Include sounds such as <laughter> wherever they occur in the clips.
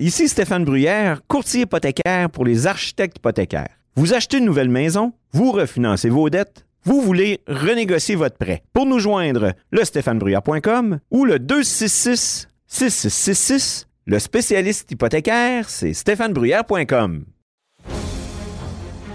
Ici Stéphane Bruyère, courtier hypothécaire pour les architectes hypothécaires. Vous achetez une nouvelle maison, vous refinancez vos dettes, vous voulez renégocier votre prêt. Pour nous joindre, le stéphanebruyère.com ou le 266 6666. Le spécialiste hypothécaire, c'est stéphanebruyère.com.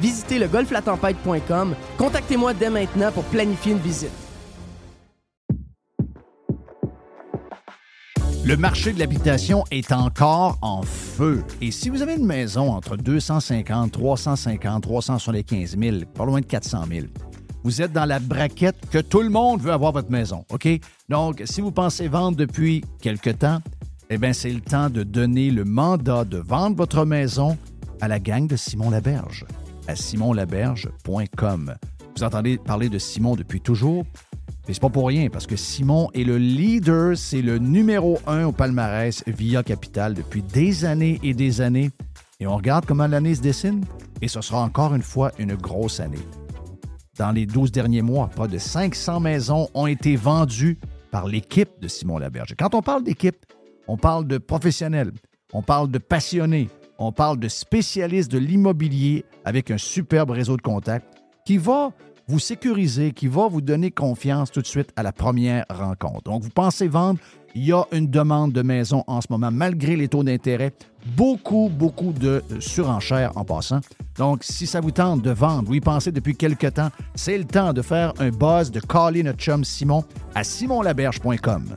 Visitez le golflatempête.com. Contactez-moi dès maintenant pour planifier une visite. Le marché de l'habitation est encore en feu. Et si vous avez une maison entre 250, 350, 375 000, pas loin de 400 000, vous êtes dans la braquette que tout le monde veut avoir votre maison, OK? Donc, si vous pensez vendre depuis quelque temps, eh bien, c'est le temps de donner le mandat de vendre votre maison à la gang de Simon Laberge, à simonlaberge.com. Vous entendez parler de Simon depuis toujours, mais c'est pas pour rien, parce que Simon est le leader, c'est le numéro un au palmarès via Capital depuis des années et des années. Et on regarde comment l'année se dessine, et ce sera encore une fois une grosse année. Dans les 12 derniers mois, pas de 500 maisons ont été vendues par l'équipe de Simon Laberge. Quand on parle d'équipe, on parle de professionnels, on parle de passionnés, on parle de spécialistes de l'immobilier avec un superbe réseau de contacts qui va vous sécuriser, qui va vous donner confiance tout de suite à la première rencontre. Donc, vous pensez vendre, il y a une demande de maison en ce moment, malgré les taux d'intérêt. Beaucoup, beaucoup de surenchères en passant. Donc, si ça vous tente de vendre, vous y pensez depuis quelque temps, c'est le temps de faire un buzz, de caller notre chum Simon à simonlaberge.com.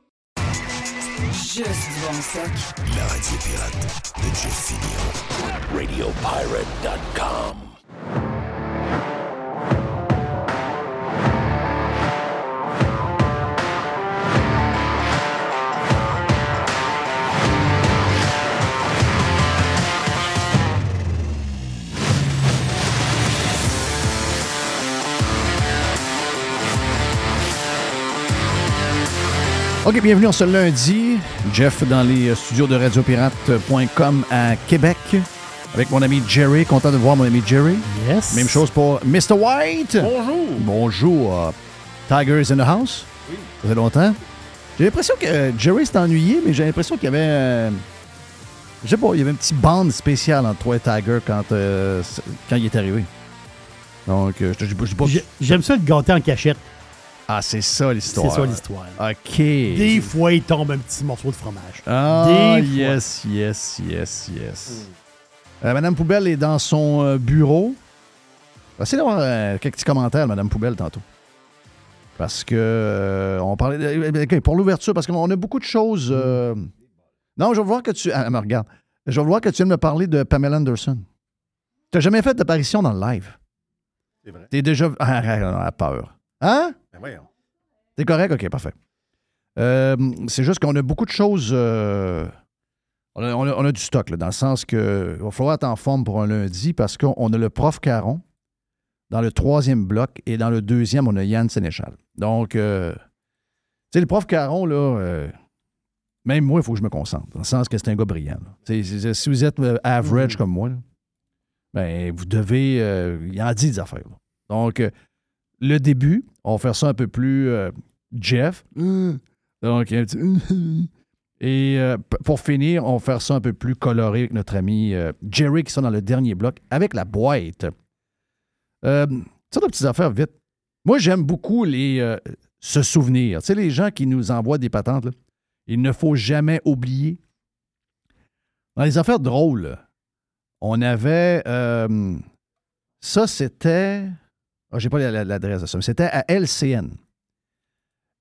Juste bon stock. La radio pirate de Jeff Fillion. RadioPirate.com. OK, bienvenue en ce lundi. Jeff dans les studios de radiopirate.com à Québec avec mon ami Jerry. Content de voir mon ami Jerry. Yes. Même chose pour Mr. White. Bonjour. Bonjour. euh, Tiger is in the house. Oui. Ça fait longtemps. J'ai l'impression que euh, Jerry s'est ennuyé, mais j'ai l'impression qu'il y avait. euh, je sais pas, il y avait une petite bande spéciale entre toi et Tiger quand, euh, quand il est arrivé. Donc, euh, je te dis pas- J'aime ça le gâter en cachette. Ah, c'est ça l'histoire. C'est ça l'histoire. OK. Des fois, il tombe un petit morceau de fromage. Ah, Des fois. yes, yes, yes, yes. Euh, Madame Poubelle est dans son euh, bureau. Essayez d'avoir euh, quelques petits commentaires, Madame Poubelle, tantôt. Parce que euh, on parlait de- OK, pour l'ouverture, parce qu'on a beaucoup de choses. euh, Non, je veux voir que tu. Ah, me regarde. Je veux voir que tu viens de me parler de Pamela Anderson. Tu n'as jamais fait d'apparition dans le live? C'est vrai. T'es déjà. Ah, arrête, on a peur. Hein? Ben voyons. T'es correct? OK, parfait. Euh, c'est juste qu'on a beaucoup de choses. euh, on, a, on a- on a du stock, là, dans le sens que il va falloir être en forme pour un lundi parce qu'on a le prof Caron dans le troisième bloc et dans le deuxième, on a Yann Sénéchal. Donc, euh, tu sais, le prof Caron, là, euh, même moi, il faut que je me concentre, dans le sens que c'est un gars brillant. c'est- si vous êtes average comme moi, là, ben, vous devez. il en dit des affaires. là. Donc, le début, on va faire ça un peu plus euh, Jeff. Euh, Donc, un petit. <laughs> Et euh, pour finir, on va faire ça un peu plus coloré avec notre ami euh, Jerry qui sont dans le dernier bloc avec la boîte. Euh, ça, de petites affaires vite. Moi, j'aime beaucoup les se souvenir. Tu sais, les gens qui nous envoient des patentes, là, Il ne faut jamais oublier. Dans les affaires drôles, on avait. ça, c'était. Ah, j'ai pas la- la- l'adresse de ça, mais c'était à LCN.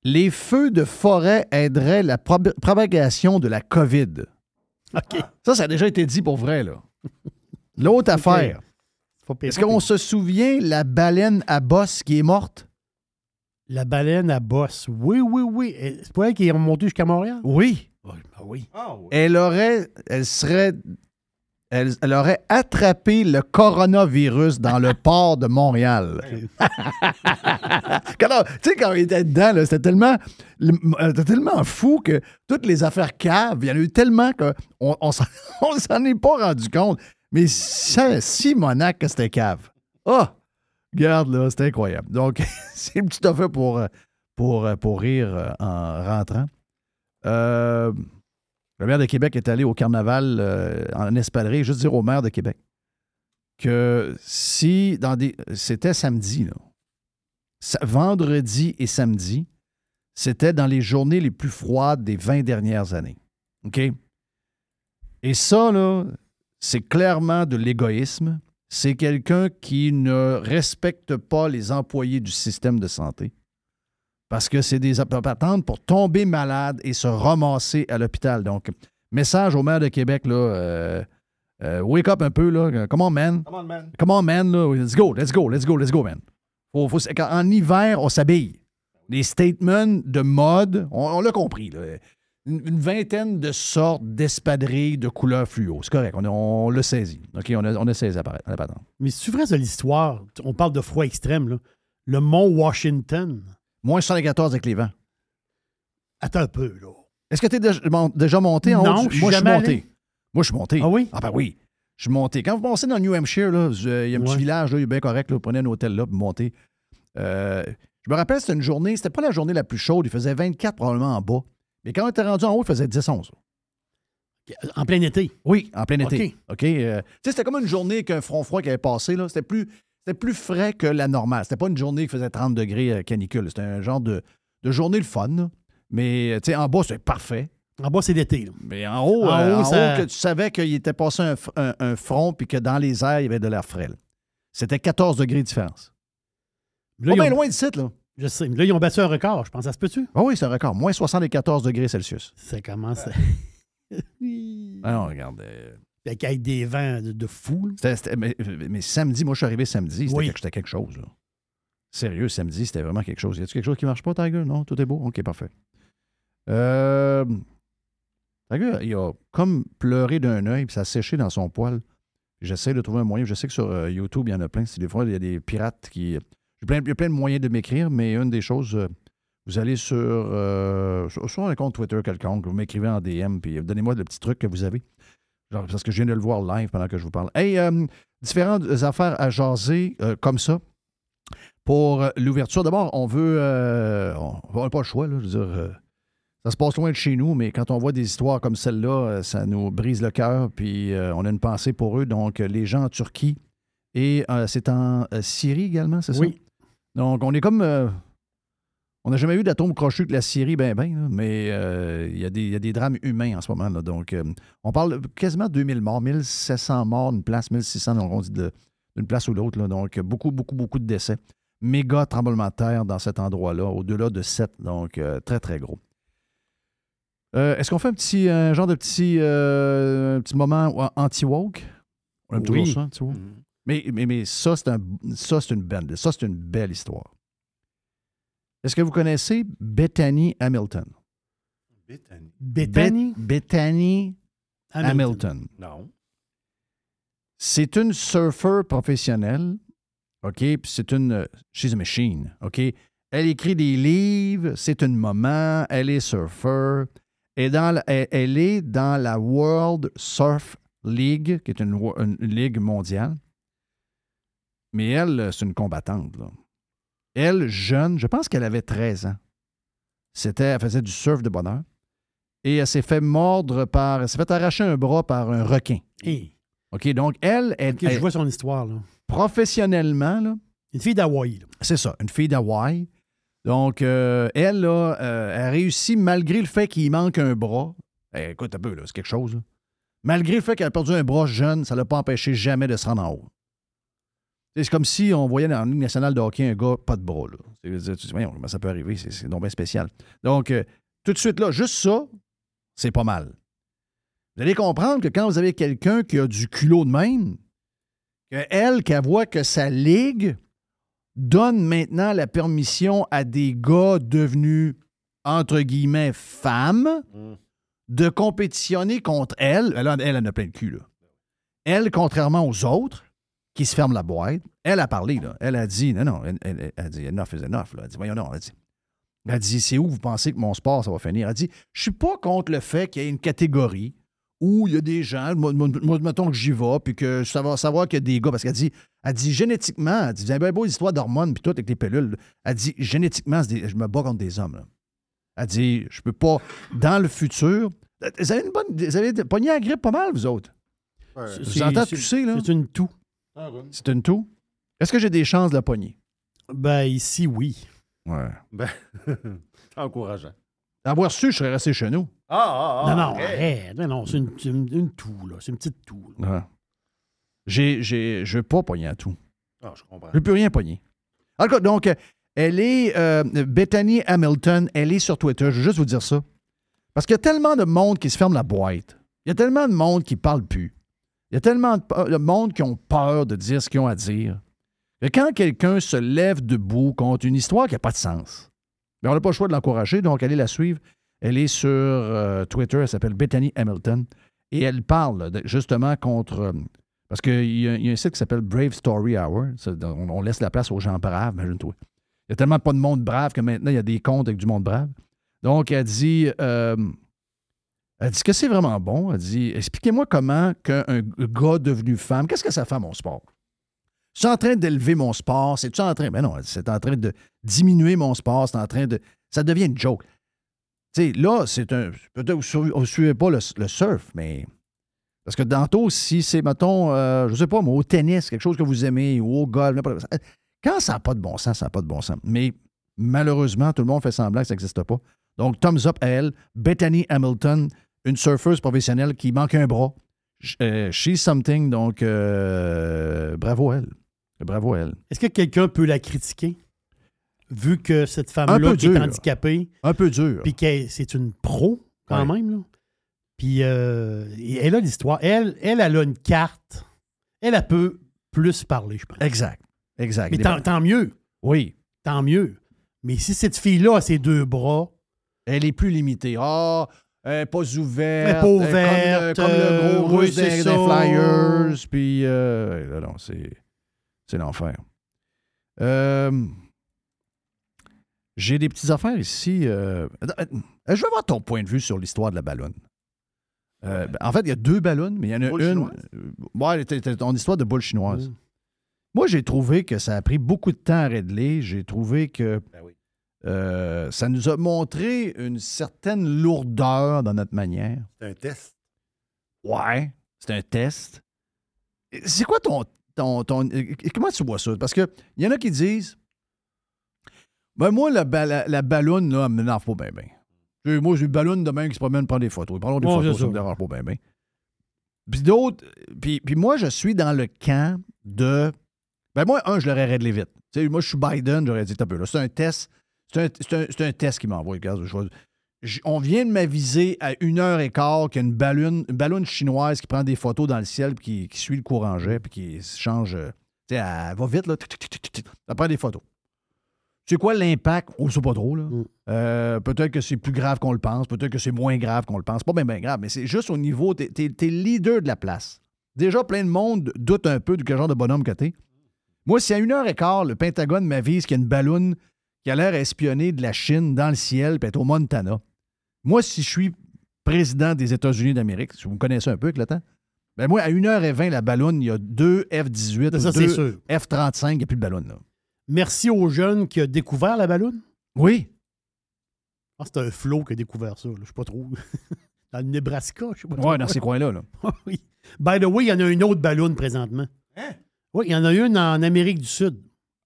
Les feux de forêt aideraient la prob- propagation de la COVID. OK. Ça, ça a déjà été dit pour vrai, là. L'autre affaire. Faut payer- Est-ce qu'on se souvient la baleine à bosse qui est morte? La baleine à bosse. Oui, oui, oui. C'est pas elle qui est remontée jusqu'à Montréal? Oui. Oui, ben oui. Elle aurait. Elle serait. Elle, elle aurait attrapé le coronavirus dans le <laughs> port de Montréal. <laughs> Quand- tu sais, quand il était dedans, c'était tellement, le- euh, c'était tellement fou que toutes les affaires caves, il y en a eu tellement qu'on on, s'en- <laughs> on s'en est pas rendu compte. Mais ça, Simonac, que c'était cave. Ah! Regarde, là, c'était incroyable. Donc, c'est une petite affaire pour, euh, pour, euh, pour rire en rentrant. Euh, le maire de Québec est allé au carnaval euh, en espadrille, juste dire au maire de Québec que si dans des. C'était samedi, vendredi et samedi, c'était dans les journées les plus froides des 20 dernières années. OK? Et ça, c'est clairement de l'égoïsme. C'est quelqu'un qui ne respecte pas les employés du système de santé. Parce que c'est des patentes pour tomber malade et se ramasser à l'hôpital. Donc, message au maire de Québec, là. euh, euh, wake up un peu, là. Come on, man. Come on, man. Come on, man. Là. Let's go, let's go, let's go, let's go, man. Faut- faut- quand- en hiver, on s'habille. Les statements de mode, on, on l'a compris. là. Une, une vingtaine de sortes d'espadrilles de couleur fluo. C'est correct, on, on l'a saisi. OK, on a, on a saisi la patente- la patente. Mais c'est vrai de l'histoire. On parle de froid extrême, là. Le mont Washington. Moins 74 avec les vents. Attends un peu, là. Est-ce que tu es déjà, mon- déjà monté en Non, haut? du- Moi, je suis monté. allé. Moi, je suis monté. Ah oui? Ah ben oui. Je suis monté. Quand vous passez dans le New Hampshire, là, euh, il y a un petit village, là, il est bien correct. Là, vous prenez un hôtel là, puis montez. Euh, je me rappelle, c'était une journée, c'était pas la journée la plus chaude. Il faisait 24 probablement en bas. Mais quand on était rendu en haut, il faisait 10-11. En plein été? Oui, en plein été. OK. OK. euh, tu sais, c'était comme une journée qu'un front froid qui avait passé. là. C'était plus, c'était plus frais que la normale. C'était pas une journée qui faisait 30 degrés euh, canicule. C'était un genre de, de journée le fun. là. Mais euh, tu sais, en bas, c'était parfait. En bas, c'est l'été. Mais en haut, En euh, haut, en ça- haut, que tu savais qu'il était passé un, un- un front puis que dans les airs, il y avait de l'air frais. C'était 14 degrés de différence. Là, Pas bien ont- loin d'ici, là. Je sais. mais Là, ils ont battu un record. Je pense, ça se peut-tu? Ah oui, c'est un record. Moins 74 degrés Celsius. Ça commence à... Ah non, regarde. euh, Fait Avec des vents de, de fou. là. c'était- c'était- mais, mais samedi, moi, je suis arrivé samedi. C'était Oui. quelque, c'était quelque chose. là. Sérieux, samedi, c'était vraiment quelque chose. Y a-t-il quelque chose qui marche pas, Tiger? Non, tout est beau? OK, parfait. Euh, Tiger, il a comme pleuré d'un œil, puis ça a séché dans son poil. J'essaie de trouver un moyen. Je sais que sur euh, YouTube, il y en a plein. C'est Des fois, il y a des pirates qui. plein- Il y a plein de moyens de m'écrire, mais une des choses, euh, vous allez sur, euh, sur, sur un compte Twitter quelconque, vous m'écrivez en DM, puis donnez-moi le petit truc que vous avez. Genre, parce que je viens de le voir live pendant que je vous parle. Hey, euh, différentes affaires à jaser euh, comme ça. Pour euh, l'ouverture, d'abord, on veut. euh, on n'a pas le choix, là, je veux dire. ça se passe loin de chez nous, mais quand on voit des histoires comme celle-là, ça nous brise le cœur, puis on a une pensée pour eux. Donc, les gens en Turquie, et c'est en Syrie également, c'est ça? Oui. Donc, on est comme. On n'a jamais eu d'atome crochu de la Syrie, ben, ben, là, mais euh, il y, a des- il y a des drames humains en ce moment. Là, donc, euh, on parle quasiment de 2000 morts, 1700 morts, une place, 1600, donc on dit d'une place ou l'autre. Donc, beaucoup, beaucoup, beaucoup de décès. Méga tremblement de terre dans cet endroit-là, au-delà de 7, donc euh, très, très gros. Est-ce qu'on fait un petit un genre de petit, un petit moment anti-woke? On aime toujours Oui. ça, anti-woke. Mais, mais, mais ça, c'est un, ça, une belle, ça, c'est une belle histoire. Est-ce que vous connaissez Bethany Hamilton? Bethany? Bet- Bethany Hamilton. Non. C'est une surfeur professionnelle, OK? Puis c'est une... She's a machine, OK? Elle écrit des livres, c'est une maman, elle est surfeur. Et dans la- elle, elle est dans la World Surf League, qui est une, une ligue mondiale. Mais elle, c'est une combattante. Là. Elle, jeune, je pense qu'elle avait 13 ans. C'était, elle faisait du surf de bonheur. Et elle s'est fait mordre par. Elle s'est fait arracher un bras par un requin. Hey, OK, donc elle, elle, ok, je elle- vois son histoire. là. professionnellement, là, Une fille d'Hawaï. là. c'est ça, une fille d'Hawaï. Donc, euh, elle, là, euh, elle a réussi, malgré le fait qu'il manque un bras. Eh, écoute un peu, là, c'est quelque chose. là. Malgré le fait qu'elle a perdu un bras jeune, ça ne l'a pas empêché jamais de se rendre en haut. C'est comme si on voyait dans la Ligue nationale de hockey un gars pas de bras. Là. Tu dis, voyons, comment ça peut arriver? C'est, c'est donc bien spécial. Donc, euh, tout de suite là, juste ça, c'est pas mal. Vous allez comprendre que quand vous avez quelqu'un qui a du culot de même, que elle, qu'elle voit que sa ligue donne maintenant la permission à des gars devenus, entre guillemets, femmes, de compétitionner contre elle. Elle, elle, elle en a plein de cul, là. Elle, contrairement aux autres, qui se ferment la boîte, elle a parlé, là. Elle a dit, non, non, elle, elle- elle a dit, enough is enough, là. Elle a dit, voyons, non, elle a dit, elle a dit, c'est où vous pensez que mon sport, ça va finir? Elle a dit, je suis pas contre le fait qu'il y ait une catégorie où il y a des gens, moi, moi, mettons que j'y vais, puis que ça va savoir qu'il y a des gars, parce qu'elle dit, elle dit génétiquement, elle dit, vous avez bien beau l'histoire d'hormones, puis tout avec les pilules, elle dit, génétiquement, des- je me bats contre des hommes, là. Elle dit, je peux pas, dans le futur, vous avez, une bonne, vous avez pogné la grippe pas mal, vous autres. Vous entends c'est- tousser, là? C'est une toux. C'est une toux? Est-ce que j'ai des chances de la pogner? Ben, ici, oui. Ouais. Ben, <laughs> c'est encourageant. Avoir su, je serais resté chez nous. Ah, ah, non, ah, non, arrête. Non, non, c'est une, une, une toux, là. C'est une petite toux. là. Ouais. J'ai, j'ai, je veux pas pogner à tout. Ah, je comprends. Je ne peux rien pogner. En tout cas, donc, elle est euh, Bethany Hamilton, elle est sur Twitter. Je veux juste vous dire ça. Parce qu'il y a tellement de monde qui se ferme la boîte. Il y a tellement de monde qui parle plus. Il y a tellement de, monde qui ont peur de dire ce qu'ils ont à dire. Que quand quelqu'un se lève debout contre une histoire qui n'a pas de sens, mais on n'a pas le choix de l'encourager, donc allez la suivre. Elle est sur euh, Twitter, elle s'appelle Bethany Hamilton. Et elle parle justement contre. euh, parce qu'il y, a- un site qui s'appelle Brave Story Hour. On, laisse la place aux gens braves, imagine-toi. Il y a tellement pas de monde brave que maintenant, il y a des comptes avec du monde brave. Donc, elle dit. euh, elle dit que c'est vraiment bon. Elle dit Expliquez-moi comment qu'un un gars devenu femme, qu'est-ce que ça fait à mon sport? C'est en train d'élever mon sport? C'est-tu en train. Mais non, c'est en train de diminuer mon sport, c'est en train de. Ça devient une joke. Tu sais, là, c'est un. Peut-être que vous ne suivez pas le, le surf, mais. Parce que tantôt, si c'est, mettons, euh, je sais pas, moi, au tennis, quelque chose que vous aimez, ou au golf, n'importe quoi, quand ça n'a pas de bon sens, ça n'a pas de bon sens. Mais malheureusement, tout le monde fait semblant que ça n'existe pas. Donc, thumbs up à elle. Bethany Hamilton, une surfeuse professionnelle qui manque un bras. Euh, she's something, donc euh, bravo à elle. Bravo à elle. Est-ce que quelqu'un peut la critiquer? Vu que cette femme-là est handicapée, Un peu dur. puis que c'est une pro quand Ouais. même, là? Puis euh, elle a l'histoire. Elle, elle, elle a une carte. Elle, elle peut plus parler, je pense. Exact. Exact. Mais tant, tant mieux. Oui. Tant mieux. Mais si cette fille-là a ses deux bras, Elle est plus limitée. Ah, est pas ouverte. Elle est pas euh, Comme, le- comme le ouverte, gros euh, russe des, Flyers. Puis, euh, là, non, c'est, c'est l'enfer. Euh, j'ai des petites affaires ici. euh, euh, je veux avoir ton point de vue sur l'histoire de la ballonne. Euh, ben, en fait, il y a deux ballons, mais il y en a Boule une. euh, ouais, c'était- c'était ton histoire de boule chinoise. Mm. Moi, j'ai trouvé que ça a pris beaucoup de temps à régler. J'ai trouvé que Ben oui. Euh, ça nous a montré une certaine lourdeur dans notre manière. C'est un test. Ouais, c'est un test. C'est quoi ton, ton, ton- euh, Comment tu vois ça? Parce qu'il y en a qui disent Ben moi, la, ba- la, la ballonne, là, elle me m'énerve pas bien, bien. Moi, j'ai une ballonne de même qui se promène prendre des photos. Ils prennent des photos, c'est ça me dérange pas bien, bien. Puis d'autres. Puis, puis moi, je suis dans le camp de. Ben moi, un, je l'aurais réglé vite. Tu sais, moi, je suis Biden, j'aurais dit, t'as peu, là, c'est un test. C'est un, test qui m'envoie. Regarde, je on vient de m'aviser à une heure et quart qu'il y a une ballonne, une ballonne chinoise qui prend des photos dans le ciel puis qui, qui suit le courant jet puis qui change. euh, Tu sais, elle va vite, là. Elle prend des photos. C'est quoi l'impact? On ne sait pas trop, là. Mm. Euh, peut-être que c'est plus grave qu'on le pense, peut-être que c'est moins grave qu'on le pense. Pas bien, bien grave, mais c'est juste au niveau. T'es es, leader de la place. Déjà, plein de monde doute un peu de quel genre de bonhomme que t'es. Moi, si à une heure et quart, le Pentagone m'avise qu'il y a une balloune qui a l'air à espionner de la Chine dans le ciel, puis être au Montana. Moi, si je suis président des États-Unis d'Amérique, si vous me connaissez un peu avec le temps, ben moi, à 1h20, la balloune, il y a deux F-18, ça, ou c'est deux sûr. F-35, il n'y a plus de ballon, là. Merci aux jeunes qui ont découvert la balloune. Oui. Ah, c'est un flot qui a découvert ça. là. Je sais pas trop. <laughs> dans le Nebraska, je sais pas trop. Ouais, dans ces coins-là. Là. <laughs> oui. By the way, il y en a une autre balloune présentement. Hein? Oui, il y en a une en Amérique du Sud.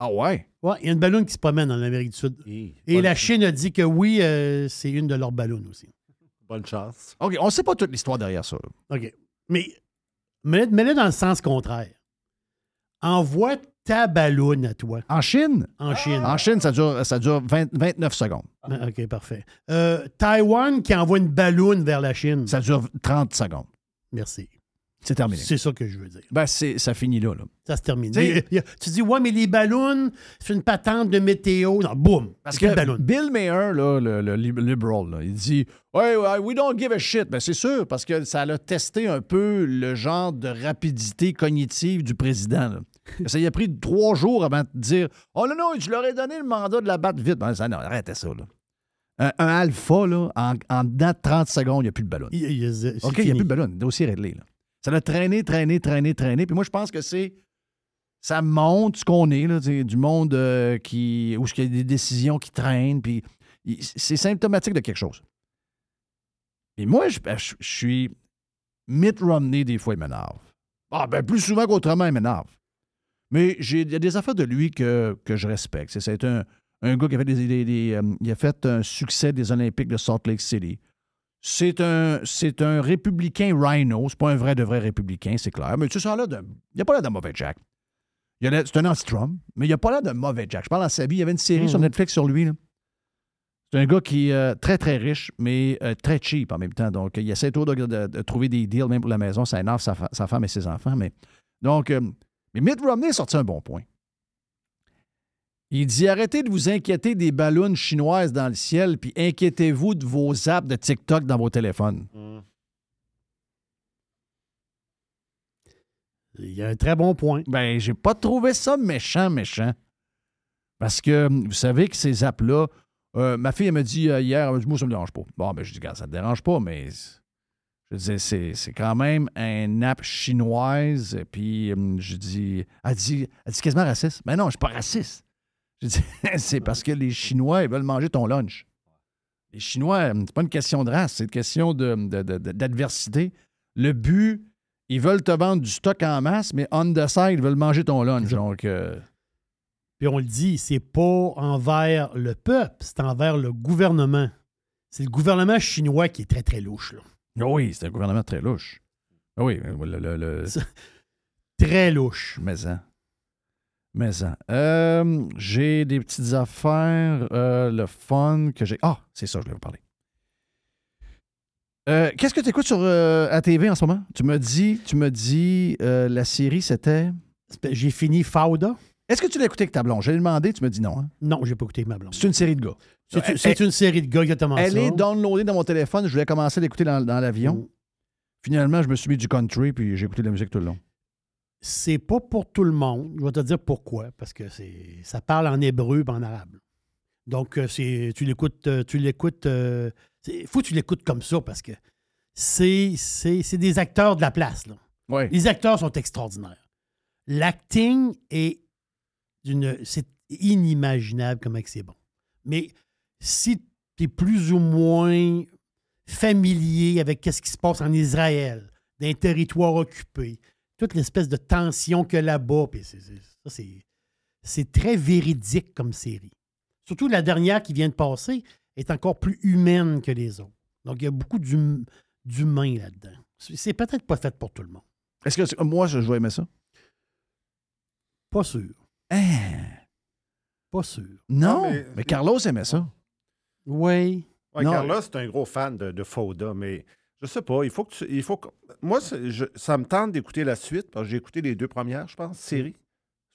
Ah ouais? Ouais, il y a une ballonne qui se promène en Amérique du Sud. Et la Chine a dit que oui, euh, c'est une de leurs ballons aussi. Bonne chance. OK, on ne sait pas toute l'histoire derrière ça. là. OK. Mais mets- mets-le dans le sens contraire. Envoie ta ballonne à toi En Chine? en Chine. En Chine, ça dure, ça dure 20 29 secondes. Ah, OK, parfait. Euh, Taïwan qui envoie une ballonne vers la Chine. Ça dure 30 secondes. Merci. C'est terminé. C'est ça que je veux dire. Ben, c'est, ça finit là. là. Ça se termine. T'sais- tu dis, ouais, mais les ballons, c'est une patente de météo. Non, boum. Parce que ballon. Bill Mayer, là, le, le lib- liberal, là, il dit ouais, ouais, we don't give a shit. Ben, c'est sûr, parce que ça a testé un peu le genre de rapidité cognitive du président. là. <laughs> Ça y a pris trois jours avant de dire Oh non, non, je leur ai donné le mandat de la battre vite. Ben, ça, non, arrêtez ça. Là. Un, un alpha, là, en, en dedans de 30 secondes, il n'y a plus de ballon. OK, il n'y a plus de ballon. Dossier réglé. Là. Ça l'a traîné, traîné, traîné, traîné. Puis moi, je pense que c'est. Ça montre ce qu'on est, là, du monde euh, qui. où il y a des décisions qui traînent. Puis c'est symptomatique de quelque chose. Et moi, je, ben, suis. Mitt Romney, des fois, il m'énerve. Ah, ben, plus souvent qu'autrement, il m'énerve. Mais il y a des affaires de lui que, que je respecte. C'est, un, un gars qui a fait, des, euh, il a fait un succès des Olympiques de Salt Lake City. C'est un, c'est un républicain rhino. C'est pas un vrai de vrai républicain, c'est clair. Mais tu sens là, de, il n'y a pas l'air d'un mauvais Jack. Il a c'est un anti-Trump, mais il n'y a pas l'air d'un mauvais Jack. Je parle sa vie. Il y avait une série sur Mhm. Netflix sur lui. là. C'est un gars qui est euh, très, très riche, mais euh, très cheap en même temps. Donc, il essaie toujours de, de- de trouver des deals, même pour la maison. Ça énerve sa, fa- sa femme et ses enfants. Mais, donc, euh, mais Mitt Romney a sorti un bon point. Il dit arrêtez de vous inquiéter des ballons chinoises dans le ciel, puis inquiétez-vous de vos apps de TikTok dans vos téléphones. Il y a un très bon point. Ben, j'ai pas trouvé ça méchant, méchant. Parce que vous savez que ces apps-là, euh, ma fille, elle me dit euh, hier, elle m'a dit, moi, ça me dérange pas. Bon, ben, je dis, ça te dérange pas, mais je dis, c'est, quand même un app chinoise. Puis, hum, je dis, elle dit, elle dit quasiment raciste. Mais non, je suis pas raciste. <laughs> C'est parce que les Chinois, ils veulent manger ton lunch. Les Chinois, hum, c'est pas une question de race, c'est une question de, de- de- de- d'adversité. Le but, ils veulent te vendre du stock en masse, mais on the side, ils veulent manger ton lunch. Donc, euh, Puis on le dit, c'est pas envers le peuple, c'est envers le gouvernement. C'est le gouvernement chinois qui est très, très louche. Là. Ah oui, c'est un gouvernement très louche. Ah Oui, le, le- le- <laughs> Très louche. mais ça. Mais ça. Euh, j'ai des petites affaires, euh, le fun que j'ai. Ah, c'est ça, je voulais vous parler. Euh, Qu'est-ce que tu écoutes sur à TV en ce moment? Tu me dis, tu me dis, la série c'était? J'ai fini Fauda. Est-ce que tu l'as écouté avec ta blonde? J'ai demandé, tu me dis non. hein? Non, j'ai pas écouté avec ma blonde. C'est une série de gars. C'est une série de gars exactement Elle ça. est downloadée dans mon téléphone. Je voulais commencer à l'écouter dans, dans l'avion. Mm. Finalement, je me suis mis du country puis j'ai écouté de la musique tout le long. C'est pas pour tout le monde. Je vais te dire pourquoi. Parce que c'est ça parle en hébreu et en arabe. Donc, euh, c'est tu l'écoutes, euh, tu l'écoutes. Il faut que tu l'écoutes comme ça parce que c'est c'est- c'est des acteurs de la place. Là. Les acteurs sont extraordinaires. L'acting est d'une. C'est inimaginable comment que c'est bon. Mais si tu es plus ou moins familier avec ce qui se passe en Israël, d'un territoire occupé, toute l'espèce de tension que là-bas, puis c'est- c'est- ça, c'est- c'est très véridique comme série. Surtout la dernière qui vient de passer est encore plus humaine que les autres. Donc, il y a beaucoup d'hum- d'humain là-dedans. C'est c'est peut-être pas fait pour tout le monde. Est-ce que c'est- moi, je, vais aimer ça? Pas sûr. Hein? Pas sûr. Non, mais, mais- Carlos aimait ça. Oui. Ouais. Carlos, c'est un gros fan de, de Fauda, mais je sais pas. Il faut que tu- il faut que- moi, je- ça me tente d'écouter la suite parce que j'ai écouté les deux premières, je pense, série.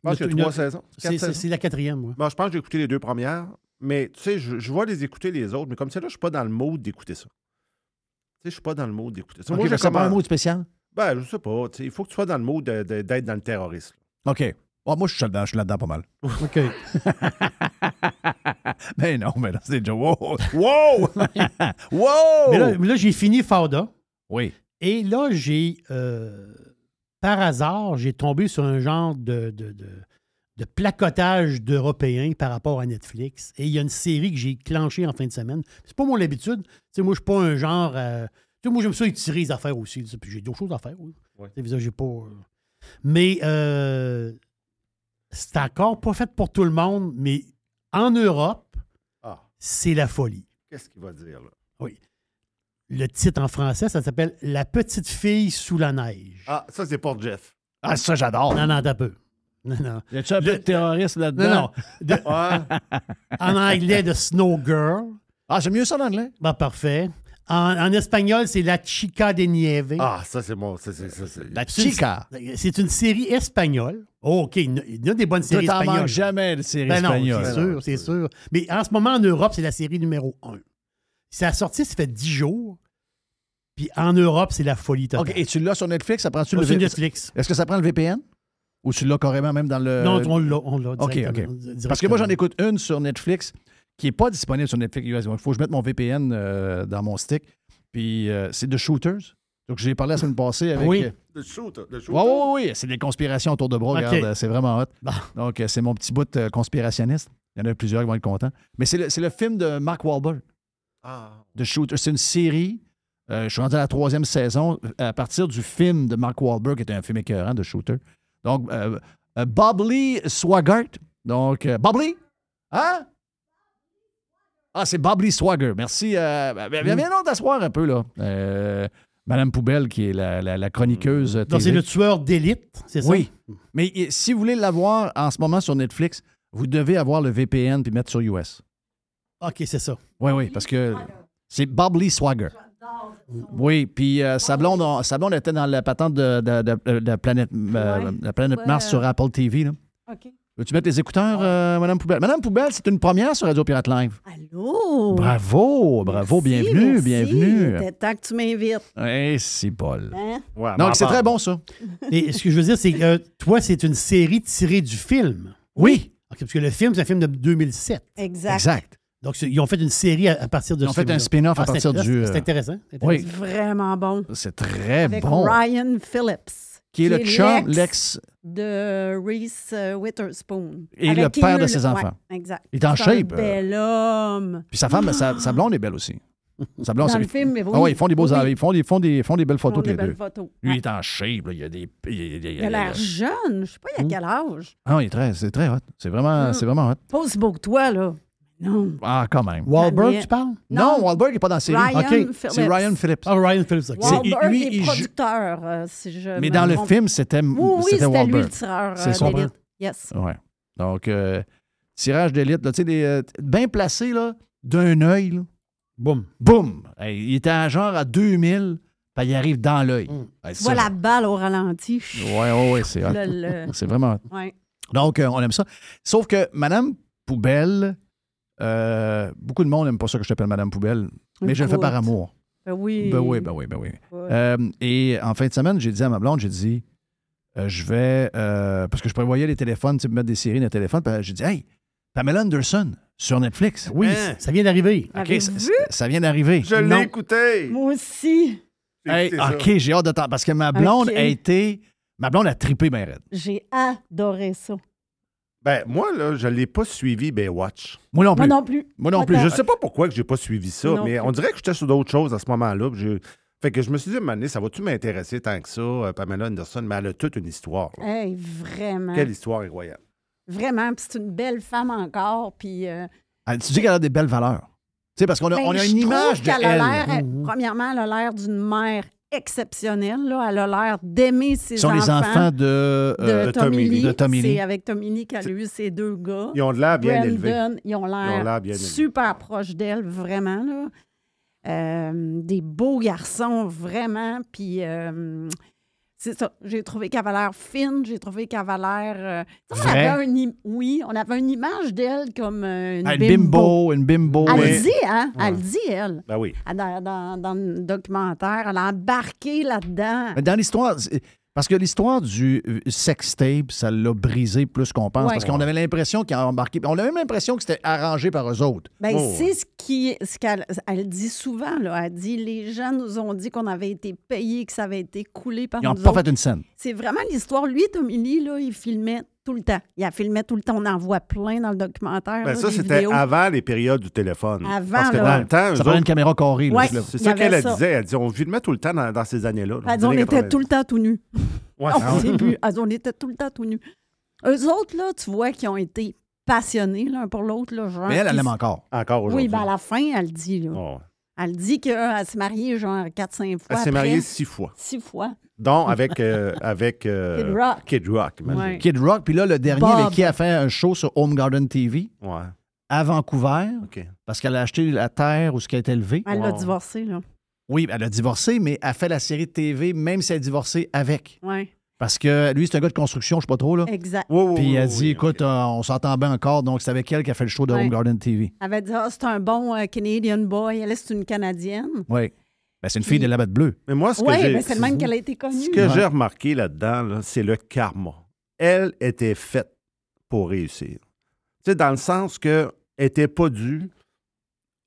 Je pense qu'il y a trois saisons. C'est- la quatrième, moi. Bon, je pense que j'ai écouté les deux premières, mais tu sais, je, je vais les écouter les autres, mais comme c'est là, je suis pas dans le mode d'écouter ça. Tu sais, je suis pas dans le mode d'écouter ça. Ok, Moi, j'ai pas un mot spécial? Ben, je sais pas. Il faut que tu sois dans le mode de- de- d'être dans le terrorisme. OK. Moi, je suis là-dedans, je suis là-dedans pas mal. <laughs> OK. Mais <laughs> non, mais là, c'est déjà... Wow! Wow! <laughs> wow! Mais là, j'ai fini Fauda. Oui. Et là, j'ai, euh, par hasard, j'ai tombé sur un genre de, de, de- de placotage d'Européens par rapport à Netflix. Et il y a une série que j'ai clenchée en fin de semaine. C'est pas mon habitude. Tu sais, moi, je suis pas un genre. euh, tu sais, moi, j'aime ça étirer les affaires aussi. Puis j'ai d'autres choses à faire. Oui. Ouais. J'ai pas. euh, Mais euh, c'est encore pas fait pour tout le monde, mais en Europe, Ah, c'est la folie. qu'est-ce qu'il va dire, là? Le titre en français, ça s'appelle La petite fille sous la neige. Ah, ça, c'est pour Jeff. Ah, ça, j'adore. Non, non, t'as peu. Non, non. Y a-tu un peu de terroriste Non, là-dedans? non. De- Ouais. <laughs> en anglais, de Snow Girl. Ah, j'aime mieux ça en anglais. Bah, parfait. En, en espagnol, c'est La Chica de Nieve. ah, ça, c'est mon. ça, c'est- ça, c'est- La chica. C'est une série espagnole. Oh, OK. Il y en a- des bonnes séries t'en espagnoles. manques jamais de séries Ben non, espagnoles. c'est sûr, c'est sûr. Mais en ce moment, en Europe, c'est la série numéro 1. Ça a sorti, ça fait 10 jours. Puis en Europe, c'est la folie totale. OK, et tu l'as sur Netflix? Ça prend-tu Oh, le sur Netflix. Est-ce que ça prend le VPN? Ou tu l'as carrément même dans le. non, on l'a. On l'a OK, directement- OK. Parce que moi, j'en écoute une sur Netflix qui n'est pas disponible sur Netflix US. Il faut que je mette mon VPN euh, dans mon stick. Puis euh, c'est The Shooters. Donc, j'ai parlé la semaine passée avec. Oui. euh, Le shoot, le shoot. Oui, oui, oui. C'est des conspirations autour de bras. Regarde, euh, c'est vraiment hot. Bon. Donc, euh, c'est mon petit bout euh, conspirationniste. Il y en a plusieurs qui vont être contents. Mais c'est le, c'est le film de Mark Wahlberg, Ah, The Shooter. C'est une série. Euh, je suis rendu à la troisième saison à partir du film de Mark Wahlberg, qui était un film écœurant de Shooter. Donc, euh, euh, Bob Lee Swaggart. Donc, euh, Bob Lee? Hein? Ah, c'est Bob Lee Swagger. Merci. Euh, ben, ben, viens donc t'asseoir un peu, là. Euh, Madame Poubelle, qui est la, la- la chroniqueuse. Donc, c'est le tueur d'élite, c'est ça? Oui. Mais euh, si vous voulez l'avoir en ce moment sur Netflix, vous devez avoir le VPN puis mettre sur US. OK, c'est ça. Oui, oui, parce que c'est Bob Lee Swagger. Oui, puis euh, sa, blonde, sa blonde était dans la patente de, de, de- de Planète, euh, Ouais. la planète Ouais. Mars sur Apple TV. Là. OK. Veux-tu mettre les écouteurs, euh, Madame Poubelle? Madame Poubelle, c'est une première sur Radio Pirate Live. Allô? Bravo, bravo, Merci, bienvenue, merci. bienvenue. C'est temps que tu m'invites. Eh, c'est bol. Hein? ouais, Donc, m'en c'est très bon, ça. <laughs> Et ce que je veux dire, c'est que euh, toi, c'est une série tirée du film. Oui, parce que le film, c'est un film de 2007. Exact. exact. Donc, ils ont fait une série à, partir de Ils ont ce fait un spin-off à Ah, partir du, C'est euh, intéressant. c'est Oui. intéressant. Vraiment bon. C'est très Avec bon. Ryan Phillips. Qui est le chum, l'ex de Reese euh, Witherspoon. Et le père de ses enfants. Ouais, exact. Il est en shape, Un euh. bel homme. Puis sa femme, <gasps> sa, sa blonde est belle aussi. Sa blonde, Dans c'est- le film, mais oui. Ah ouais, ils font des beaux Oui. ils font des, font des, font des belles photos tous les deux. photos. Lui, Ouais. il est en shape, là, il a des. Il, il- il- Il a l'air jeune. Je sais pas, il a Hmm. quel âge. Ah, il est très, c'est très hot. C'est vraiment, Mm. c'est vraiment hot. Pas aussi beau que toi, là. Non. Ah, quand même. Wahlberg, tu parles? Non, Non. Wahlberg n'est pas dans la série. Ryan OK. Phillips. C'est Ryan Phillips. Ah, Ryan Phillips. ok. C'est- Wahlberg lui, est il joue- producteur, euh, si je Mais dans le film, c'était Oui, oui, c'était c'était lui Wahlberg. le tireur C'est euh, son d'élite. Yes. Ouais. Donc, euh, tirage d'élite, là, tu sais, euh, bien placé, là, d'un œil, là. Boum. Boum! Hey, il était à genre à 2000, puis il arrive dans l'œil. Mm. Hey, Tu vois la balle au ralenti. Ouais, ouais, ouais, c'est hot. Le- le- <laughs> C'est vraiment ouais. Donc, euh, on aime ça. Sauf que Madame Poubelle, euh, beaucoup de monde n'aime pas ça que je t'appelle Madame Poubelle, mais je le fais par amour. Ben oui. Ben oui, ben oui, ben oui. Ouais. Euh, et en fin de semaine, j'ai dit à ma blonde, j'ai dit, euh, je vais, euh, parce que je prévoyais les téléphones, tu sais, mettre des séries dans le téléphone, puis j'ai dit, hey, Pamela Anderson sur Netflix. Oui, Hein? ça vient d'arriver. Ça, vient d'arriver. Je l'ai écouté. Moi aussi, Hey. OK, j'ai hâte de t'en... Parce que ma blonde a été... Ma blonde a trippé bien raide. j'ai adoré ça. Ben, moi, là, je ne l'ai pas suivi Baywatch. Moi non plus. Moi non plus. Moi non plus. Je ne sais pas pourquoi que j'ai pas suivi ça, Non mais plus. on dirait que j'étais sur d'autres choses à ce moment-là. Fait que je me suis dit, donné, ça va-tu m'intéresser tant que ça, euh, Pamela Anderson? Mais elle a toute une histoire. là. Hey, vraiment. Quelle histoire incroyable. Vraiment. Puis c'est une belle femme encore. Puis. euh, Ah, Tu dis qu'elle a des belles valeurs. Tu sais, parce qu'on a, ben, on a une image de qu'elle a elle. l'air- elle- Premièrement, elle a l'air d'une mère exceptionnelle. Là. Elle a l'air d'aimer ses Ce sont les enfants de... euh, de Tommy Tommy Lee. Lee. De Tommy Lee. C'est avec Tommy Lee qu'elle a eu ces deux gars. Ils ont de l'air bien élevés. Ils ont l'air super proches d'elle, vraiment. Là. Euh, des beaux garçons, vraiment. Puis, euh, c'est ça. J'ai trouvé qu'elle avait l'air fine. J'ai trouvé qu'elle avait l'air. euh, on avait oui, on avait une image d'elle comme euh, une Ah, Une bimbo. bimbo, une bimbo. Elle ouais. le dit, hein? Ouais. Elle le dit, elle. Ben oui. Elle, Dans, dans, dans le documentaire, elle a embarqué là-dedans. Mais dans l'histoire, parce que l'histoire du euh, sex tape, ça l'a brisé plus qu'on pense. Ouais. Parce qu'on avait l'impression qu'ils ont embarqué. On avait même l'impression que c'était arrangé par eux autres. Ben, Oh. c'est ce qu'elle elle dit souvent là, elle dit les gens nous ont dit qu'on avait été payés que ça avait été coulé par Ils n'ont pas autres. fait une scène. C'est vraiment l'histoire lui Tommy Lee là, il filmait tout le temps. Il a filmé tout le temps, on en voit plein dans le documentaire Ben, là, ça, c'était avant les périodes du téléphone. Avant, Parce que là. dans le temps, Ça prenait une autres, caméra carrée. là, Ouais. c'est ça qu'elle disait. Elle dit on filmait tout le temps dans, dans ces années-là. là, on était 90. tout le temps tout nus. Ouais, <laughs> on était tout le temps tout nus. Eux autres, là, tu vois qu'ils ont été passionnés l'un pour l'autre. là, genre, Mais elle, elle l'aime encore. Encore aujourd'hui. Oui, ben à la fin, elle dit. Là. Oh. Elle dit qu'elle s'est mariée genre 4-5 fois. Elle s'est mariée six fois. Six fois. Dont avec, euh, avec euh, Kid Rock. Kid Rock, imagine. Ouais. Kid Rock, puis là, le dernier Bob. avec qui a fait un show sur Home Garden TV Ouais, à Vancouver, OK. parce qu'elle a acheté la terre où ce qui a été élevé. Elle l'a Wow. divorcé, là. Oui, elle a divorcé, mais elle fait la série de TV, même si elle a divorcé avec. Oui, Parce que lui, c'est un gars de construction, je sais pas trop, là. exact. Puis elle oui, dit, oui, écoute, euh, on s'entend bien encore, donc c'est avec elle qui a fait le show de Ouais. Home Garden TV. Elle avait dit, ah, c'est un bon euh, Canadian boy. Elle, c'est une Canadienne. Oui. Ben, c'est une fille de la bête bleue. Mais moi, ce que Oui, j'ai... mais c'est le même qu'elle a été connue. Ce que Ouais. j'ai remarqué là-dedans, là, c'est le karma. Elle était faite pour réussir. Tu sais, dans le sens que elle n'était pas due.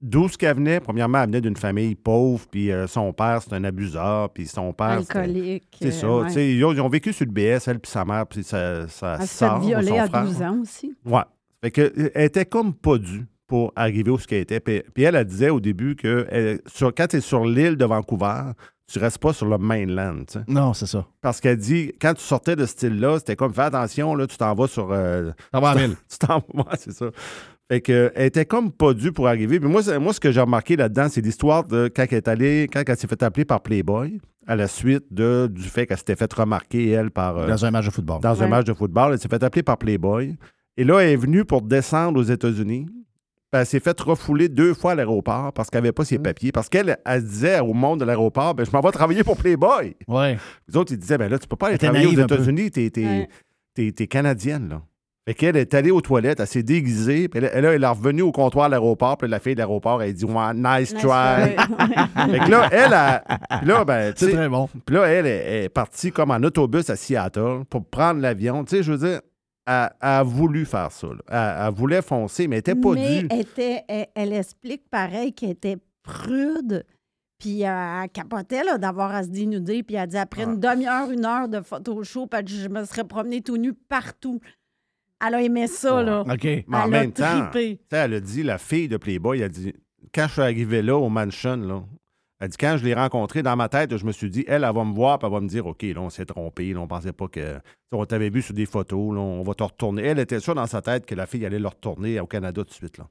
D'où ce qu'elle venait? Premièrement, elle venait d'une famille pauvre, puis euh, son père, c'est un abuseur, puis son père, Alcoolique. C'est euh, ça. ouais. sais, Ils, ont, ils ont vécu sur le BS, elle puis sa mère, puis sa, sa Elle s'est fait sœur, ou violer son à frère. 12 ans aussi. Ouais. Fait que, euh, elle était comme pas due pour arriver où ce qu'elle était. Puis, puis elle, elle disait au début que elle- sur, quand tu es sur l'île de Vancouver, tu restes pas sur le mainland. Non, c'est ça. Parce qu'elle dit, quand tu sortais de ce style-là, c'était comme, fais attention, là, tu t'en vas sur. euh, à mille. <laughs> tu t'en vas, c'est ça. Fait que, elle était comme pas due pour arriver. Puis moi, moi ce que j'ai remarqué là-dedans, c'est l'histoire de quand elle est allée, quand elle s'est fait appeler par Playboy, à la suite de, du fait qu'elle s'était fait remarquer, elle, par. euh, Dans un match de football. dans un match de football. Elle s'est fait appeler par Playboy. Et là, elle est venue pour descendre aux États-Unis. Elle s'est fait refouler deux fois à l'aéroport parce qu'elle n'avait pas ses Mm. papiers. Parce qu'elle elle disait au monde de l'aéroport ben, Je m'en vais travailler pour Playboy. Ouais. Les autres, ils disaient ben là, tu peux pas aller travailler aux. États-Unis, t'es, t'es- Ouais. t'es- t'es canadienne. Là. Fait qu'elle est allée aux toilettes, elle s'est déguisée, puis elle, là, elle est revenue au comptoir de l'aéroport, puis la fille de l'aéroport, elle dit ouais, Nice, Nice try. <laughs> fait que là, elle, a, puis là, ben, tu C'est très bon. puis là, elle est, est partie comme en autobus à Seattle pour prendre l'avion. Tu sais, je veux dire, elle, elle a voulu faire ça. là. Elle, elle voulait foncer, mais elle n'était pas mais due. elle, était, elle, elle explique pareil qu'elle était prude. Puis euh, elle capotait là, d'avoir à se dénuder. Puis elle dit après une demi-heure, une heure de photo show, je me serais promenée tout nu partout. Elle a aimé ça, Ouais. là. OK. Mais en elle même a temps, elle a dit, la fille de Playboy, elle a dit, quand je suis arrivé là, au mansion, là, elle dit, quand je l'ai rencontrée, dans ma tête, je me suis dit, elle, elle va me voir, puis elle va me dire, OK, là, on s'est trompé, là, on pensait pas que. On t'avait vu sur des photos, là, on va te retourner. Elle était sûre dans sa tête que la fille allait le retourner au Canada tout de suite, là.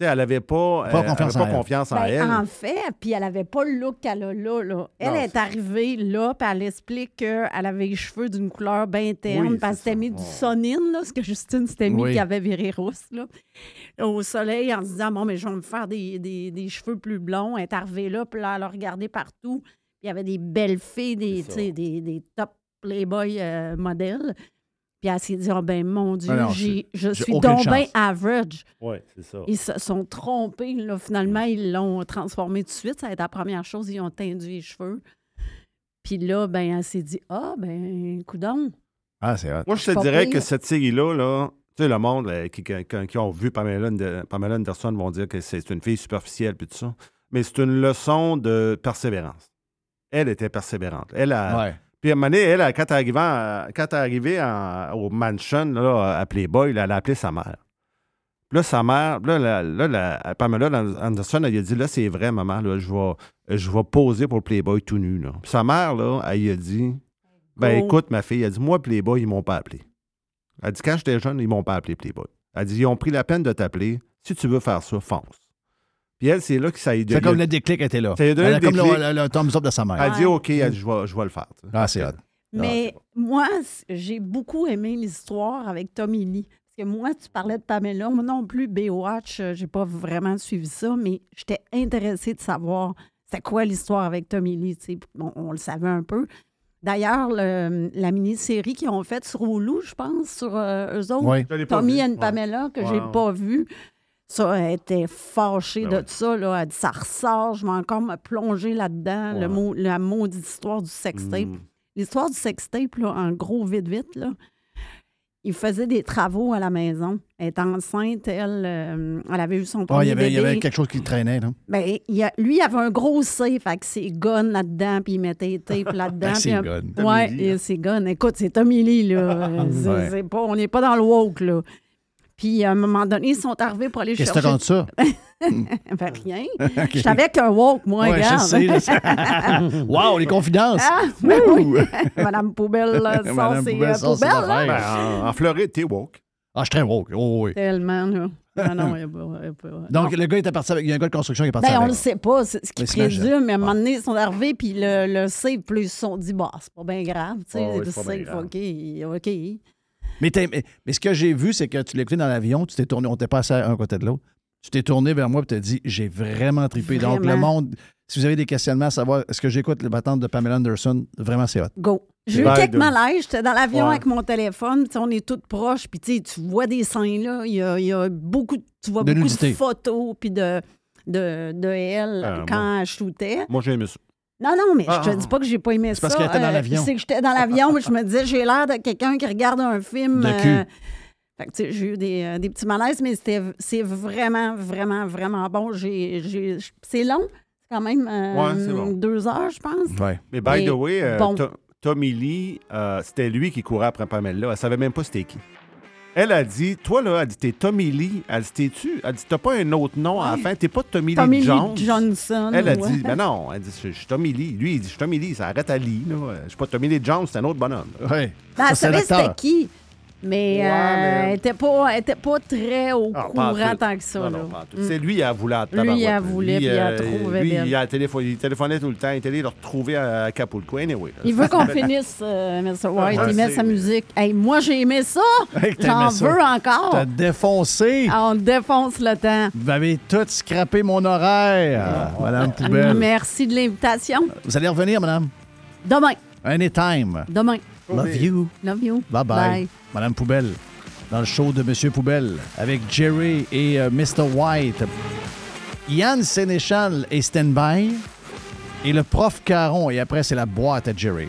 Tu sais, elle n'avait pas, Pas euh, confiance elle avait en pas elle. confiance en Ben, elle. En fait, puis elle avait pas le look qu'elle a là. là. Elle Non, est arrivée là, puis elle explique qu'elle avait les cheveux d'une couleur bien terne, Oui, puis elle c'est s'était ça. mis du sonine, là, ce que Justine s'était mis, Oui. qui avait viré rousse, là, au soleil, en se disant, bon, mais je vais me faire des, des- des cheveux plus blonds. Elle est arrivée là, puis là, elle a regardé partout. Puis il y avait des belles filles, des, des, des top Playboy euh, modèles. Puis elle s'est dit, oh ben mon Dieu, Ah non, j'ai- je j'ai suis donc bien average. Oui, c'est ça. Ils se sont trompés. Là. Finalement, ils l'ont transformé tout de suite. Ça a été la première chose. Ils ont tendu les cheveux. Puis là, ben, elle s'est dit Ah, ben, coudon. Ah, c'est hot. Moi, je te pas dirais pire. que cette série-là, là, tu sais, le monde là, qui, qui- qui- qui ont vu Pamela, Pamela Anderson vont dire que c'est une fille superficielle puis tout ça. Mais c'est une leçon de persévérance. Elle était persévérante. Elle a. Ouais. Puis à un moment donné, elle, quand elle est arrivée, quand elle est arrivée en- au mansion là, à Playboy, là, elle a appelé sa mère. Puis là, sa mère, là, là, la- Pamela Anderson, elle a dit Là, c'est vrai, maman, là, je vais, je vais poser pour Playboy tout nu. Là. Puis sa mère, là, elle lui a dit Ben Oh. écoute, ma fille, elle dit Moi, Playboy, ils m'ont pas appelé. Elle dit Quand j'étais jeune, ils m'ont pas appelé Playboy. Elle dit Ils ont pris la peine de t'appeler. Si tu veux faire ça, fonce. Puis elle, c'est là que ça a C'est comme le déclic était là. Ça lui a donné Elle a le comme déclic. le, le, le thumbs up de sa mère. Elle dit Ouais. OK, elle dit, je, vais, je vais le faire. tu sais. Ah, c'est hot. Mais moi, c- j'ai beaucoup aimé l'histoire avec Tommy Lee. Parce que moi, tu parlais de Pamela. Moi non plus, Baywatch, euh, j'ai pas vraiment suivi ça, mais j'étais intéressée de savoir c'était quoi l'histoire avec Tommy Lee. tu sais. Bon, on le savait un peu. D'ailleurs, le- la mini-série qu'ils ont faite sur Hulu, je pense, sur euh, eux autres, Oui. Je l'ai pas Tommy and Ouais. Pamela, que Ouais, j'ai ouais. pas vu. Ça, elle était fâchée Ben de ouais. ça. Là. Elle dit ça ressort, je vais encore me plonger là-dedans. Le Ouais. mot, la maudite histoire du sextape. Mm. L'histoire du sextape, là, en gros, vite, vite, là, il faisait des travaux à la maison. Elle est enceinte, elle, euh, elle avait eu son premier il, y avait, il y avait quelque chose qui traînait. Là. Ben, il a- lui, il avait un gros safe avec ses guns là-dedans, puis il mettait les tapes <laughs> là-dedans. Avec ses guns. Ouais, et ses guns. Écoute, c'est Tommy Lee, là. <laughs> Ouais. pas, on n'est pas dans le woke, là. Puis à un moment donné, ils sont arrivés pour aller Qu'est-ce que chercher. t'as contre ça? <laughs> Ben, rien. <laughs> Je savais qu'un woke, moi, Ouais, je regarde. sais, je sais. <laughs> wow, les confidences! Ah, ben oui. Madame Poubelle, là, ça, Madame c'est Poubelle euh, poubelle. Ben, en, en Floride, t'es woke. Ah, je suis très woke. Oh, oui. Tellement, là. Ah non, il y a pas- il y a pas- Donc, non. le gars était parti avec. Il y a un gars de construction qui est parti Ben, on avec. le sait pas, c'est ce s'imagine. présument, mais à un moment donné, ils sont arrivés, puis le, le safe, plus ils se sont dit, bah, c'est pas bien grave, tu sais, Oh, oui, c'est. OK, OK. Mais, t'as- mais, mais ce que j'ai vu, c'est que tu l'écoutais dans l'avion, tu t'es tourné, on n'était pas assis à un côté de l'autre. Tu t'es tourné vers moi et tu as dit J'ai vraiment trippé. Donc, le monde, si vous avez des questionnements à savoir est-ce que j'écoute le battant de Pamela Anderson, vraiment, c'est hot. Go. J'ai eu quelques dude. malaises. J'étais dans l'avion Ouais. avec mon téléphone. on est toutes proches. Puis tu vois des seins là. Il y a, il y a beaucoup, de- tu vois De beaucoup nudité. de photos puis de, de, de elle Ah, quand elle shootait. Moi, j'ai aimé ça. Non, non, mais Ah. je te dis pas que j'ai pas aimé C'est ça. parce qu'elle était dans Euh, l'avion. C'est que j'étais dans l'avion, mais je me disais, j'ai l'air de quelqu'un qui regarde un film. De cul. fait que, tu sais, j'ai eu des, euh, des petits malaises, mais c'était, c'est vraiment, vraiment, vraiment bon. J'ai, j'ai- c'est long. C'est quand même euh, Ouais, c'est bon. deux heures, je pense. Ouais. Mais by Mais the way, euh, bon. Tommy Lee, euh, c'était lui qui courait après Pamela. Elle savait même pas c'était qui. Elle a dit, toi là, elle dit, t'es Tommy Lee. Elle dit, t'es-tu? Elle dit, t'as pas un autre nom à la fin, t'es pas Tommy, Tommy Lee Lee Jones. Johnson. Elle a ouais. dit, ben non, elle dit, je suis Tommy Lee. Lui, il dit, je suis Tommy Lee, ça arrête à Lee. Là. Je suis pas Tommy Lee Jones, c'est un autre bonhomme. Ouais. Ben, Ça, elle c'est savait c'était qui. Mais, Ouais, euh, mais- elle était pas, était pas très au Ah, pas en courant tout. tant que ça. Non, là. non, pas en tout. Mm. C'est lui, il a voulu à Lui, il a tabarouette. voulu, puis il a trouvé Lui, belle. il, a téléphoné, il téléphonait tout le temps. Il était allé le retrouver à Acapulco. Anyway, là. Il veut qu'on <laughs> finisse, euh, Mr. White. Ouais, il met c'est- sa musique. Hey, moi, j'ai aimé ça. Hey, J'en ça. veux encore? T'as défoncé. Ah, On défonce le temps. Vous avez tout scrappé mon horaire, Madame Poubelle. Merci de l'invitation. Vous allez revenir, Madame? Demain. Anytime. Demain. Love you. Love you. Bye bye. Madame Poubelle, dans le show de Monsieur Poubelle, avec Jerry et euh, Mr. White. Yann Sénéchal est stand-by. Et le prof Caron, et après, c'est la boîte à Jerry.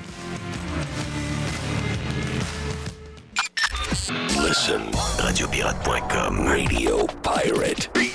Listen, radiopirate.com, Radio Pirate.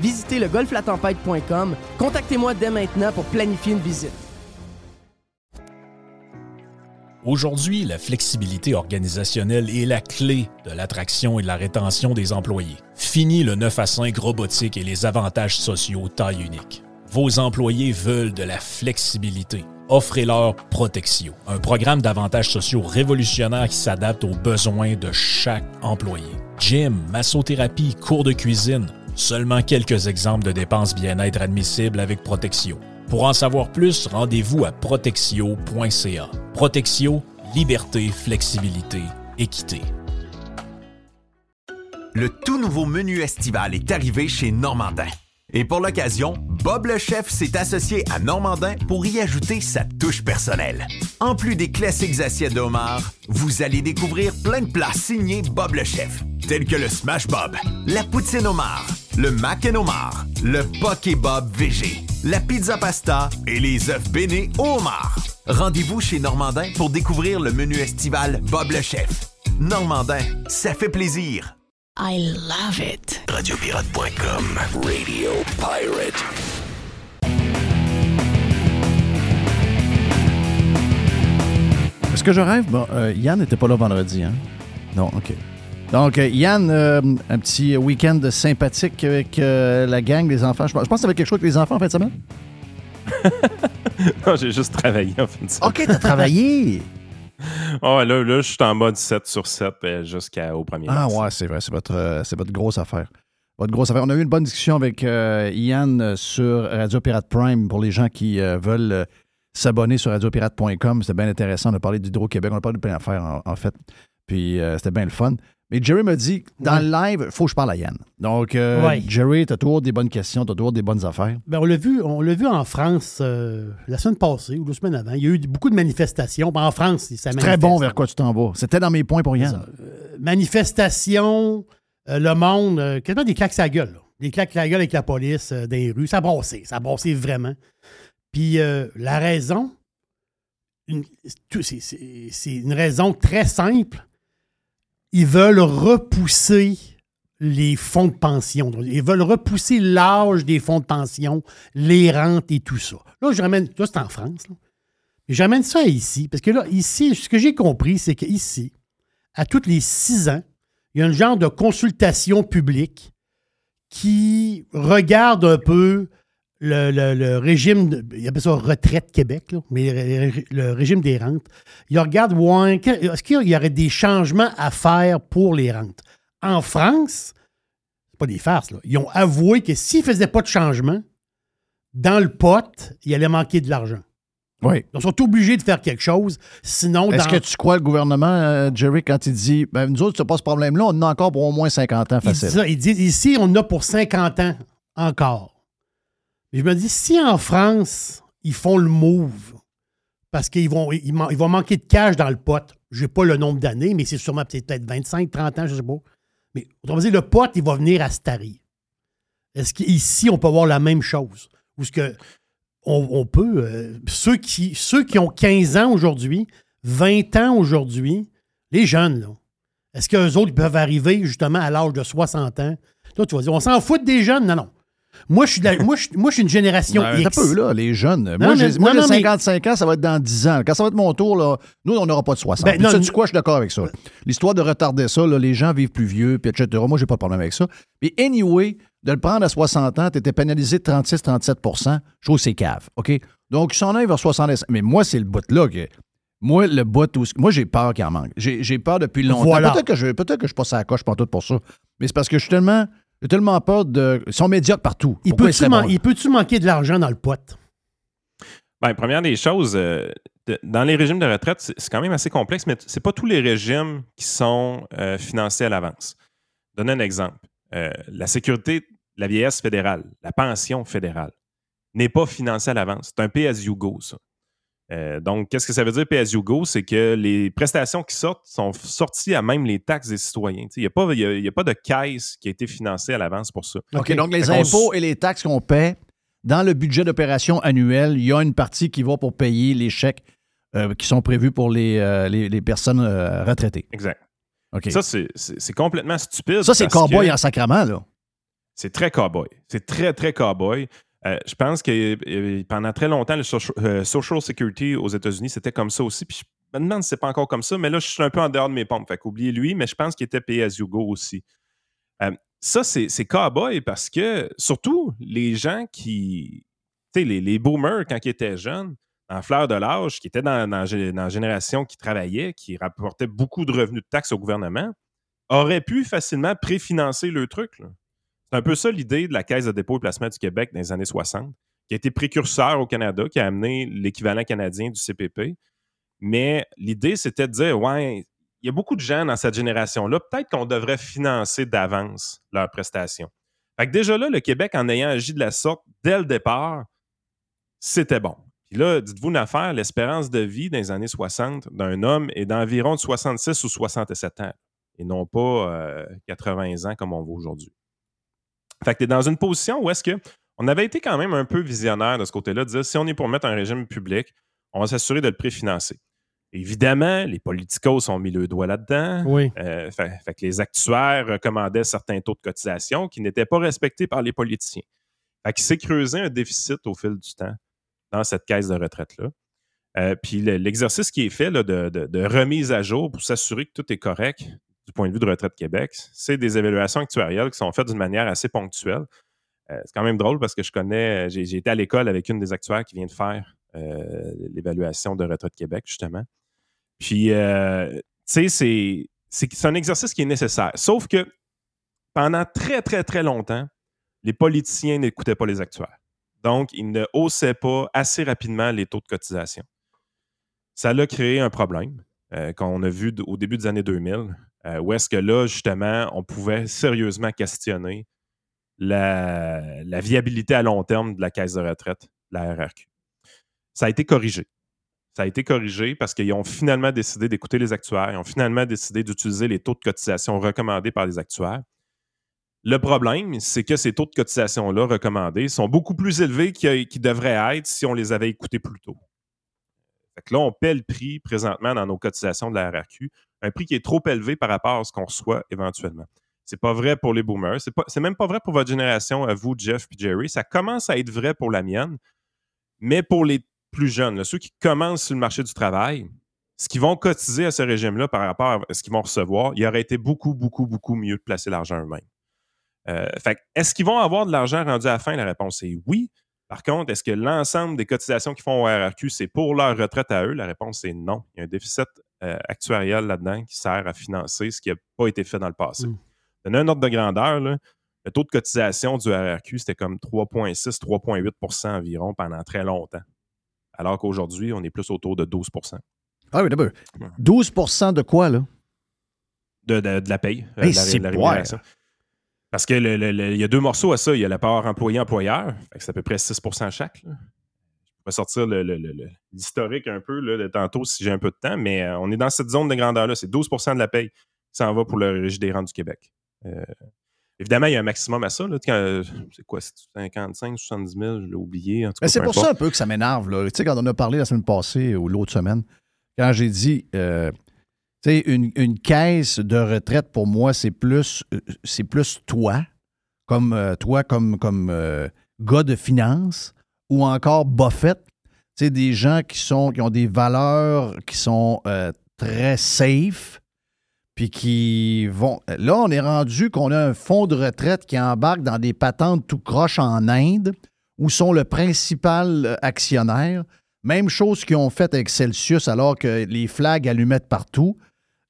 Visitez le golflatempête.com. Contactez-moi dès maintenant pour planifier une visite. Aujourd'hui, la flexibilité organisationnelle est la clé de l'attraction et de la rétention des employés. Fini le 9 à 5 robotique et les avantages sociaux taille unique. Vos employés veulent de la flexibilité. Offrez-leur Protexio, un programme d'avantages sociaux révolutionnaire qui s'adapte aux besoins de chaque employé. Gym, massothérapie, cours de cuisine, seulement quelques exemples de dépenses bien-être admissibles avec Protexio. Pour en savoir plus, rendez-vous à protexio.ca. Protexio, liberté, flexibilité, équité. Le tout nouveau menu estival est arrivé chez Normandin. Et pour l'occasion, Bob le chef s'est associé à Normandin pour y ajouter sa touche personnelle. En plus des classiques assiettes de homard, vous allez découvrir plein de plats signés Bob le chef, tels que le Smash Bob, la poutine homard, le mac and homard, le poké Bob VG, la pizza pasta et les œufs bénis au homard. Rendez-vous chez Normandin pour découvrir le menu estival Bob le chef. Normandin, ça fait plaisir. I love it. Radiopirate.com, Radio Pirate. Est-ce que je rêve? Bon, euh, Yann n'était pas là vendredi, hein? Non, OK. Donc, euh, Yann, euh, un petit week-end sympathique avec euh, la gang, les enfants. Je pense je pense que ça avait quelque chose avec les enfants en fin de semaine. <laughs> Non, j'ai juste travaillé en fin de semaine. OK, t'as travaillé! <laughs> Oh, là, là, je suis en mode 7 sur 7 euh, jusqu'au 1er Ah mars. ouais, c'est vrai, c'est votre, euh, c'est votre grosse affaire. Votre grosse affaire. On a eu une bonne discussion avec Yann sur Radio Pirate Prime pour les gens qui veulent s'abonner sur radiopirate.com. C'était bien intéressant. On a parlé d'Hydro-Québec. On a parlé de plein d'affaires, en, en fait. Puis euh, c'était bien le fun. Mais Jerry m'a dit, dans le live, il faut que je parle à Yann. Donc, euh, Ouais. Jerry, tu as toujours des bonnes questions, tu as toujours des bonnes affaires. Ben, on l'a vu, on l'a vu en France euh, la semaine passée ou deux semaines avant. Il y a eu beaucoup de manifestations. Ben, en France, ça très bon vers quoi tu t'en vas. C'était dans mes points pour Yann. manifestations, euh, le monde, quasiment des claques à la gueule. là. Des claques à la gueule avec la police dans les rues. Ça a brassé. Ça a brassé vraiment. Puis la raison, c'est une raison très simple. Ils veulent repousser les fonds de pension. Ils veulent repousser l'âge des fonds de pension, les rentes et tout ça. Là, je ramène. Là, c'est en France. là. J'amène ça ici, parce que là, ici, ce que j'ai compris, c'est qu'ici, à tous les six ans, il y a un genre de consultation publique qui regarde un peu le, le- le régime, de, il appelle ça retraite Québec, là, mais le, régime des rentes. Il regarde, ouais, est-ce qu'il y aurait des changements à faire pour les rentes? En France, c'est pas des farces, là, ils ont avoué que s'ils ne faisaient pas de changement, dans le pot, il allait manquer de l'argent. Oui. Ils sont obligés de faire quelque chose, sinon... Est-ce dans- que tu crois le gouvernement, euh, Jerry, quand il dit ben, nous autres, c'est pas ce problème-là, on en a encore pour au moins 50 ans facile? ça, il dit ici, on en a pour 50 ans encore. Je me dis, si en France, ils font le move, parce qu'ils vont, ils, vont manquer de cash dans le pot, je n'ai pas le nombre d'années, mais c'est sûrement peut-être 25, 30 ans, je ne sais pas. Mais autrement dit, le pot, il va venir à Stari. Est-ce qu'ici, on peut avoir la même chose? Ou est-ce que on, peut. euh, ceux, qui, ceux qui ont 15 ans aujourd'hui, 20 ans aujourd'hui, les jeunes, là, est-ce qu'eux autres peuvent arriver justement à l'âge de 60 ans? Là, tu vas dire, on s'en fout des jeunes? Non, non. Moi, je suis, la- moi, je, moi, je suis une génération Ben, X. un peu, là, les jeunes. Non, moi, mais- j'ai- moi, non, j'ai non, mais- 55 ans, ça va être dans 10 ans. Quand ça va être mon tour, là, nous, on n'aura pas de 60. Ben, sais-tu nous- quoi, je suis d'accord avec ça. L'histoire de retarder ça, là, les gens vivent plus vieux, puis etc. Moi, j'ai pas de problème avec ça. Mais anyway, de le prendre à 60 ans, tu étais pénalisé de 36-37% je trouve c'est cave. OK? Donc, s'en aillent vers 65. Mais moi, c'est le bout-là que. Moi, le bout où. Moi, j'ai peur qu'il en manque. J'ai j'ai peur depuis longtemps. Voilà. Peut-être que je peut que je passe à la coche, tout pour ça. Mais c'est parce que je suis tellement. J'ai tellement peur de. Ils sont médiocres partout. Il Pourquoi peut-tu man- manquer de l'argent dans le pot? Ben, première des choses, euh, de- dans les régimes de retraite, c'est c'est quand même assez complexe, mais c'est pas tous les régimes qui sont euh, financés à l'avance. Donne un exemple. Euh, la sécurité, la vieillesse fédérale, la pension fédérale, n'est pas financée à l'avance. C'est un pay-as-you-go, ça. Euh, donc, qu'est-ce que ça veut dire pay-as-you-go? C'est que les prestations qui sortent sont sorties à même les taxes des citoyens. Il n'y a, pas- il y a- il y a pas de caisse qui a été financée à l'avance pour ça. OK, donc les impôts et les taxes qu'on paie, dans le budget d'opération annuel, il y a une partie qui va pour payer les chèques euh, qui sont prévus pour les, euh, les, les personnes euh, retraitées. Exact. OK. Ça, c'est- complètement stupide. Ça, c'est cowboy que- en sacrament, là. C'est très cowboy. C'est très, très cowboy. Euh, je pense que euh, pendant très longtemps, le Social, euh, Social Security aux États-Unis, c'était comme ça aussi. Puis je me demande si c'est pas encore comme ça, mais là, je suis un peu en dehors de mes pompes. Fait qu'oubliez lui, mais je pense qu'il était pay as you go aussi. Ça, c'est cowboy parce que, surtout, les gens qui. Tu sais, les, les boomers, quand ils étaient jeunes, en fleur de l'âge, qui étaient dans, dans, la génération qui travaillait, qui rapportaient beaucoup de revenus de taxes au gouvernement, auraient pu facilement préfinancer le truc. là. C'est un peu ça l'idée de la Caisse de dépôt et placement du Québec dans les années 60, qui a été précurseur au Canada, qui a amené l'équivalent canadien du CPP. Mais l'idée, c'était de dire, ouais, il y a beaucoup de gens dans cette génération-là, peut-être qu'on devrait financer d'avance leurs prestations. Fait que déjà là, le Québec, en ayant agi de la sorte dès le départ, c'était bon. Puis là, dites-vous une affaire, l'espérance de vie dans les années 60 d'un homme est d'environ de 66 ou 67 ans, et non pas euh, 80 ans comme on voit aujourd'hui. Fait que tu es dans une position où est-ce que on avait été quand même un peu visionnaire de ce côté-là, de dire si on est pour mettre un régime public, on va s'assurer de le préfinancer. Évidemment, les politicos ont mis le doigt là-dedans. Oui. Euh, fait, fait que les actuaires recommandaient certains taux de cotisation qui n'étaient pas respectés par les politiciens. Fait qu'il s'est creusé un déficit au fil du temps dans cette caisse de retraite-là. Euh, puis le- l'exercice qui est fait là, de, de- de remise à jour pour s'assurer que tout est correct du point de vue de Retraite Québec, c'est des évaluations actuarielles qui sont faites d'une manière assez ponctuelle. Euh, c'est quand même drôle parce que je connais, j'ai j'ai été à l'école avec une des actuaires qui vient de faire euh, l'évaluation de Retraite Québec, justement. Puis, euh, tu sais, c'est- c'est un exercice qui est nécessaire. Sauf que pendant très, très, très longtemps, les politiciens n'écoutaient pas les actuaires. Donc, ils ne haussaient pas assez rapidement les taux de cotisation. Ça a créé un problème euh, qu'on a vu au début des années 2000, euh, où est-ce que là, justement, on pouvait sérieusement questionner la, viabilité à long terme de la caisse de retraite, la RRQ. Ça a été corrigé. Ça a été corrigé parce qu'ils ont finalement décidé d'écouter les actuaires. Ils ont finalement décidé d'utiliser les taux de cotisation recommandés par les actuaires. Le problème, c'est que ces taux de cotisation-là recommandés sont beaucoup plus élevés qu'ils devraient être si on les avait écoutés plus tôt. Là, on paie le prix présentement dans nos cotisations de la RRQ, un prix qui est trop élevé par rapport à ce qu'on reçoit éventuellement. C'est pas vrai pour les boomers. C'est, pas, même pas vrai pour votre génération, à vous, Jeff et Jerry. Ça commence à être vrai pour la mienne. Mais pour les plus jeunes, ceux qui commencent sur le marché du travail, ce qu'ils vont cotiser à ce régime-là par rapport à ce qu'ils vont recevoir, il aurait été beaucoup, beaucoup, beaucoup mieux de placer l'argent eux-mêmes. Euh, fait est-ce qu'ils vont avoir de l'argent rendu à la fin? La réponse est oui. Par contre, est-ce que l'ensemble des cotisations qu'ils font au RRQ, c'est pour leur retraite à eux? La réponse est non. Il y a un déficit euh, actuariel là-dedans qui sert à financer ce qui n'a pas été fait dans le passé. Mm. Donner un ordre de grandeur, là, le taux de cotisation du RRQ, c'était comme 3,6, 3,8% environ pendant très longtemps. Alors qu'aujourd'hui, on est plus autour de 12% Ah oui, d'abord. 12% de quoi, là? de, de- de la paye, euh, Hey, de la, c'est la rémunération. Parce que le- le- le- il y a deux morceaux à ça. Il y a la part employé-employeur. C'est à peu près 6 chaque. là. Je pourrais sortir l'historique un peu là, de tantôt si j'ai un peu de temps, mais euh, on est dans cette zone de grandeur-là. C'est 12% de la paye qui s'en va pour le Régie des rentes du Québec. Euh, évidemment, il y a un maximum à ça. euh, c'est quoi? C'est 55, 70 000? Je l'ai oublié. C'est pour ça un peu que ça m'énerve. Tu sais, quand on a parlé la semaine passée ou l'autre semaine, quand j'ai dit, sais, une, une caisse de retraite, pour moi, c'est plus, euh, c'est plus toi, comme euh, toi, comme, comme euh, gars de finance, ou encore Buffett. Sais, des gens qui, sont, qui ont des valeurs qui sont très safe, puis qui vont. Là, on est rendu qu'on a un fonds de retraite qui embarque dans des patentes tout croche en Inde, où sont le principal actionnaire. Même chose qu'ils ont fait avec Celsius, alors que les flags allumettes partout.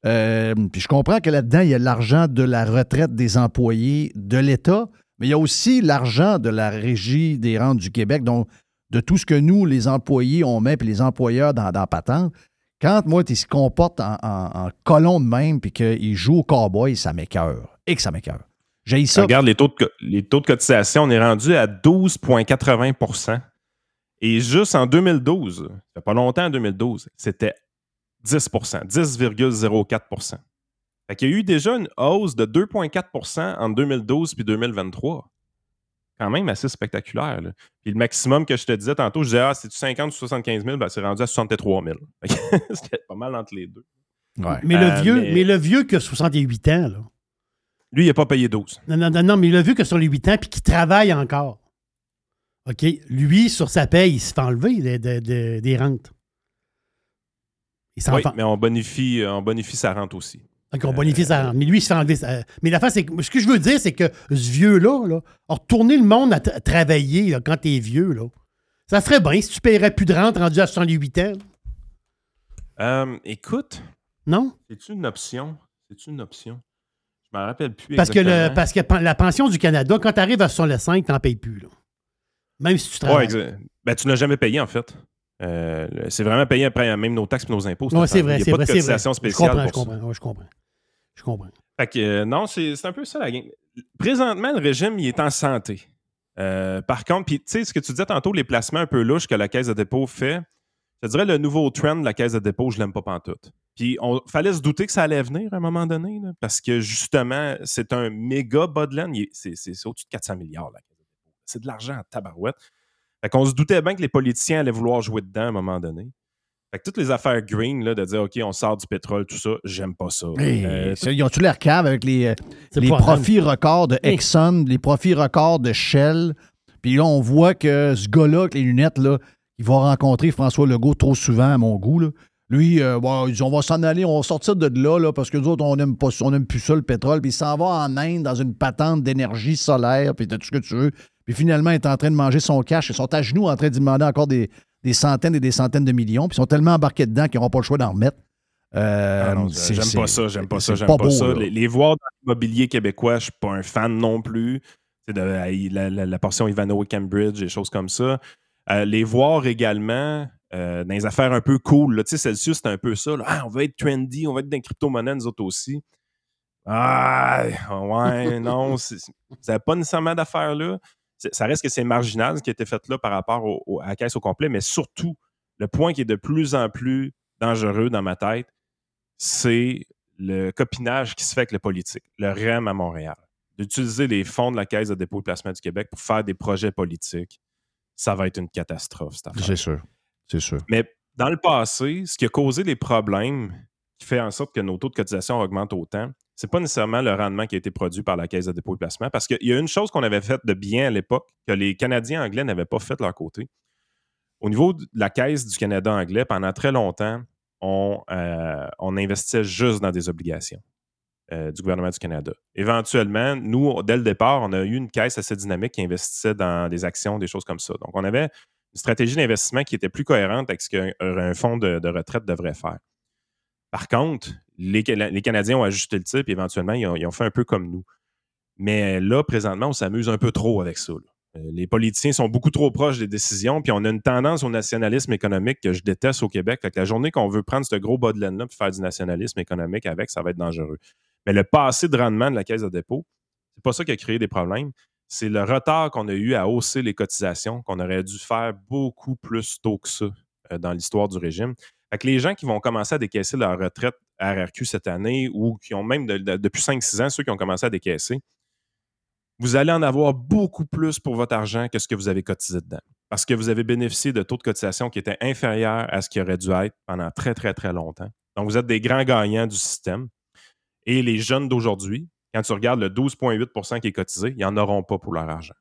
Euh, puis je comprends que là-dedans, il y a l'argent de la retraite des employés de l'État, mais il y a aussi l'argent de la Régie des rentes du Québec, donc de tout ce que nous, les employés, on met, puis les employeurs dans, dans patente. Quand moi, tu se comporte en, en- en colon de même, puis qu'il joue au cowboy, ça m'écœure. Et que ça m'écœure. J'ai ça. Regarde les taux, de, les taux de cotisation, on est rendu à 12,80% Et juste en 2012, ça fait pas longtemps en 2012, c'était 10% 10,04% Fait qu'il y a eu déjà une hausse de 2,4% en 2012 puis 2023. Quand même assez spectaculaire. là. Puis le maximum que je te disais tantôt, je disais, ah, c'est-tu 50 ou 75 000? Ben, c'est rendu à 63 000. <laughs> Fait que <laughs> C'était pas mal entre les deux. Mais, le Euh, vieux, mais- mais... le vieux qui a 68 ans, là. Lui, il n'a pas payé 12. Non, non, non, non, mais le vieux qui a sur les 8 ans puis qui travaille encore. OK? Lui, sur sa paye, il se fait enlever de- de- de- des rentes. Il Oui, mais on bonifie, on bonifie sa rente aussi. OK, on bonifie sa rente. Mais lui, il se fait enlever. sa- Mais la c'est que ce que je veux dire, c'est que ce vieux-là, là, retourné le monde à, tra- travailler là, quand t'es vieux, là. Ça serait bien si tu paierais plus de rente rendu à 68 ans. Euh, écoute. Non? C'est une option. C'est une option. Je m'en rappelle plus. Parce que, le, parce que la pension du Canada, quand tu arrives à 65, tu n'en payes plus. Là. Même si tu travailles. Ben, tu n'as jamais payé, en fait. Euh, c'est vraiment payé après même nos taxes et nos impôts. Ouais, c'est vrai, Il n'y c'est a vrai, pas de vrai. cotisation Je spéciale comprends, je pour ça. comprends, ouais, je comprends. Je comprends. Fait que, euh, non, c'est un peu ça la game. Présentement, le régime, il est en santé. Euh, par contre, puis tu sais, ce que tu disais tantôt, les placements un peu louches que la Caisse de dépôt fait, je dirais le nouveau trend de la Caisse de dépôt, je l'aime pas pantoute. Puis on fallait se douter que ça allait venir à un moment donné, là, parce que justement, c'est un méga bas de laine. Il est- C'est au-dessus de 400 milliards, la Caisse de dépôt. C'est de l'argent en tabarouette. Fait qu'on se doutait bien que les politiciens allaient vouloir jouer dedans à un moment donné. Fait que toutes les affaires green, là, de dire, OK, on sort du pétrole, tout ça, j'aime pas ça. Hey, Euh, ils ont-tu l'air cave avec les, euh, les profits records de Hey. Exxon, les profits records de Shell? Puis là, on voit que ce gars-là, avec les lunettes, là, il va rencontrer François Legault trop souvent à mon goût. là. Lui, euh, bon, ils disent, on va s'en aller, on va sortir de là, là parce que nous autres, on n'aime pas ça, on aime plus ça, le pétrole. Puis il s'en va en Inde dans une patente d'énergie solaire, puis t'as tout ce que tu veux. Puis finalement, il est en train de manger son cash. Ils sont à genoux en train d'y demander encore des, des centaines et des centaines de millions. Puis ils sont tellement embarqués dedans qu'ils n'auront pas le choix d'en remettre. Euh, Ah j'aime pas ça, j'aime pas ça, j'aime pas pas, beau, ça. Les, les voir dans l'immobilier québécois, je suis pas un fan non plus. C'est de la, la- la portion Ivano et Cambridge, des choses comme ça. Euh, les voir également euh, dans les affaires un peu cool. là. Tu sais, Celsius, c'est un peu ça. là. Ah, on va être trendy, on va être dans les crypto-monnaies, nous autres aussi. Ah, ouais, non, vous n'avez pas nécessairement d'affaires là. Ça reste que c'est marginal ce qui a été fait là par rapport au- au- à la caisse au complet, mais surtout, Le point qui est de plus en plus dangereux dans ma tête, c'est le copinage qui se fait avec le politique, le REM à Montréal. D'utiliser les fonds de la Caisse de dépôt et placement du Québec pour faire des projets politiques, ça va être une catastrophe, cette. C'est sûr. C'est sûr. Mais dans le passé, ce qui a causé les problèmes qui fait en sorte que nos taux de cotisation augmentent autant, c'est pas nécessairement le rendement qui a été produit par la Caisse de dépôt et placement, parce qu'il y a une chose qu'on avait faite de bien à l'époque que les Canadiens anglais n'avaient pas fait de leur côté. Au niveau de la Caisse du Canada anglais, pendant très longtemps, on, euh, investissait juste dans des obligations euh, du gouvernement du Canada. Éventuellement, nous, dès le départ, on a eu une caisse assez dynamique qui investissait dans des actions, des choses comme ça. Donc, on avait une stratégie d'investissement qui était plus cohérente avec ce qu'un fonds de retraite devrait faire. Par contre, les, Cana- les Canadiens ont ajusté le type et éventuellement, ils ont, fait un peu comme nous. Mais là, présentement, on s'amuse un peu trop avec ça. Euh, Les politiciens sont beaucoup trop proches des décisions, puis on a une tendance au nationalisme économique que je déteste au Québec. La journée qu'on veut prendre ce gros bas de laine-là et faire du nationalisme économique avec, ça va être dangereux. Mais le passé de rendement de la caisse de dépôt, c'est pas ça qui a créé des problèmes. C'est le retard qu'on a eu à hausser les cotisations, qu'on aurait dû faire beaucoup plus tôt que ça euh, dans l'histoire du régime. Fait que les gens qui vont commencer à décaisser leur retraite à RRQ cette année ou qui ont même de- de- depuis 5-6 ans, ceux qui ont commencé à décaisser, vous allez en avoir beaucoup plus pour votre argent que ce que vous avez cotisé dedans. Parce que vous avez bénéficié de taux de cotisation qui étaient inférieurs à ce qui aurait dû être pendant très, très, très longtemps. Donc, vous êtes des grands gagnants du système. Et les jeunes d'aujourd'hui, quand tu regardes le 12,8% qui est cotisé, ils n'en auront pas pour leur argent.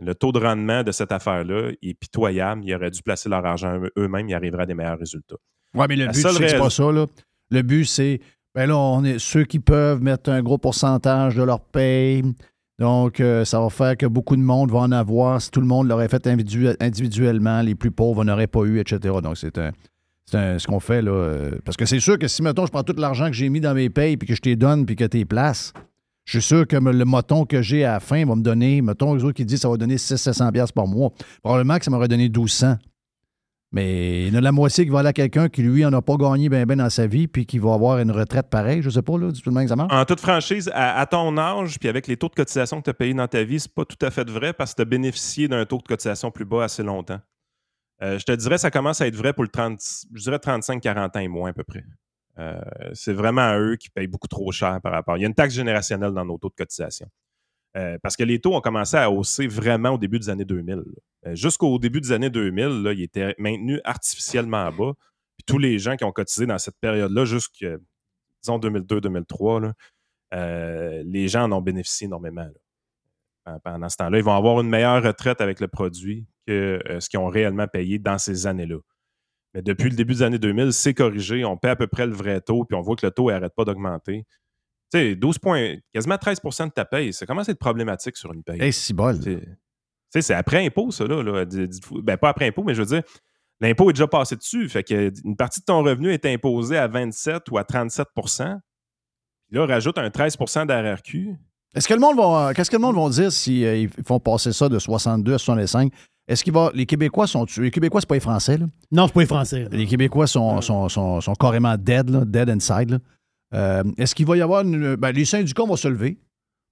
Le taux de rendement de cette affaire-là est pitoyable. Ils auraient dû placer leur argent eux-mêmes, ils arriveraient à des meilleurs résultats. Oui, mais le La but, c'est pas ça. Là. Le but, c'est. Ben là, on est ceux qui peuvent mettre un gros pourcentage de leur paye. Donc, euh, ça va faire que beaucoup de monde va en avoir. Si tout le monde l'aurait fait individu- individuellement, les plus pauvres n'auraient pas eu, etc. Donc, c'est un. Ce qu'on fait, là. euh, Parce que c'est sûr que si, mettons, je prends tout l'argent que j'ai mis dans mes payes, puis que je t'ai donne, puis que tu places, je suis sûr que le moton que j'ai à la fin va me donner, mettons, les autres qui disent ça va donner 600-700$ piastres par mois. Probablement que ça m'aurait donné 1200. Mais il y en a la moitié qui va aller à quelqu'un qui, lui, en a pas gagné bien ben dans sa vie, puis qui va avoir une retraite pareille. Je sais pas, là, du tout de même marche. En toute franchise, à, à ton âge, puis avec les taux de cotisation que tu as payés dans ta vie, c'est pas tout à fait vrai parce que tu as bénéficié d'un taux de cotisation plus bas assez longtemps. Euh, je te dirais, ça commence à être vrai pour le 30, je dirais 35-40 ans et moins à peu près. Euh, c'est vraiment à eux qui payent beaucoup trop cher par rapport. Il y a une taxe générationnelle dans nos taux de cotisation. Euh, parce que les taux ont commencé à hausser vraiment au début des années 2000. là. Euh, Jusqu'au début des années 2000, là, ils étaient maintenus artificiellement bas. Puis tous les gens qui ont cotisé dans cette période-là, jusqu'à, disons, 2002-2003, là, euh, les gens en ont bénéficié énormément. Pendant ce temps-là, ils vont avoir une meilleure retraite avec le produit que ce qu'ils ont réellement payé dans ces années-là. Mais depuis le début des années 2000, c'est corrigé. On paie à peu près le vrai taux, puis on voit que le taux n'arrête pas d'augmenter. Tu sais, 12 points, quasiment 13% de ta paye, ça commence à être problématique sur une paye. Hey, si bol. Tu sais, c'est après impôt, ça, là. Ben, pas après impôt, mais je veux dire, l'impôt est déjà passé dessus. Fait que une partie de ton revenu est imposée à 27 ou à 37 Puis là, rajoute un 13 d'RRQ. Est-ce que le monde va. Qu'est-ce que le monde va dire s'ils font passer ça de 62 à 65? Est-ce qu'il va. Les Québécois sont. Les Québécois, c'est pas les Français, là? Non, c'est pas les Français. Les Québécois sont, sont, sont, sont carrément dead, là, dead inside. là. Euh, Est-ce qu'il va y avoir une. ben, les syndicats vont se lever.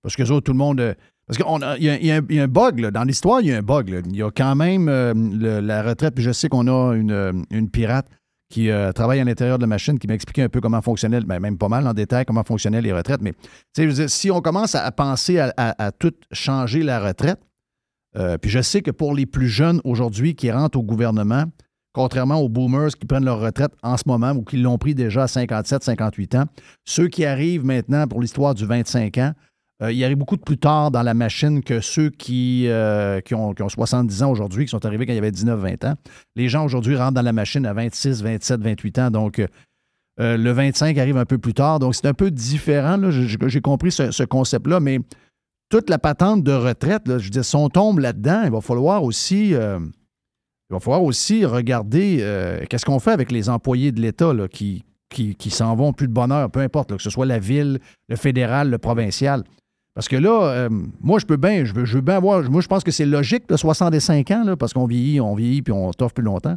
Parce que autres, tout le monde. euh, Parce qu'il y, a- un- bug, là. Dans l'histoire, il y a un bug. là. Il y a quand même euh, la retraite. Puis je sais qu'on a une, une pirate qui travaille à l'intérieur de la machine qui m'expliquait un peu comment fonctionnait, ben, même pas mal en détail, comment fonctionnaient les retraites. Mais si on commence à, penser à, tout changer la retraite, puis je sais que pour les plus jeunes aujourd'hui qui rentrent au gouvernement, contrairement aux boomers qui prennent leur retraite en ce moment ou qui l'ont pris déjà à 57, 58 ans, ceux qui arrivent maintenant pour l'histoire du 25 ans, euh, ils arrivent beaucoup plus tard dans la machine que ceux qui, euh, ont, qui ont 70 ans aujourd'hui, qui sont arrivés quand il y avait 19, 20 ans. Les gens aujourd'hui rentrent dans la machine à 26, 27, 28 ans. Donc, euh, le 25 arrive un peu plus tard. Donc, c'est un peu différent. J'ai compris ce, ce concept-là, mais toute la patente de retraite, je veux dire, si on tombe là-dedans, il va falloir aussi. Il va falloir aussi regarder euh, qu'est-ce qu'on fait avec les employés de l'État qui, qui, qui s'en vont plus de bonheur, peu importe, là, que ce soit la ville, le fédéral, le provincial. Parce que là, euh, moi, je peux bien, je veux, je veux bien avoir. Moi, je pense que c'est logique, de 65 ans, là, parce qu'on vieillit, on vieillit, puis on t'offre plus longtemps.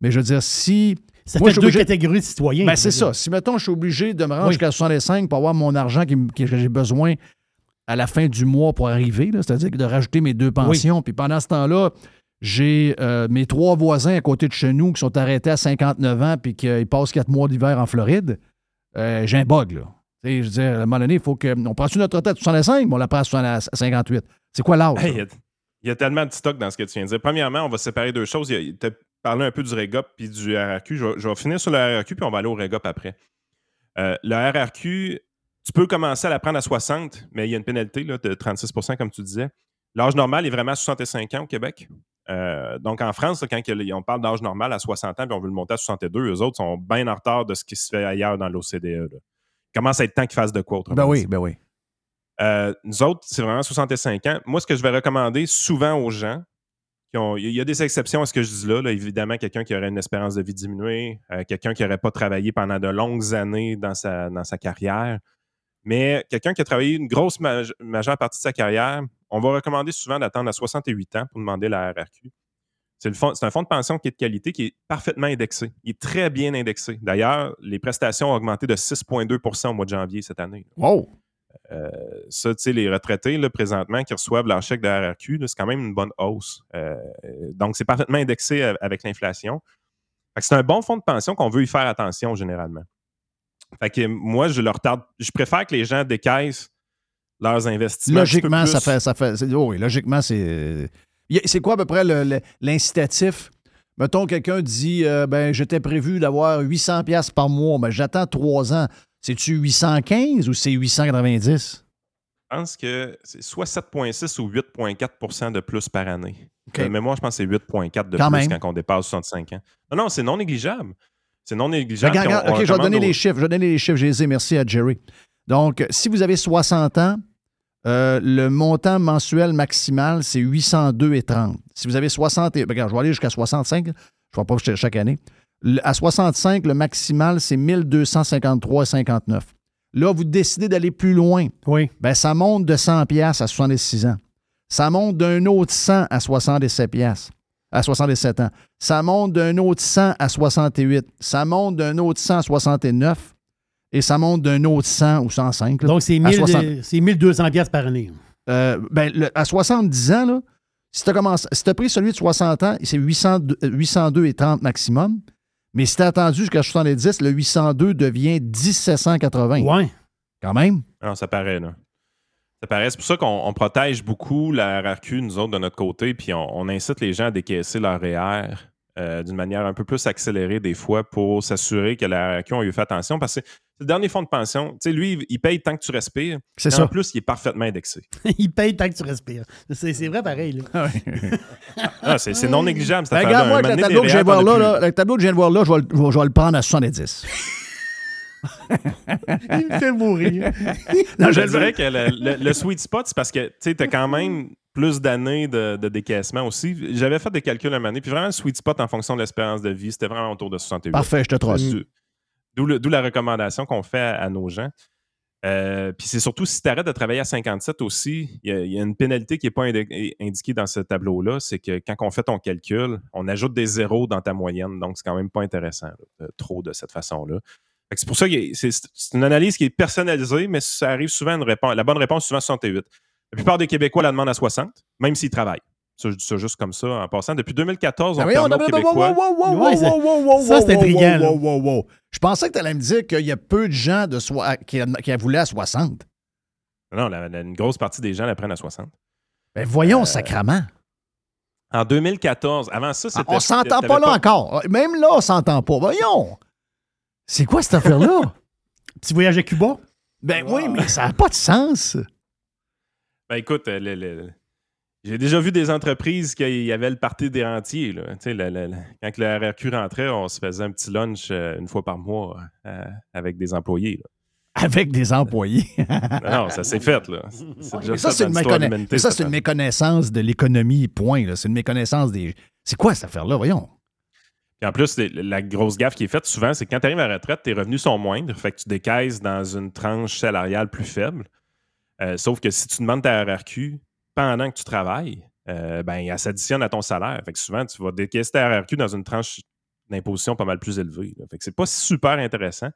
Mais je veux dire, si. Ça moi, fait je deux obligé- catégories de citoyens. ben, c'est ça. Si, mettons, je suis obligé de me rendre Oui. jusqu'à 65 pour avoir mon argent qui que j'ai besoin à la fin du mois pour arriver, c'est-à-dire de rajouter mes deux pensions, puis pendant ce temps-là, J'ai euh, mes trois voisins à côté de chez nous qui sont arrêtés à 59 ans puis qu'ils passent quatre mois d'hiver en Floride. Euh, j'ai un bug, là. Je veux dire, à un moment donné, il faut que. On prend-tu notre retraite? à 65, mais on la prend à 60 à 58. C'est quoi l'âge? Hey, il, y a, il y a tellement de stock dans ce que tu viens de dire. Premièrement, on va séparer deux choses. Tu as parlé un peu du REGOP puis du RRQ. Je vais, je vais finir sur le RRQ, puis on va aller au REGOP après. Euh, le RRQ, tu peux commencer à la prendre à 60, mais il y a une pénalité là, de 36% comme tu disais. L'âge normal est vraiment à 65 ans au Québec. Euh, donc, en France, quand on parle d'âge normal à 60 ans puis on veut le monter à 62, eux autres sont bien en retard de ce qui se fait ailleurs dans l'OCDE. commence à être temps qu'ils fassent de quoi autrement Ben oui, ben oui. Euh, nous autres, c'est vraiment 65 ans. Moi, ce que je vais recommander souvent aux gens, qui ont- il y a des exceptions à ce que je dis là. là. évidemment, quelqu'un qui aurait une espérance de vie diminuée, euh, quelqu'un qui n'aurait pas travaillé pendant de longues années dans sa, dans sa carrière, mais quelqu'un qui a travaillé une grosse maj- majeure partie de sa carrière, on va recommander souvent d'attendre à 68 ans pour demander la RRQ. C'est un fonds de pension qui est de qualité, qui est parfaitement indexé. Il est très bien indexé. D'ailleurs, les prestations ont augmenté de 6,2% au mois de janvier cette année. Wow! Euh, ça, tu sais, les retraités, là, présentement, qui reçoivent leur chèque de RRQ, c'est quand même une bonne hausse. Euh, donc, c'est parfaitement indexé avec l'inflation. C'est un bon fonds de pension qu'on veut y faire attention généralement. Fait que moi, je leur tarde. Je préfère que les gens décaissent leurs investissements. Logiquement, ça fait. Ça fait c'est- oh oui, logiquement, c'est. C'est quoi à peu près l'incitatif? Mettons, quelqu'un dit euh, ben, j'étais prévu d'avoir 800$ piastres par mois, mais j'attends trois ans. C'est-tu 815 ou c'est 890? Je pense que c'est soit 7,6 ou 8,4% de plus par année. OK. De mémoire, je pense que c'est 8,4 de Quand plus même. quand on dépasse 65 ans. Non, non, c'est non négligeable. C'est non négligeable. Regarde, puis on- regarde, on OK, je vais donner les chiffres. Je vais donner les chiffres. J'ai les ai. Merci à Jerry. Donc, si vous avez 60 ans, euh, le montant mensuel maximal, c'est 802,30. Si vous avez 60, et- regarde, je vais aller jusqu'à 65. Je ne vais pas ch- chaque année. Le- à 65, le maximal, c'est 1253,59. Là, vous décidez d'aller plus loin. Oui. Ben, ça monte de 100 pièces à 66 ans. Ça monte d'un autre 100 à 67 pièces à 67 ans. Ça monte d'un autre 100 à 68. Ça monte d'un autre 100 à 69. Et ça monte d'un autre 100 ou 105. là, Donc, c'est à 1000 60. c'est 1200 pièces par année. Euh, ben, le- à 70 ans, là, si tu as, pris celui de 60 ans, c'est 802 euh, 802,30 maximum. Mais si tu as attendu jusqu'à 70, le 802 devient 1780. Ouais. Quand même. Non, ça paraît, là. Ça paraît. C'est pour ça qu'on on protège beaucoup la RRQ, nous autres, de notre côté, puis on, on incite les gens à décaisser leur REER euh, d'une manière un peu plus accélérée des fois pour s'assurer que la RRQ ont eu fait attention parce que le dernier fonds de pension. Tu sais, lui, il- paye tant que tu respires. C'est Et ça. En plus, il est parfaitement indexé. <laughs> Il paye tant que tu respires. C'est c'est vrai pareil. Là. Ah, <laughs> c'est c'est non négligeable. cette Ben, regarde-moi le tableau que je viens de voir là, là, le tableau que je viens de voir là, je vais, le- je vais- je vais le prendre à 70. <laughs> Il me fait mourir. Non, je dirais que le, le- le sweet spot, c'est parce que tu as quand même plus d'années de, de décaissement aussi. J'avais fait des calculs à donné, puis vraiment, le sweet spot en fonction de l'espérance de vie, c'était vraiment autour de 68. Parfait, je te trosse. D'où la recommandation qu'on fait à, à nos gens. Euh, puis c'est surtout si tu arrêtes de travailler à 57 aussi, il y, a- il y a une pénalité qui n'est pas indi- indiquée dans ce tableau-là, c'est que quand on fait ton calcul, on ajoute des zéros dans ta moyenne, donc c'est quand même pas intéressant, là, trop de cette façon-là. C'est pour ça que c'est une analyse qui est personnalisée, mais ça arrive souvent une réponse. La bonne réponse, c'est souvent 68. La plupart des Québécois la demandent à 60, même s'ils travaillent. Ça, je dis ça juste comme ça en passant. Depuis 2014, on Ben voyons, permet aux Québécois. ça, c'est wow, intriguant. Je pensais que tu allais me dire qu'il y a peu de gens de qui, qui voulaient à 60. Non, la- la- une grosse partie des gens la prennent à 60. Ben voyons, Euh, sacrament. En 2014, avant ça, c'était. On s'entend pas là encore. Même là, on s'entend pas. Voyons. C'est quoi cette affaire-là? <laughs> Petit voyage à Cuba? Ben oui, mais ça n'a pas de sens. Ben écoute, euh, le- le- j'ai déjà vu des entreprises qui y avait le parti des rentiers. Là. Le- le- quand le RRQ rentrait, on se faisait un petit lunch euh, une fois par mois euh, avec des employés. là. Avec des employés. <laughs> Non, ça s'est fait. Là. C'est déjà Mais ça, c'est une, méconna- ça, une méconnaissance de l'économie, point. C'est une méconnaissance des. C'est quoi cette affaire-là? Voyons? Puis en plus, la grosse gaffe qui est faite souvent, c'est que quand tu arrives à la retraite, tes revenus sont moindres. Fait que tu décaisses dans une tranche salariale plus faible. Euh, sauf que si tu demandes ta RRQ pendant que tu travailles, euh, ben, elle s'additionne à ton salaire. Fait que souvent, tu vas décaisser ta RRQ dans une tranche d'imposition pas mal plus élevée. là. Fait que c'est pas super intéressant.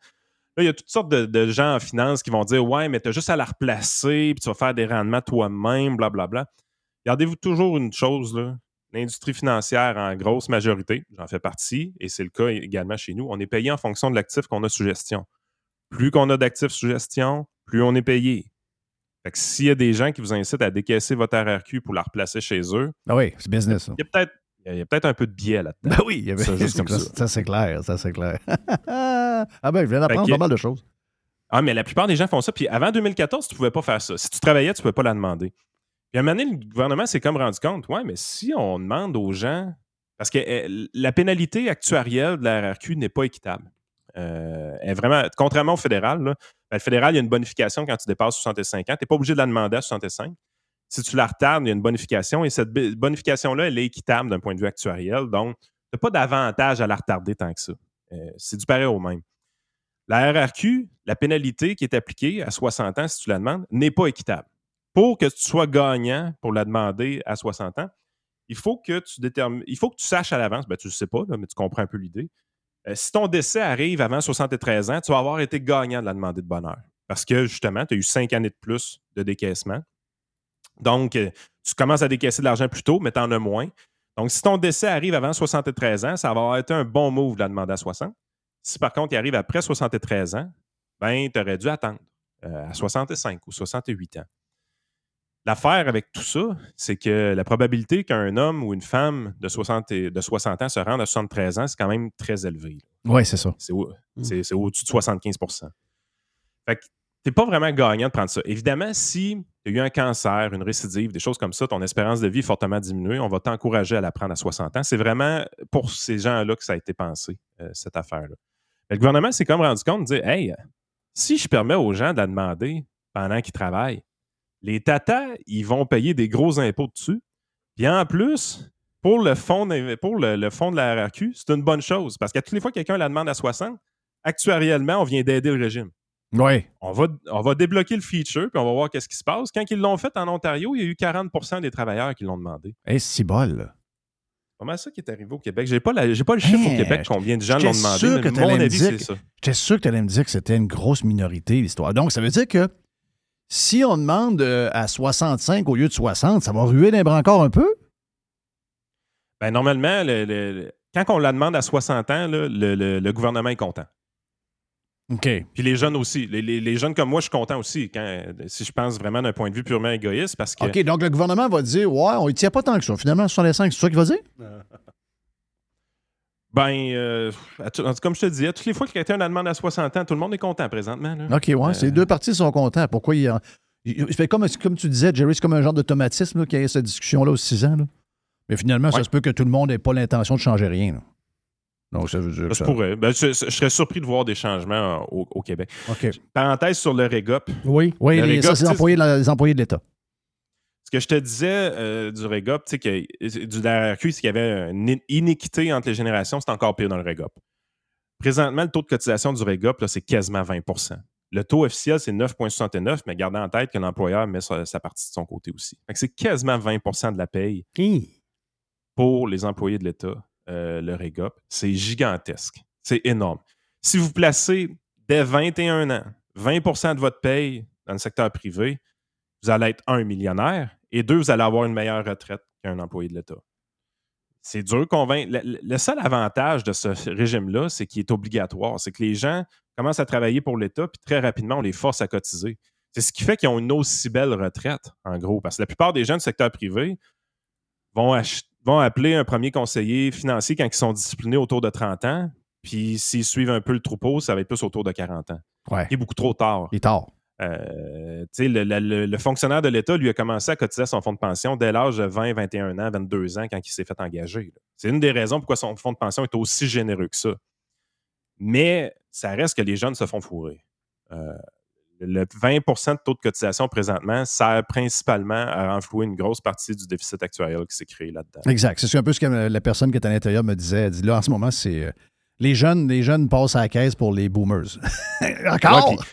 Là, il y a toutes sortes de, gens en finance qui vont dire Ouais, mais tu as juste à la replacer, puis tu vas faire des rendements toi-même, blablabla. Gardez-vous toujours une chose, là. l'industrie financière en grosse majorité, j'en fais partie, et c'est le cas également chez nous, on est payé en fonction de l'actif qu'on a sous gestion. Plus qu'on a d'actifs sous gestion, plus on est payé. Fait que s'il y a des gens qui vous incitent à décaisser votre RRQ pour la replacer chez eux, Ah oui, c'est business. il y a peut-être il y a peut-être un peu de biais là-dedans. Ben oui, il y avait- Ça, <laughs> juste comme ça, ça. ça, c'est clair, ça c'est clair. <laughs> ah ben, je viens d'apprendre pas mal de choses. Ah, mais la plupart des gens font ça. Puis avant 2014, tu ne pouvais pas faire ça. Si tu travaillais, tu ne pouvais pas la demander. Puis à un moment donné, le gouvernement s'est comme rendu compte, ouais, mais si on demande aux gens. Parce que euh, la pénalité actuarielle de la RRQ n'est pas équitable. Euh, elle est vraiment, contrairement au fédéral, là, ben, le fédéral, il y a une bonification quand tu dépasses 65 ans. Tu n'es pas obligé de la demander à 65. Si tu la retardes, il y a une bonification et cette bonification-là, elle est équitable d'un point de vue actuariel. Donc, tu n'as pas d'avantage à la retarder tant que ça. Euh, c'est du pareil au même. La RRQ, la pénalité qui est appliquée à 60 ans si tu la demandes, n'est pas équitable. Pour que tu sois gagnant pour la demander à 60 ans, il faut que tu détermines, il faut que tu saches à l'avance, ben, tu ne le sais pas, mais tu comprends un peu l'idée. Euh, si ton décès arrive avant 73 ans, tu vas avoir été gagnant de la demander de bonheur. Parce que justement, tu as eu cinq années de plus de décaissement. Donc, euh, tu commences à décaisser de l'argent plus tôt, mais tu en as moins. Donc, si ton décès arrive avant 73 ans, ça va avoir été un bon move de la demander à 60. Si par contre, il arrive après 73 ans, ben, tu aurais dû attendre euh, à 65 ou 68 ans. L'affaire avec tout ça, c'est que la probabilité qu'un homme ou une femme de 60, et- de 60 ans se rende à 73 ans, c'est quand même très élevé. Oui, c'est ça. C'est au- c'est au-dessus de 75 Fait que t'es pas vraiment gagnant de prendre ça. Évidemment, si tu as eu un cancer, une récidive, des choses comme ça, ton espérance de vie est fortement diminuée, on va t'encourager à la prendre à 60 ans. C'est vraiment pour ces gens-là que ça a été pensé, euh, cette affaire-là. Mais le gouvernement s'est comme rendu compte de dire Hey, si je permets aux gens de la demander pendant qu'ils travaillent, les tatas, ils vont payer des gros impôts dessus. Puis en plus, pour le fonds, d'inv- pour le, le fonds de la RRQ, c'est une bonne chose. Parce qu'à toutes les fois que quelqu'un la demande à 60, actuariellement, on vient d'aider le régime. Oui. On va, on va débloquer le feature, puis on va voir qu'est-ce qui se passe. Quand ils l'ont fait en Ontario, il y a eu 40% des travailleurs qui l'ont demandé. Et c'est bol. là. C'est pas mal ça qui est arrivé au Québec. J'ai pas, la- pas le chiffre Hein, au Québec combien de gens l'ont demandé, mais mon avis, c'est ça. J'étais sûr que tu allais me dire que c'était une grosse minorité, l'histoire. Donc, ça veut dire que si on demande euh, à 65 au lieu de 60, ça va ruer les bras encore un peu? Ben, normalement, le- le- le- quand on la demande à 60 ans, là, le, le- le gouvernement est content. OK. Puis les jeunes aussi. Les, les- les jeunes comme moi, je suis content aussi, quand, si je pense vraiment d'un point de vue purement égoïste, parce que OK, donc le gouvernement va dire Ouais, on ne tient pas tant que ça. Finalement, 65, c'est ça qu'il va dire? <laughs> Ben, euh, comme je te disais, toutes les fois que quelqu'un la demande à 60 ans, tout le monde est content présentement. là. OK, ouais, Euh, ces deux parties sont contents. Pourquoi il y a. comme, comme tu disais, Jerry, c'est comme un genre d'automatisme qu'il y ait cette discussion-là aux 6 ans. là. Mais finalement, ça se peut que tout le monde n'ait pas l'intention de changer rien. là. Donc, ça veut dire. Ça que se ça- pourrait. Ben, je, je serais surpris de voir des changements euh, au, au Québec. OK. Parenthèse sur le REGOP. Oui. Oui, Le les, ça, c'est employés, les employés de l'État. Ce que je te disais euh, du REGOP, tu sais, que, du la RQ, c'est qu'il y avait une in- iniquité entre les générations, c'est encore pire dans le REGOP. Présentement, le taux de cotisation du REGOP, là, c'est quasiment 20% Le taux officiel, c'est 9,69, mais gardez en tête que l'employeur met sa, sa partie de son côté aussi. C'est quasiment 20% de la paye pour les employés de l'État, euh, le REGOP. C'est gigantesque. C'est énorme. Si vous placez dès 21 ans 20% de votre paye dans le secteur privé, vous allez être un millionnaire et deux, vous allez avoir une meilleure retraite qu'un employé de l'État. C'est dur de convaincre. Le, seul avantage de ce régime-là, c'est qu'il est obligatoire. C'est que les gens commencent à travailler pour l'État, puis très rapidement, on les force à cotiser. C'est ce qui fait qu'ils ont une aussi belle retraite, en gros. Parce que la plupart des gens du secteur privé vont appeler un premier conseiller financier quand ils sont disciplinés autour de 30 ans, puis s'ils suivent un peu le troupeau, ça va être plus autour de 40 ans. Ouais. Il est beaucoup trop tard. Il est tard. Euh, le, le- fonctionnaire de l'État, lui, a commencé à cotiser son fonds de pension dès l'âge de 20, 21 ans, 22 ans, quand il s'est fait engager. C'est une des raisons pourquoi son fonds de pension est aussi généreux que ça. Mais ça reste que les jeunes se font fourrer. Euh, le 20% de taux de cotisation présentement sert principalement à renflouer une grosse partie du déficit actuel qui s'est créé là-dedans. Exact. C'est un peu ce que la personne qui est à l'intérieur me disait. Elle dit là, en ce moment, c'est. Les jeunes, les jeunes passent à la caisse pour les boomers. <laughs> Encore?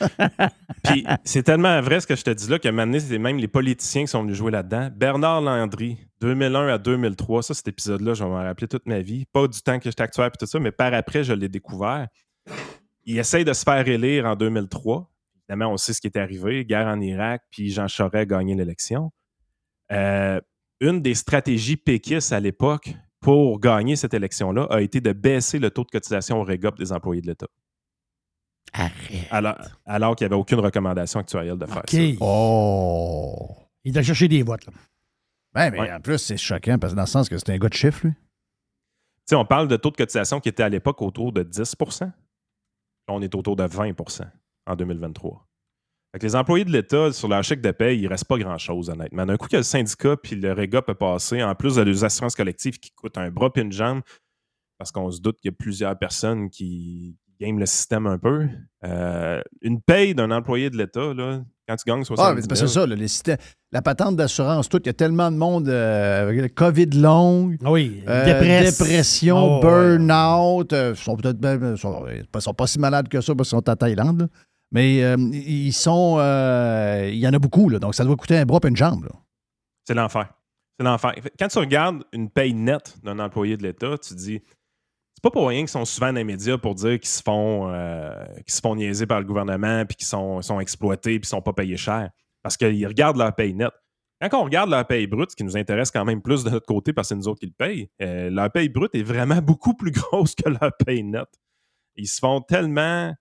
Puis c'est tellement vrai ce que je te dis là que maintenant, c'est même les politiciens qui sont venus jouer là-dedans. Bernard Landry, 2001 à 2003, ça, cet épisode-là, je vais m'en rappeler toute ma vie. Pas du temps que j'étais actuaire et tout ça, mais par après, je l'ai découvert. Il essaye de se faire élire en 2003. Évidemment, on sait ce qui est arrivé. Guerre en Irak, puis Jean Charest a gagné l'élection. Euh, une des stratégies péquistes à l'époque pour gagner cette élection-là a été de baisser le taux de cotisation au REGOP des employés de l'État. Arrête. Alors, alors qu'il n'y avait aucune recommandation actuarielle de faire OK. ça. Oh! Il a cherché des votes. Là. Ouais, mais Ouais. en plus, c'est choquant parce que dans le sens que c'est un gars de chiffre, lui. Tu sais, on parle de taux de cotisation qui était à l'époque autour de 10% Là, on est autour de 20% en 2023. Fait que les employés de l'État, sur leur chèque de paie, il ne reste pas grand-chose, honnêtement. D'un coup, que le syndicat puis le REGA peut passer, en plus de les assurances collectives qui coûtent un bras puis une jambe, parce qu'on se doute qu'il y a plusieurs personnes qui game le système un peu. Euh, une paye d'un employé de l'État, là, quand tu gagnes 70 Ah, mais 000, c'est ça, là, les systèmes- la patente d'assurance, tout, il y a tellement de monde euh, avec le COVID long, Ah oui, euh, dépresse. dépression, Oh, ouais. burn-out, euh, sont peut-être sont, ils sont pas si malades que ça parce qu'ils sont à Thaïlande, là. Mais euh, ils sont, euh, il y en a beaucoup, là, donc ça doit coûter un bras et une jambe. C'est l'enfer. C'est l'enfer. Quand tu regardes une paye nette d'un employé de l'État, tu dis, c'est pas pour rien qu'ils sont souvent dans les médias pour dire qu'ils se font, euh, se font niaiser par le gouvernement, puis qu'ils sont, sont exploités, puis qu'ils sont pas payés cher. Parce qu'ils regardent leur paye nette. Quand on regarde leur paye brute, ce qui nous intéresse quand même plus de notre côté parce que c'est nous autres qui le payent, euh, leur paye brute est vraiment <laughs> beaucoup plus grosse que leur paye nette. Ils se font tellement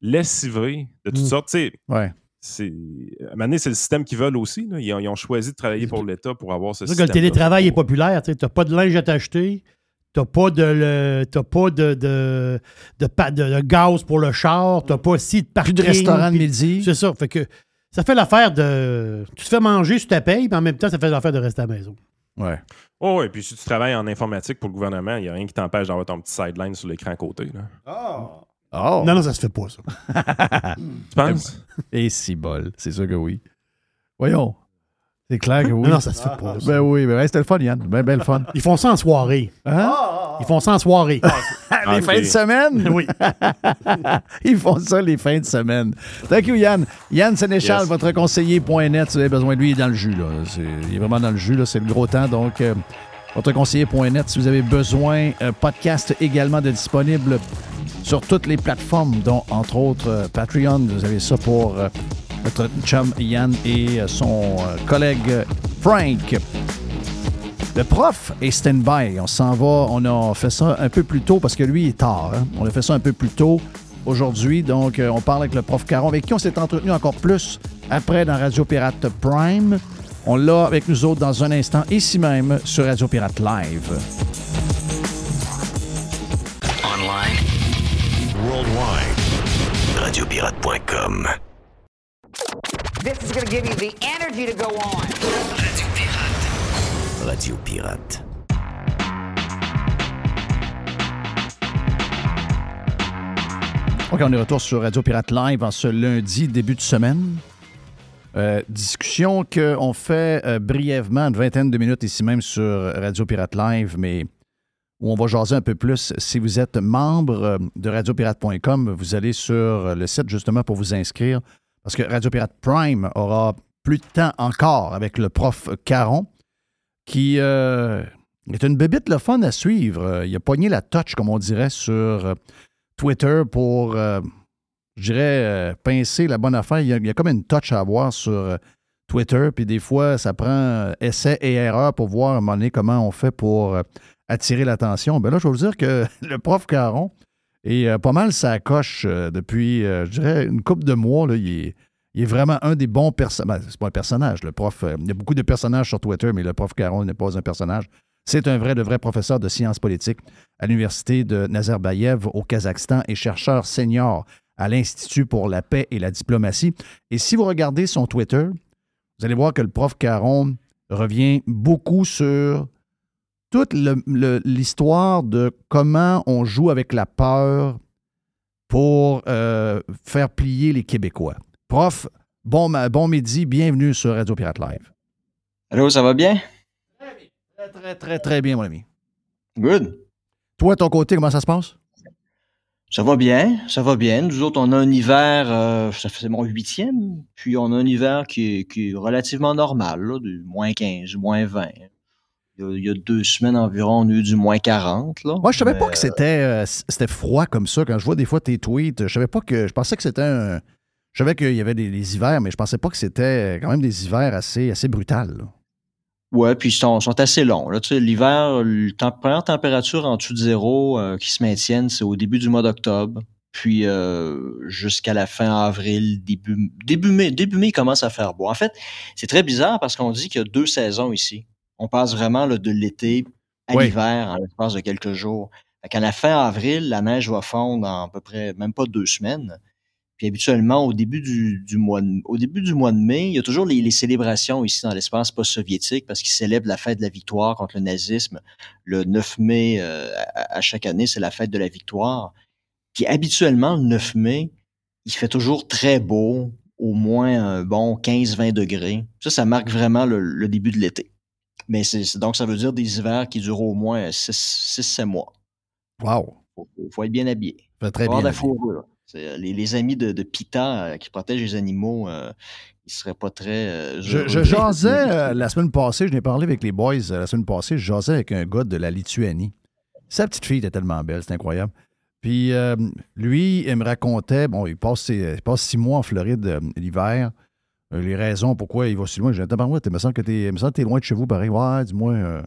lessiver de toutes Mm. sortes. Tu sais, Ouais. c'est, à un moment donné, c'est le système qu'ils veulent aussi. là. Ils, ont, ils ont choisi de travailler pour l'État pour avoir ce C'est sûr que système. le télétravail est populaire. Tu n'as pas de linge à t'acheter. Tu n'as pas, de, le- t'as pas de, de, de, pa- de- de gaz pour le char. Tu n'as pas si de Plus parking. de restaurant de midi. C'est ça. Fait que ça fait l'affaire de. Tu te fais manger sur ta paye, mais en même temps, ça fait l'affaire de rester à la maison. Ouais. Oh, et puis si tu travailles en informatique pour le gouvernement, il n'y a rien qui t'empêche d'avoir ton petit sideline sur l'écran à côté. Là. Oh! Non, non, ça se fait pas, ça. Tu penses? <laughs> Et si bol, c'est sûr que oui. Voyons. C'est clair que oui. Non, non, ça se fait pas. ça. Ben oui, ben c'était le fun, Yann. Ben, ben le fun. Ils font ça en soirée. Hein? Ils font ça en soirée. <laughs> les fins de semaine? oui. <laughs> Ils font ça les fins de semaine. Thank you, Yann. Yann Sénéchal, Yes. votre conseiller.net, si vous avez besoin de lui, il est dans le jus. Là. Il est vraiment dans le jus, là. c'est le gros temps. Donc, euh, votre si vous avez besoin, un podcast également de disponible sur toutes les plateformes, dont entre autres euh, Patreon. Vous avez ça pour euh, notre chum Yann et euh, son euh, collègue euh, Frank. Le prof est stand-by. On s'en va. On a fait ça un peu plus tôt parce que lui est tard. hein. On a fait ça un peu plus tôt aujourd'hui. Donc, euh, on parle avec le prof Caron, avec qui on s'est entretenu encore plus après dans Radio Pirate Prime. On l'a avec nous autres dans un instant, ici même sur Radio Pirate Live. Online. Worldwide. Radiopirate.com. This is going to give you the energy to go on. Radio Pirate. Radio Pirate. OK, on est de retour sur Radio Pirate Live en ce lundi, début de semaine. Euh, discussion qu'on fait euh, brièvement, une vingtaine de minutes ici même sur Radio Pirate Live, mais où on va jaser un peu plus. Si vous êtes membre euh, de radiopirate.com, vous allez sur le site justement pour vous inscrire, parce que Radio Pirate Prime aura plus de temps encore avec le prof Caron, qui est une bébite le fun à suivre. Il a pogné la touch, comme on dirait, sur Twitter pour, je dirais, euh, pincer la bonne affaire. Il y, a, il a comme une touch à avoir sur euh, Twitter, puis des fois, ça prend euh, essai et erreur pour voir à un moment donné comment on fait pour euh, attirer l'attention. Ben là, je vais vous dire que <laughs> le prof Caron est pas mal sa coche depuis, je dirais, une couple de mois. Là, il, est, vraiment un des bons personnages. c'est pas un personnage, le prof. il y a beaucoup de personnages sur Twitter, mais le prof Caron n'est pas un personnage. C'est un vrai, de vrai professeur de sciences politiques à l'Université de Nazarbayev au Kazakhstan et chercheur senior à l'Institut pour la paix et la diplomatie. Et si vous regardez son Twitter, vous allez voir que le prof Caron revient beaucoup sur toute l'histoire de comment on joue avec la peur pour euh, faire plier les Québécois. Prof, bon, bon midi, bienvenue sur Radio Pirate Live. Allô, ça va bien? Très, très, très, très bien, mon ami. Good. Toi, ton côté, comment ça se passe? Ça va bien, ça va bien. Nous autres, on a un hiver, euh, ça fait mon huitième, puis on a un hiver qui est, qui est relativement normal, là, du moins 15, moins 20. Il y, a, il y a deux semaines environ, on a eu du moins 40. Là. Moi, je savais Mais, pas que c'était euh, c- c'était froid comme ça. Quand je vois des fois tes tweets, je savais pas que. Je pensais que c'était un. Je savais qu'il y avait des, des hivers, mais je pensais pas que c'était quand même des hivers assez, assez brutals. Ouais, puis ils sont, sont assez longs. Là. Tu sais, l'hiver, la première température en dessous de zéro euh, qui se maintiennent, c'est au début du mois d'octobre. Puis euh, jusqu'à la fin avril, début, début mai. Début mai, il commence à faire beau. En fait, c'est très bizarre parce qu'on dit qu'il y a deux saisons ici. On passe vraiment là, de l'été à l'hiver en l'espace de quelques jours. Fait qu'à la fin avril, la neige va fondre en à peu près même pas deux semaines. Puis habituellement, au début du, du mois de, au début du mois de mai, il y a toujours les, les célébrations ici dans l'espace post-soviétique parce qu'ils célèbrent la fête de la victoire contre le nazisme. Le 9 mai, euh, à, à chaque année, c'est la fête de la victoire. Puis habituellement, le 9 mai, il fait toujours très beau, au moins un bon 15-20 degrés. Ça, ça marque vraiment le, le début de l'été. Mais c'est donc, ça veut dire des hivers qui durent au moins 6-7 mois. Wow. Faut, faut- faut être bien habillé. Fait très Faut avoir bien de la fourrure. Euh, Les, les amis de, de PITA euh, qui protègent les animaux, euh, ils seraient pas très. euh, Je, <laughs> jasais euh, la semaine passée, je n'ai parlé avec les boys la semaine passée, je jasais avec un gars de la Lituanie. Sa petite fille était tellement belle, c'est incroyable. Puis lui, il me racontait, bon, il passe, ses- il passe six mois en Floride l'hiver. Les raisons pourquoi il va si loin. J'ai dit, Tabarouette, il me semble que tu es, loin de chez vous, pareil. Ouais, dis-moi.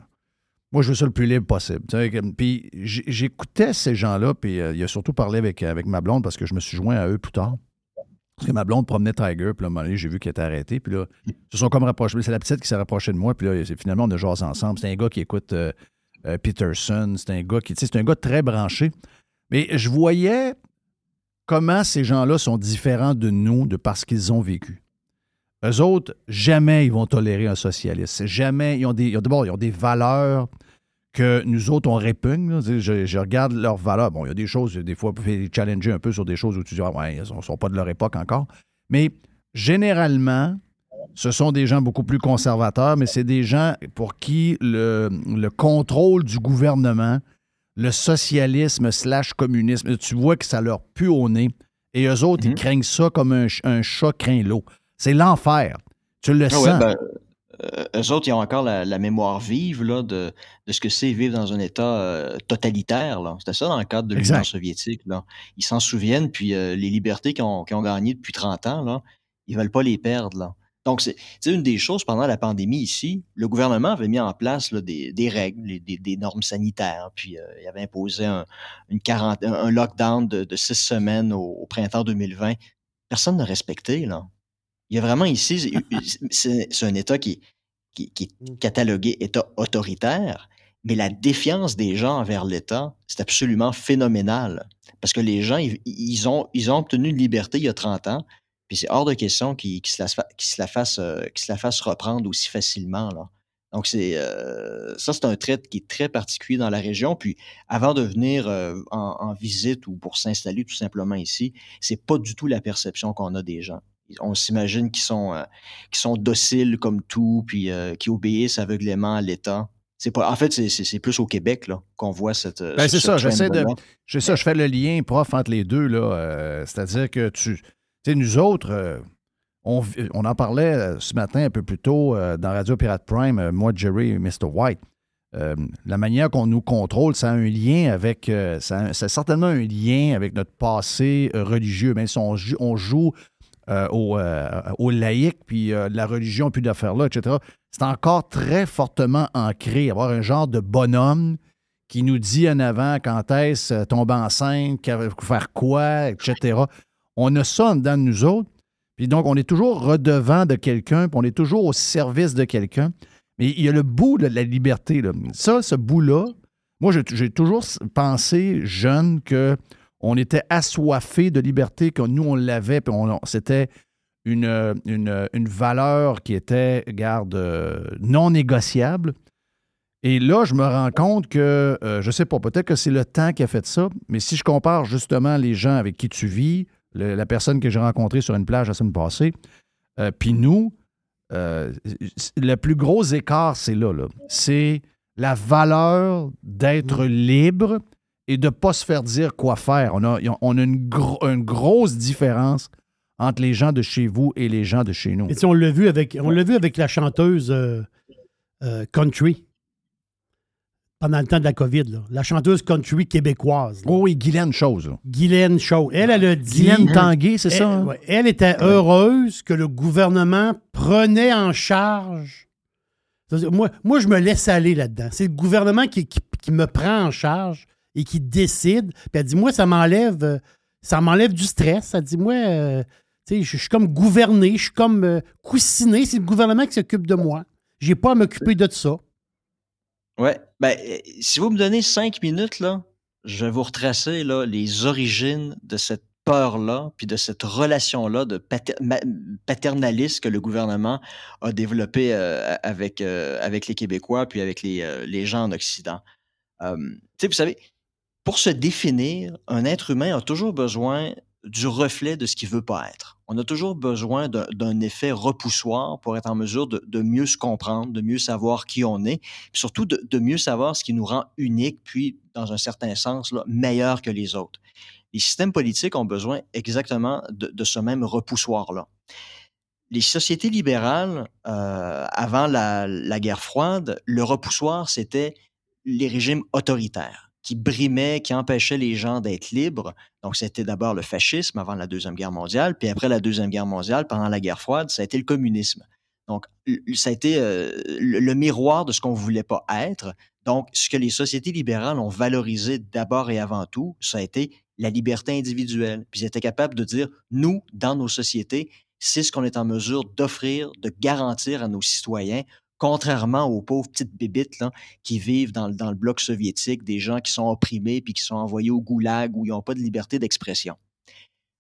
Euh, moi, je veux ça le plus libre possible. Puis j'écoutais ces gens-là, puis euh, il a surtout parlé avec, avec ma blonde parce que je me suis joint à eux plus tard. Parce que ma blonde promenait Tiger, puis là, un moment j'ai vu qu'elle était arrêtée. Puis là, ils se sont comme rapprochés. C'est la petite qui s'est rapprochée de moi, puis là, finalement, on a jasé ensemble. C'est un gars qui écoute euh, euh, Peterson. C'est un gars qui, c'est un gars très branché. Mais je voyais comment ces gens-là sont différents de nous de parce qu'ils ont vécu. Eux autres, jamais ils vont tolérer un socialiste. Jamais. Ils ont des, d'abord, ils ont des valeurs que nous autres, on répugne. Je, je regarde leurs valeurs. Bon, il y a des choses, des fois, vous pouvez les challenger un peu sur des choses où tu dis, ah, ouais, ils ne sont pas de leur époque encore. Mais généralement, ce sont des gens beaucoup plus conservateurs, mais c'est des gens pour qui le, le contrôle du gouvernement, le socialisme slash communisme, tu vois que ça leur pue au nez. Et eux autres, ils craignent ça comme un, un chat craint l'eau. C'est l'enfer. Tu le Ah sens. ouais, ben, euh, eux autres, ils ont encore la, la mémoire vive là, de, de ce que c'est vivre dans un État euh, totalitaire. C'était ça dans le cadre de l'Union soviétique. Là. Ils s'en souviennent, puis euh, les libertés qu'ils ont, gagnées depuis 30 ans, là, ils veulent pas les perdre. Là. Donc, c'est une des choses pendant la pandémie ici. Le gouvernement avait mis en place là, des, des règles, les- des, des normes sanitaires, puis euh, il avait imposé un, une quarante- un lockdown de, de six semaines au, au printemps 2020. Personne n'a respecté. Là. Il y a vraiment ici, c'est- un État qui, qui, qui est catalogué État autoritaire, mais la défiance des gens envers l'État, c'est absolument phénoménal. Parce que les gens, ils, ils ont, ils ont obtenu une liberté il y a 30 ans, puis c'est hors de question qu'ils se, la fassent, euh, se la fassent reprendre aussi facilement. Là. Donc, c'est euh, ça, c'est un trait qui est très particulier dans la région. Puis, avant de venir euh, en, en visite ou pour s'installer tout simplement ici, c'est pas du tout la perception qu'on a des gens. On s'imagine qu'ils sont, euh, qu'ils sont dociles comme tout, puis euh, qui obéissent aveuglément à l'État. C'est pas, en fait, c'est- plus au Québec qu'on voit cette. euh, Ben, ce- c'est ce ça, j'essaie de. ça, je fais le lien, prof, entre les deux. là. euh, C'est-à-dire que tu. Tu sais, nous autres, on, on en parlait ce matin un peu plus tôt dans Radio Pirate Prime, moi, Jerry et Mr. White. Euh, la manière qu'on nous contrôle, ça a un lien avec. euh, ça, a, ça a certainement un lien avec notre passé religieux. Même si on joue euh, au, euh, puis euh, la religion, puis d'affaires là, etc. C'est encore très fortement ancré. Avoir un genre de bonhomme qui nous dit en avant quand est-ce euh, tomber enceinte, faire quoi, etc. On a ça en dedans de nous autres. Puis donc, on est toujours redevant de quelqu'un, puis on est toujours au service de quelqu'un. Mais il y a le bout de la liberté. là. Ça, ce bout-là, moi, j'ai toujours pensé, jeune, que on était assoiffé de liberté, que nous, on l'avait, puis on- c'était une, une, une valeur qui était, garde, euh, non négociable. Et là, je me rends compte que, euh, je sais pas, peut-être que c'est le temps qui a fait ça, mais si je compare justement les gens avec qui tu vis, le- la personne que j'ai rencontrée sur une plage la semaine passée, euh, puis nous, le plus gros écart, c'est là. là. C'est la valeur d'être libre et de ne pas se faire dire quoi faire. On a, on a une, gro- une grosse différence entre les gens de chez vous et les gens de chez nous. Et sais, on l'a vu avec, on l'a vu avec la chanteuse euh, euh, country pendant le temps de la COVID. là. La chanteuse country québécoise. Oh oui, Guylaine Chose. là. Guylaine Chose. Elle, elle a dit. Guylaine Tanguay, c'est ça? hein? ouais, elle était heureuse que le gouvernement prenait en charge Moi, moi, je me laisse aller là-dedans. C'est le gouvernement qui, qui- qui me prend en charge et qui décide. Puis elle dit, moi, ça m'enlève euh, ça m'enlève du stress. Elle dit, moi, euh, je je suis comme gouverné, je suis comme euh, coussiné. C'est le gouvernement qui s'occupe de moi. J'ai pas à m'occuper de ça. Ouais. Ben, euh, si vous me donnez cinq minutes, je vais vous retracer les origines de cette peur-là, puis de cette relation-là de pater- ma- paternaliste que le gouvernement a développé euh, avec, les Québécois, puis avec les, gens en Occident. Vous savez, pour se définir, un être humain a toujours besoin du reflet de ce qu'il veut pas être. On a toujours besoin d'un effet repoussoir pour être en mesure de, mieux se comprendre, de mieux savoir qui on est, surtout de, mieux savoir ce qui nous rend unique, puis dans un certain sens, là, meilleur que les autres. Les systèmes politiques ont besoin exactement de, ce même repoussoir-là. Les sociétés libérales, euh, avant la guerre froide, le repoussoir, c'était les régimes autoritaires qui brimaient, qui empêchaient les gens d'être libres. Donc, c'était d'abord le fascisme avant la Deuxième Guerre mondiale, puis après la Deuxième Guerre mondiale, pendant la guerre froide, ça a été le communisme. Donc, ça a été euh, le, le miroir de ce qu'on ne voulait pas être. Donc, ce que les sociétés libérales ont valorisé d'abord et avant tout, ça a été la liberté individuelle. Puis ils étaient capables de dire, nous, dans nos sociétés, c'est ce qu'on est en mesure d'offrir, de garantir à nos citoyens, contrairement aux pauvres petites bébites là, qui vivent dans, le- bloc soviétique, des gens qui sont opprimés puis qui sont envoyés au goulag où ils n'ont pas de liberté d'expression.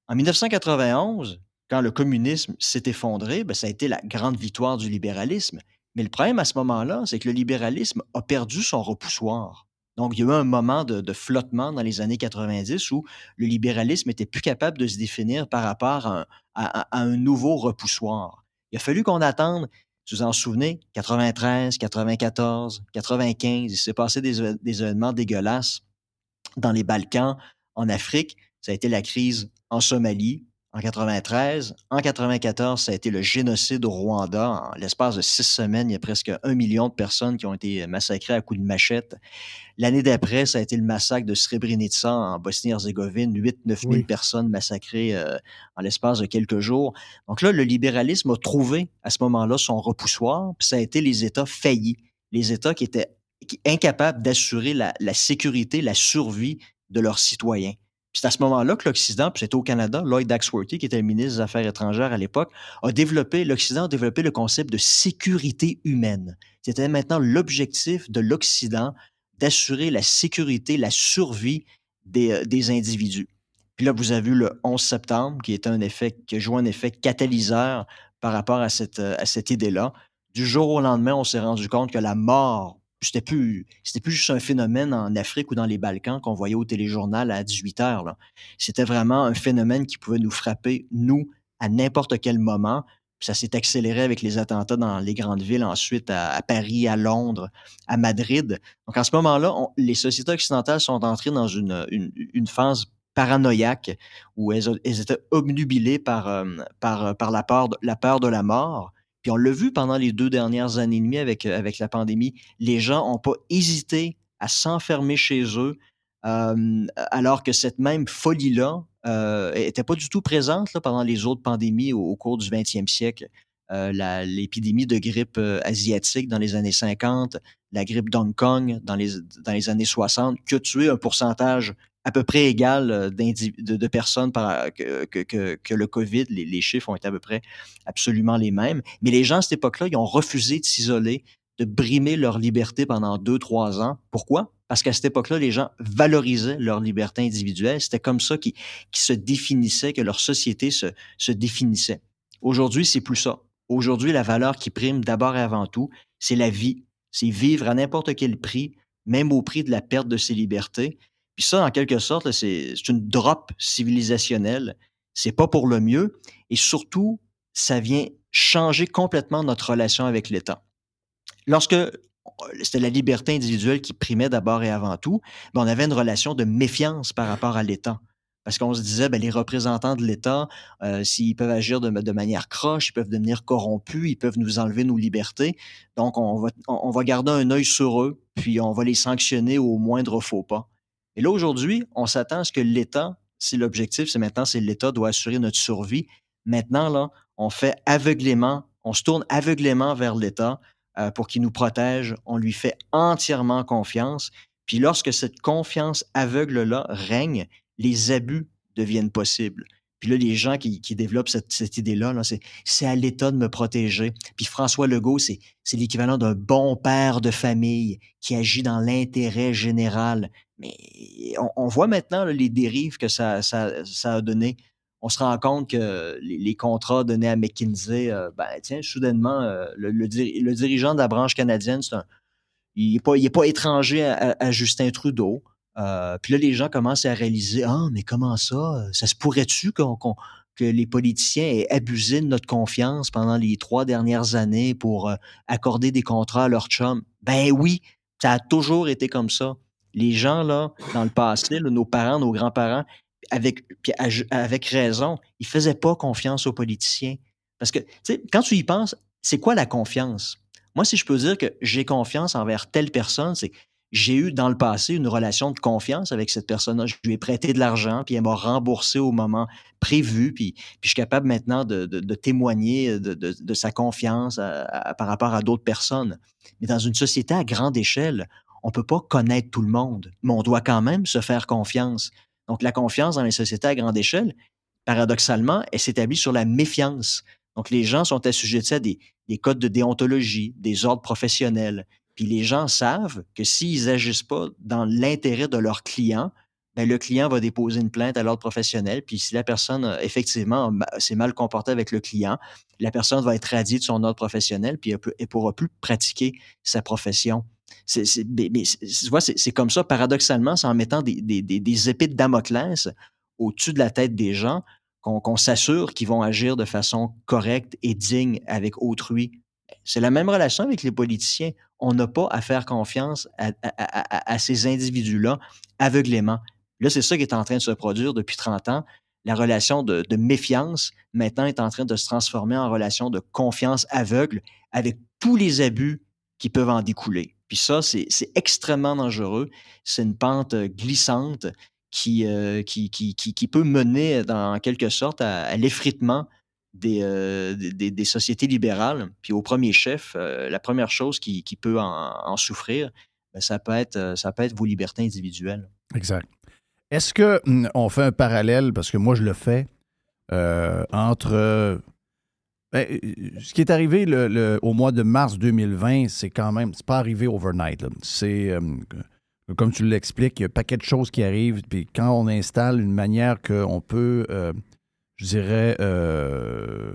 En 1991, quand le communisme s'est effondré, ben, ça a été la grande victoire du libéralisme. Mais le problème à ce moment-là, c'est que le libéralisme a perdu son repoussoir. Donc, il y a eu un moment de, flottement dans les années 90 où le libéralisme était plus capable de se définir par rapport à un, à un nouveau repoussoir. Il a fallu qu'on attende, si vous en souvenez, 93, 94, 95, il s'est passé des, événements dégueulasses dans les Balkans, en Afrique. Ça a été la crise en Somalie en 93. En 94, ça a été le génocide au Rwanda. En l'espace de six semaines, il y a presque un million de personnes qui ont été massacrées à coups de machette. L'année d'après, ça a été le massacre de Srebrenica en Bosnie-Herzégovine. 8-9 000 Oui. personnes massacrées euh, en l'espace de quelques jours. Donc là, le libéralisme a trouvé à ce moment-là son repoussoir, puis ça a été les États faillis. Les États qui étaient incapables d'assurer la, la sécurité, la survie de leurs citoyens. C'est à ce moment-là que l'Occident, puis c'était au Canada, Lloyd Daxworthy, qui était ministre des Affaires étrangères à l'époque, a développé, l'Occident a développé le concept de sécurité humaine. C'était maintenant l'objectif de l'Occident d'assurer la sécurité, la survie des, euh, individus. Puis là, vous avez vu le 11 septembre, qui est un effet, qui a joué un effet catalyseur par rapport euh, à cette idée-là. Du jour au lendemain, on s'est rendu compte que la mort, c'était plus, c'était plus juste un phénomène en Afrique ou dans les Balkans qu'on voyait au téléjournal à 18 heures. là. C'était vraiment un phénomène qui pouvait nous frapper, nous, à n'importe quel moment. Puis ça s'est accéléré avec les attentats dans les grandes villes, ensuite à, Paris, à Londres, à Madrid. Donc à ce moment-là, les sociétés occidentales sont entrées dans une, une, phase paranoïaque où elles, étaient obnubilées par, euh, par, euh, par la peur de la mort. Puis on l'a vu pendant les deux dernières années et demie avec, euh, avec la pandémie, les gens n'ont pas hésité à s'enfermer chez eux, euh, alors que cette même folie-là n'était pas du tout présente là, pendant les autres pandémies au, cours du 20e siècle. Euh, L'épidémie de grippe euh, asiatique dans les années 50, la grippe d'Hong Kong dans les, dans les années 60, qui a tué un pourcentage à peu près égal euh, de, de personnes par, que, que, que, que le COVID. Les, chiffres ont été à peu près absolument les mêmes. Mais les gens à cette époque-là, ils ont refusé de s'isoler, de brimer leur liberté pendant deux, trois ans. Pourquoi? Parce qu'à cette époque-là, les gens valorisaient leur liberté individuelle. C'était comme ça qu'ils qu'ils se définissaient, que leur société se, se définissait. Aujourd'hui, c'est plus ça. Aujourd'hui, la valeur qui prime d'abord et avant tout, c'est la vie. C'est vivre à n'importe quel prix, même au prix de la perte de ses libertés. Puis ça, en quelque sorte, c'est une drop civilisationnelle. C'est pas pour le mieux. Et surtout, ça vient changer complètement notre relation avec l'État. Lorsque c'était la liberté individuelle qui primait d'abord et avant tout, ben, on avait une relation de méfiance par rapport à l'État. Parce qu'on se disait, ben, les représentants de l'État, euh, s'ils peuvent agir de, de manière croche, ils peuvent devenir corrompus, ils peuvent nous enlever nos libertés. Donc, on va, on va garder un œil sur eux, puis on va les sanctionner au moindre faux pas. Et là, aujourd'hui, on s'attend à ce que l'État, si l'objectif, c'est maintenant, c'est l'État doit assurer notre survie. Maintenant, là, on fait aveuglément, on se tourne aveuglément vers l'État. euh, pour qu'il nous protège. On lui fait entièrement confiance. Puis lorsque cette confiance aveugle-là règne, les abus deviennent possibles. Puis là, les gens qui, qui développent cette, idée-là, là, c'est à l'État de me protéger. Puis François Legault, c'est l'équivalent d'un bon père de famille qui agit dans l'intérêt général. Mais on, voit maintenant les dérives que ça, a donné. On se rend compte que les, contrats donnés à McKinsey, euh, ben, tiens, soudainement, euh, le, le diri- le dirigeant de la branche canadienne, c'est un, il n'est pas, est pas étranger à Justin Trudeau. Euh, puis là, les gens commencent à réaliser Ah, mais comment ça? Ça se pourrait-tu que les politiciens aient abusé de notre confiance pendant les trois dernières années pour euh, accorder des contrats à leurs chums Ben oui, ça a toujours été comme ça. Les gens, là, dans le passé, nos parents, nos grands-parents, avec, raison, ils faisaient pas confiance aux politiciens. Parce que, tu sais, quand tu y penses, c'est quoi la confiance? Moi, si je peux dire que j'ai confiance envers telle personne, c'est j'ai eu dans le passé une relation de confiance avec cette personne-là. Je lui ai prêté de l'argent, puis elle m'a remboursé au moment prévu, puis, je suis capable maintenant de, témoigner de, sa confiance par rapport à d'autres personnes. Mais dans une société à grande échelle, on ne peut pas connaître tout le monde, mais on doit quand même se faire confiance. Donc, la confiance dans les sociétés à grande échelle, paradoxalement, elle s'établit sur la méfiance. Donc, les gens sont assujettis à des codes de déontologie, des ordres professionnels. Puis les gens savent que s'ils n'agissent pas dans l'intérêt de leur client, ben, le client va déposer une plainte à l'ordre professionnel. Puis si la personne, euh, effectivement, s'est mal comportée avec le client, la personne va être radiée de son ordre professionnel, puis elle ne pourra plus pratiquer sa profession. C'est, tu vois, c'est, comme ça, paradoxalement, c'est en mettant des, des, épées de Damoclès au-dessus de la tête des gens qu'on s'assure qu'ils vont agir de façon correcte et digne avec autrui. C'est la même relation avec les politiciens. On n'a pas à faire confiance à, ces individus-là aveuglément. Là, c'est ça qui est en train de se produire depuis 30 ans. La relation de, méfiance, maintenant, est en train de se transformer en relation de confiance aveugle avec tous les abus qui peuvent en découler. Puis ça, c'est extrêmement dangereux. C'est une pente euh, glissante qui, euh, qui, qui, peut mener, dans, en quelque sorte, à l'effritement des, euh, des- sociétés libérales. Puis au premier chef, euh, la première chose qui, peut en, souffrir, ben, ça, peut être, euh, ça peut être vos libertés individuelles. Exact. Est-ce que hum, fait un parallèle, parce que moi je le fais, entre ben, ce qui est arrivé au mois de mars 2020, c'est quand même, c'est pas arrivé overnight. C'est, euh, comme tu l'expliques, il y a un paquet de choses qui arrivent, puis quand on installe une manière qu'on peut, je dirais, euh,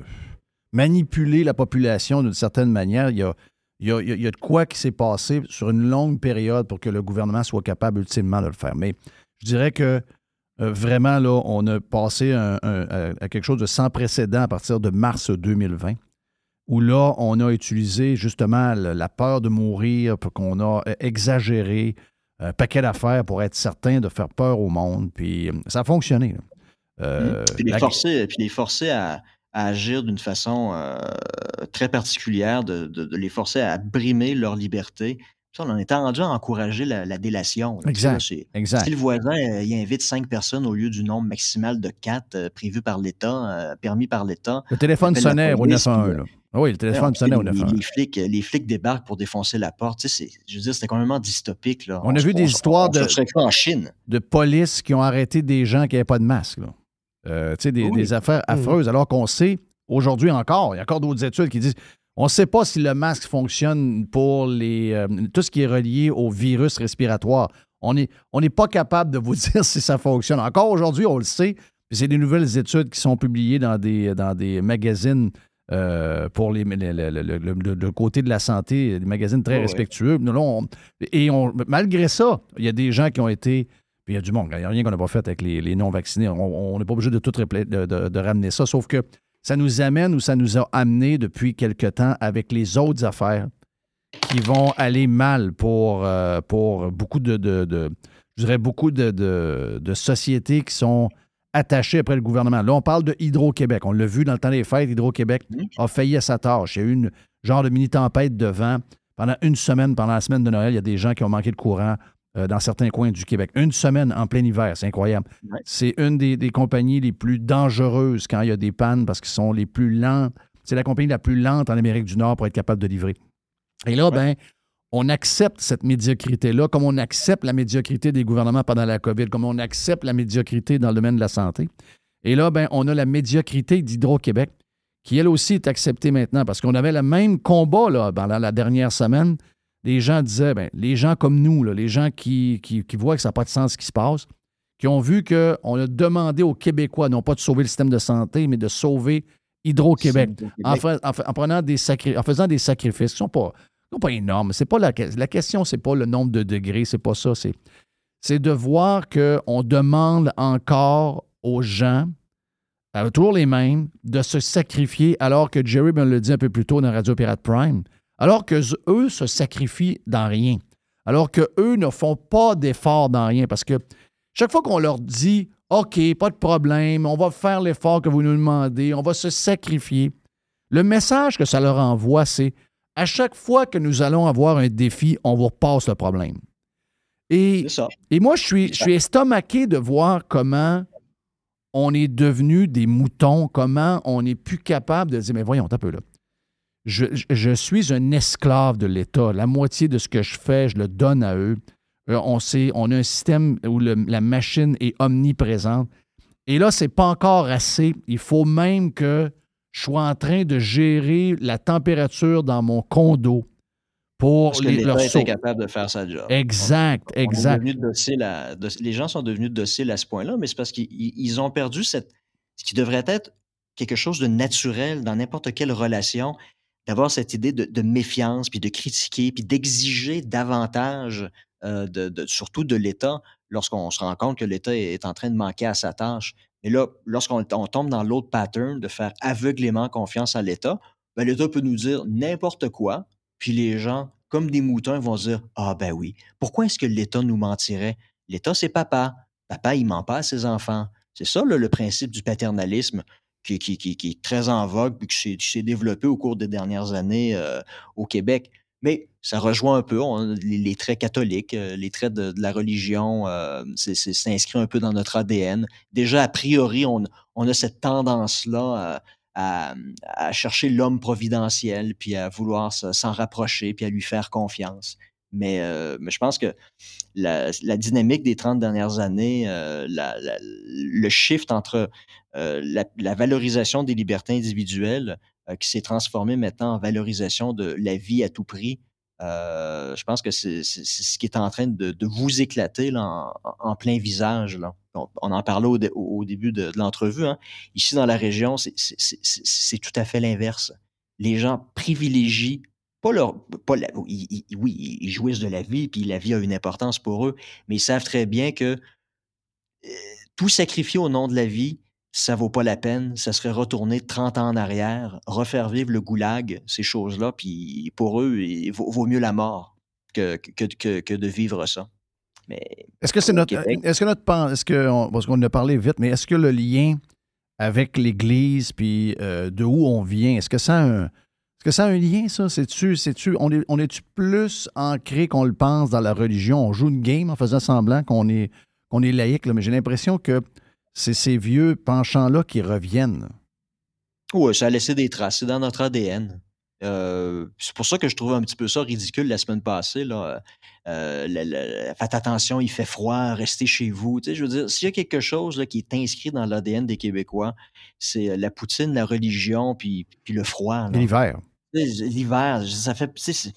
manipuler la population d'une certaine manière, il y a, de quoi qui s'est passé sur une longue période pour que le gouvernement soit capable ultimement de le faire. Mais je dirais que euh, vraiment, là, on a passé à, quelque chose de sans précédent à partir de mars 2020, où là, on a utilisé justement la peur de mourir, qu'on a exagéré un paquet d'affaires pour être certain de faire peur au monde. Puis euh, ça a fonctionné. Euh, puis les la- forcer, puis les forcer à, à agir d'une façon euh, très particulière, de, de- de les forcer à brimer leur liberté. Ça, on en était rendu à encourager la, la délation. là. Tu sais, là, Exact, exact. Si le voisin euh, il invite cinq personnes au lieu du nombre maximal de quatre euh, prévu par l'État, euh, permis par l'État. Le téléphone sonnait au police, 911. puis, là. Ah Oui, le téléphone les- sonnait au les, 911. les flics, les flics débarquent pour défoncer la porte. Tu sais, je veux dire, c'était complètement dystopique. Là. On a se- vu des histoires on de- en Chine. de police qui ont arrêté des gens qui n'avaient pas de masque. là. Euh, tu sais, des, Oui. des affaires Mhm. affreuses, alors qu'on sait, aujourd'hui encore, il y a encore d'autres études qui disent on ne sait pas si le masque fonctionne pour les, euh, tout ce qui est relié au virus respiratoire. On n'est on pas capable de vous <laughs> dire si ça fonctionne. Encore aujourd'hui, on le sait. puis C'est des nouvelles études qui sont publiées dans des, dans des magazines euh, pour les, le, le- le- le- le- le côté de la santé, des magazines très respectueux. Nous, là, on- et on, malgré ça, il y a des gens qui ont été puis il y a du monde. Il n'y a rien qu'on n'a pas fait avec les, les non-vaccinés. On n'est pas obligé de tout de, de- de ramener ça. Sauf que ça nous amène ou ça nous a amené depuis quelque temps avec les autres affaires qui vont aller mal pour, euh, pour beaucoup de, de- de- je dirais beaucoup de, de- de sociétés qui sont attachées après le gouvernement. Là, on parle de Hydro-Québec. On l'a vu dans le temps des fêtes, Hydro-Québec a failli à sa tâche. Il y a eu une genre de mini-tempête de vent. Pendant une semaine, pendant la semaine de Noël, il y a des gens qui ont manqué de courant euh, dans certains coins du Québec. Une semaine en plein hiver, c'est incroyable. C'est une des, des compagnies les plus dangereuses quand il y a des pannes parce qu'ils sont les plus lents. C'est la compagnie la plus lente en Amérique du Nord pour être capable de livrer. Et là, ben, on accepte cette médiocrité-là, comme on accepte la médiocrité des gouvernements pendant la COVID, comme on accepte la médiocrité dans le domaine de la santé. Et là, ben, on a la médiocrité d'Hydro-Québec, qui elle aussi est acceptée maintenant, parce qu'on avait le même combat là, pendant la dernière semaine. Les gens disaient, ben, les gens comme nous, là, les gens qui, qui, qui voient que ça n'a pas de sens ce qui se passe, qui ont vu qu'on a demandé aux Québécois, non pas de sauver le système de santé, mais de sauver Hydro-Québec en, fa- en fa- en prenant des sacri- en faisant des sacrifices qui ne sont pas, qui sont pas énormes. C'est pas la, la question, c'est pas le nombre de degrés, c'est pas ça. C'est, de voir qu'on demande encore aux gens, euh, toujours les mêmes, de se sacrifier alors que Jerry me l'a dit un peu plus tôt dans Radio Pirate Prime, alors que eux se sacrifient dans rien, alors que eux ne font pas d'efforts dans rien, parce que chaque fois qu'on leur dit OK, pas de problème, on va faire l'effort que vous nous demandez, on va se sacrifier, le message que ça leur envoie, c'est à chaque fois que nous allons avoir un défi, on vous repasse le problème. Et, et moi, je suis, je suis estomaqué de voir comment on est devenu des moutons, comment on n'est plus capable de dire, mais voyons, un peu là. Je, suis un esclave de l'État. La moitié de ce que je fais, je le donne à eux. Euh, on, sait, on a un système où le- la machine est omniprésente. Et là, c'est pas encore assez. Il faut même que je sois en train de gérer la température dans mon condo pour Parce que les, leur est incapable de faire sa job. Exact, On exact. à- les gens sont devenus dociles à ce point-là, mais c'est parce qu'ils ils- ils ont perdu cette, ce qui devrait être quelque chose de naturel dans n'importe quelle relation, d'avoir cette idée de, méfiance, puis de critiquer, puis d'exiger davantage, euh, surtout de l'État, lorsqu'on se rend compte que l'État est en train de manquer à sa tâche. Mais là, lorsqu'on on tombe dans l'autre pattern de faire aveuglément confiance à l'État, ben, l'État peut nous dire n'importe quoi, puis les gens, comme des moutons, vont dire Ah, ben oui, pourquoi est-ce que l'État nous mentirait? L'État, c'est papa. Papa, il ment pas à ses enfants. C'est ça, le principe du paternalisme qui, est très en vogue puis qui s'est- développé au cours des dernières années euh, au Québec. Mais ça rejoint un peu les, traits catholiques, euh, les traits de, la religion. euh, c'est- un peu dans notre ADN. Déjà, a priori, on, a cette tendance-là à, chercher l'homme providentiel, puis à vouloir se- s'en rapprocher, puis à lui faire confiance. Mais, euh, je pense que la, dynamique des 30 dernières années, le shift entre euh, la, valorisation des libertés individuelles euh, qui s'est transformé maintenant en valorisation de la vie à tout prix, euh, je pense que c'est ce qui est en train de, vous éclater en, plein visage. On, en parlait au, au début de, l'entrevue. hein. Ici, dans la région, c'est- tout à fait l'inverse. Les gens privilégient pas leur. Pas oui, ils jouissent de la vie, puis la vie a une importance pour eux, mais ils savent très bien que tout sacrifier au nom de la vie, ça vaut pas la peine. Ça serait retourner 30 ans en arrière, refaire vivre le goulag, ces choses-là, puis pour eux, il vaut, vaut mieux la mort que, que, que, que de vivre ça. Mais Est-ce que c'est notre. Est-ce que notre. Est-ce que. on- parce qu'on en a parlé vite, mais est-ce que le lien avec l'Église puis euh, de où on vient, est-ce que ça a un. Est-ce que ça a un lien, ça? C'est-tu, c'est-tu, on est, on est-tu plus ancré qu'on le pense dans la religion? On joue une game en faisant semblant qu'on est, qu'on est laïque, là, mais j'ai l'impression que c'est ces vieux penchants-là qui reviennent. Oui, ça a laissé des traces. C'est dans notre ADN. Euh, c'est pour ça que je trouvais un petit peu ça ridicule la semaine passée. Là. Euh, le- le- faites attention, il fait froid, restez chez vous. Tu sais, je veux dire, s'il y a quelque chose là, qui est inscrit dans l'ADN des Québécois, c'est euh, la poutine, la religion, puis, puis le froid. l'hiver. L'hiver, ça fait. Tu sais, c'est-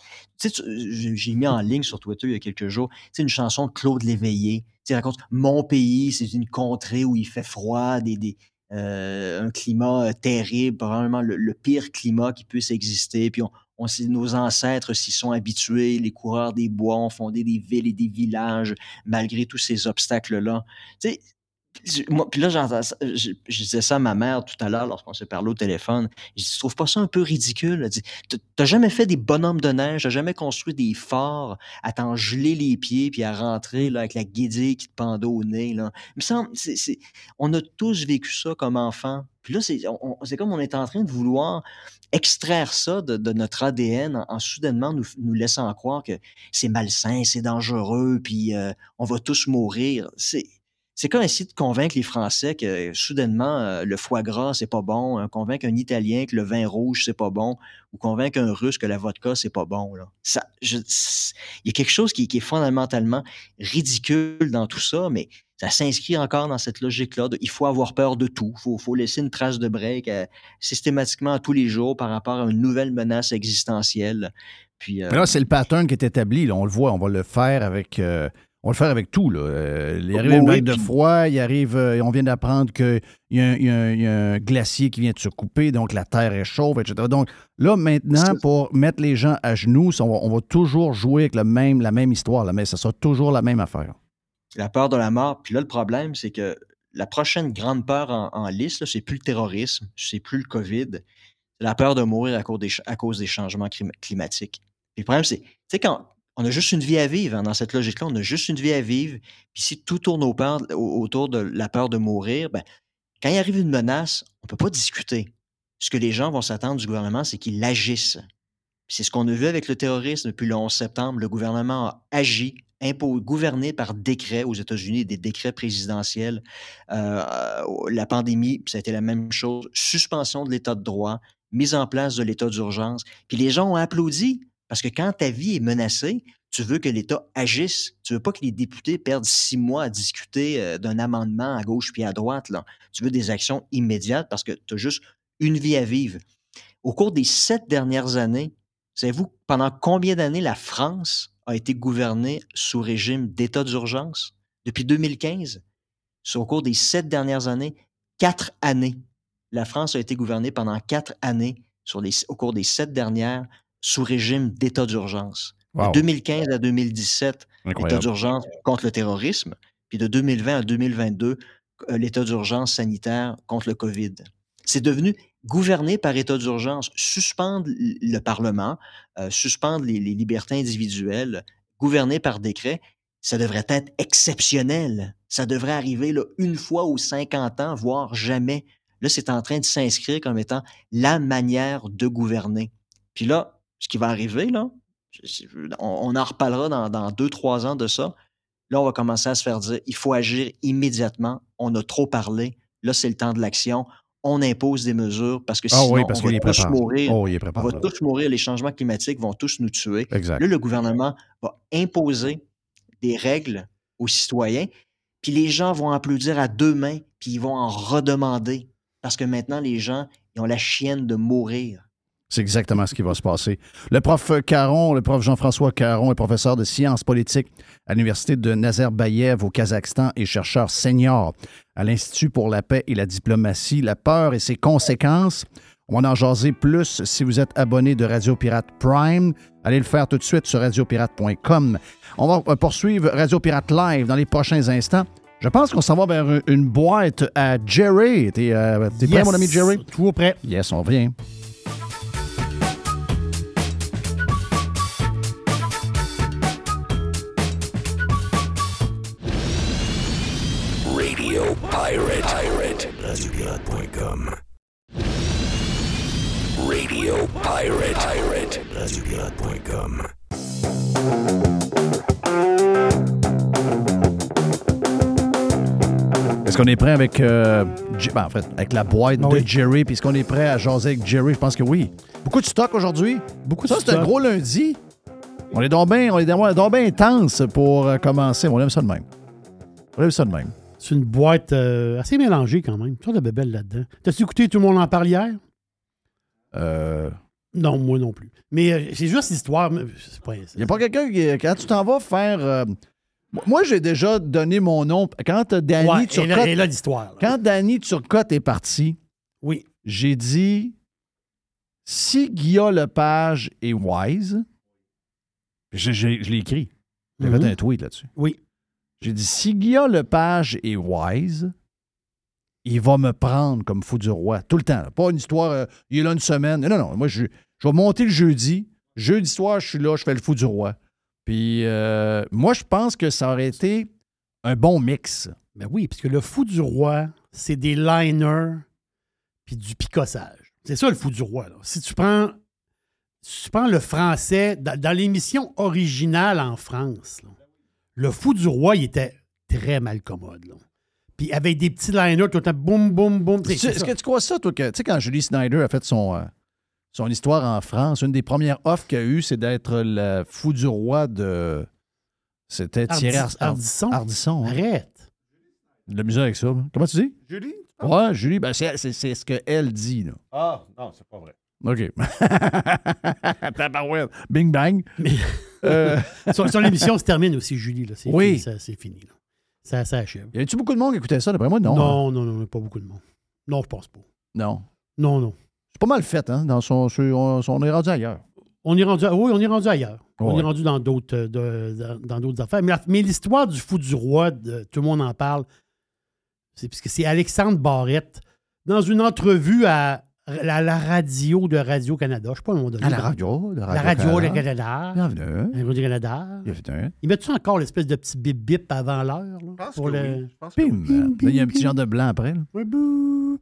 j'ai- mis en ligne sur Twitter il y a quelques jours, sais, une chanson de Claude Léveillé. Tu raconte Mon pays, c'est une contrée où il fait froid, des, des, euh, un climat euh, terrible, probablement le, pire climat qui puisse exister. Puis nos ancêtres s'y sont habitués, les coureurs des bois ont fondé des villes et des villages malgré tous ces obstacles-là. Moi, puis là, je, je disais ça à ma mère tout à l'heure lorsqu'on s'est parlé au téléphone. Je dis, tu trouves pas ça un peu ridicule? Elle dit, T'as- jamais fait des bonhommes de neige, t'as jamais construit des forts à t'en geler les pieds puis à rentrer là, avec la guédille qui te pendait au nez. Là. Il me semble, on a tous vécu ça comme enfant. Puis là, c'est comme on est en train de vouloir extraire ça de, notre ADN en, en soudainement nous, nous laissant croire que c'est malsain, c'est dangereux, puis euh, on va tous mourir. C'est C'est comme essayer de convaincre les Français que soudainement, euh, le foie gras, c'est pas bon, hein, convaincre un Italien que le vin rouge, c'est pas bon, ou convaincre un Russe que la vodka, c'est pas bon. Là. Ça, il y a quelque chose qui, est fondamentalement ridicule dans tout ça, mais ça s'inscrit encore dans cette logique-là. il faut avoir peur de tout. Il faut, laisser une trace de break euh, systématiquement tous les jours par rapport à une nouvelle menace existentielle. Puis, euh, là, c'est le pattern qui est établi. On le voit, on va le faire avec. euh, on va le faire avec tout. Là. Euh, il arrive une oui, vague de froid, il arrive, euh, on vient d'apprendre qu'il y, a un- y y a glacier qui vient de se couper, donc la terre est chauve, etc. Donc là, maintenant, pour mettre les gens à genoux, on va, on va toujours jouer avec le même, la même histoire, là, mais ça sera toujours la même affaire. la peur de la mort. Puis là, le problème, c'est que la prochaine grande peur en, en liste, c'est plus le terrorisme, c'est plus le COVID, c'est la peur de mourir à cause des, ch- à cause des changements clim- climatiques. Puis le problème, c'est, tu sais, quand on a juste une vie à vivre, hein, dans cette logique-là, on a juste une vie à vivre. Puis si tout tourne autour de la peur de mourir, ben, quand il arrive une menace, on ne peut pas discuter. Ce que les gens vont s'attendre du gouvernement, c'est qu'il agisse. C'est ce qu'on a vu avec le terrorisme depuis le 11 septembre. Le gouvernement a agi, impo- gouverné par décret aux États-Unis, des décrets présidentiels. Euh, la pandémie, ça a été la même chose. Suspension de l'état de droit, mise en place de l'état d'urgence. Puis les gens ont applaudi parce que quand ta vie est menacée, tu veux que l'État agisse. Tu veux pas que les députés perdent six mois à discuter euh, d'un amendement à gauche puis à droite. Tu veux des actions immédiates parce que tu as juste une vie à vivre. Au cours des sept dernières années, savez-vous pendant combien d'années la France a été gouvernée sous régime d'état d'urgence? Depuis 2015, sur- au cours des sept dernières années, quatre années. La France a été gouvernée pendant quatre années au cours des sept dernières sous régime d'état d'urgence. Wow. De 2015 à 2017, l'état d'urgence contre le terrorisme, puis de 2020 à 2022, euh, l'état d'urgence sanitaire contre le COVID. C'est devenu gouverné par état d'urgence, suspendre le Parlement, euh, suspendre les, les libertés individuelles, gouverné par décret, ça devrait être exceptionnel. Ça devrait arriver là, une fois aux 50 ans, voire jamais. Là, c'est en train de s'inscrire comme étant la manière de gouverner. Puis là, ce qui va arriver, là, on, on en reparlera dans, dans deux, trois ans de ça. Là, on va commencer à se faire dire, il faut agir immédiatement. On a trop parlé. Là, c'est le temps de l'action. On impose des mesures parce que Ah sinon, oui, parce on va tous mourir. Oh, on va tous mourir. Les changements climatiques vont tous nous tuer. Exact. Là, le gouvernement va imposer des règles aux citoyens, puis les gens vont applaudir à deux mains, puis ils vont en redemander. Parce que maintenant, les gens, ils ont la chienne de mourir. C'est exactement ce qui va se passer. Le prof Caron, le prof Jean-François Caron est professeur de sciences politiques à l'Université de Nazarbayev au Kazakhstan et chercheur senior à l'Institut pour la paix et la diplomatie. La peur et ses conséquences. On va en jaser plus si vous êtes abonné de Radio Pirate Prime. Allez le faire tout de suite sur radiopirate.com. On va poursuivre Radio Pirate Live dans les prochains instants. Je pense qu'on s'en va vers une boîte à Jerry. T'es euh, prêt, mon ami Jerry? Tout prêt. Yes, on revient. RadioPirate.com. Radio Pirate. Pirate. RadioPirate.com. Est-ce qu'on est prêt avec, euh, ben, en fait, avec la boîte Ah de oui. Jerry? Puis est-ce qu'on est prêt à jaser avec Jerry? Je pense que oui. Beaucoup de stock aujourd'hui. Beaucoup Ça, de c'est un gros lundi. On est donc bien on est donc- bien intense pour euh, commencer. On aime ça de même. On aime ça de même. C'est une boîte euh, assez mélangée quand même. Tu de bébelles là-dedans. T'as-tu écouté Tout le monde en parle hier? Euh, Non, moi non plus. Mais euh, c'est juste l'histoire. mais c'est pas- Il n'y a pas quelqu'un qui, quand tu t'en vas faire. euh, moi, j'ai déjà donné mon nom. Quand euh, Danny Ouais, et là, Turcotte. et là, l'histoire. là. Quand Danny Turcotte est parti, Oui. j'ai dit si Guillaume Lepage est wise, je, je- je l'ai écrit. J'ai Mhm. fait un tweet là-dessus. Oui. J'ai dit si Guillaume Lepage est wise, il va me prendre comme fou du roi. Tout le temps. Pas une histoire, euh, il est là une semaine. Non, non. Moi, je, vais monter le jeudi. Jeudi soir, je suis là, je fais le fou du roi. Puis, euh, moi, je pense que ça aurait été un bon mix. Ben oui, parce le fou du roi, c'est des liners puis du picossage. C'est ça le fou du roi. Si tu prends, si tu prends le français, dans, dans l'émission originale en France, là, le fou du roi, il était très mal commode. là. Puis avec des petits liners tout le temps, boum, boum, boum. Est-ce que tu crois ça, toi, que, tu sais, quand Julie Snyder a fait son, euh, son histoire en France, une des premières offres qu'il a eues, c'est d'être le fou du roi de. C'était Thierry Ar- Ardisson? Ardisson, hein. Arrête. De la misère avec ça. là. Comment tu dis? Julie? Ouais, Julie, ben c'est ce qu'elle dit. Là. Ah, non, c'est pas vrai. OK. <laughs> Tabarouette. Bing bang. Euh, Son, son émission se termine aussi, Julie. Là. C'est Oui. fini, ça, c'est fini. Là. Ça, ça achève. y a-tu beaucoup de monde qui écoutait ça, d'après moi? Non. hein? Non, non, non, pas beaucoup de monde. Non, je pense pas. Non. Non, non. C'est pas mal fait, hein? Dans son, sur- on, on est rendu ailleurs. On est rendu, oui, on est rendu ailleurs. On est rendu dans d'autres, euh, de- dans- d'autres affaires. Mais, l'histoire du fou du roi, de- tout le monde en parle. C'est parce que c'est Alexandre Barrette dans une entrevue à la, la radio de Radio-Canada. Je sais pas le nom donné. À la radio de La radio de Radio-Canada. Canada. Bienvenue. La Radio-Canada. Bienvenue. Ils mettent-tu encore l'espèce de petit bip-bip avant l'heure? là, pense pour que le... oui. Je pense que il y a un petit genre de blanc après. là.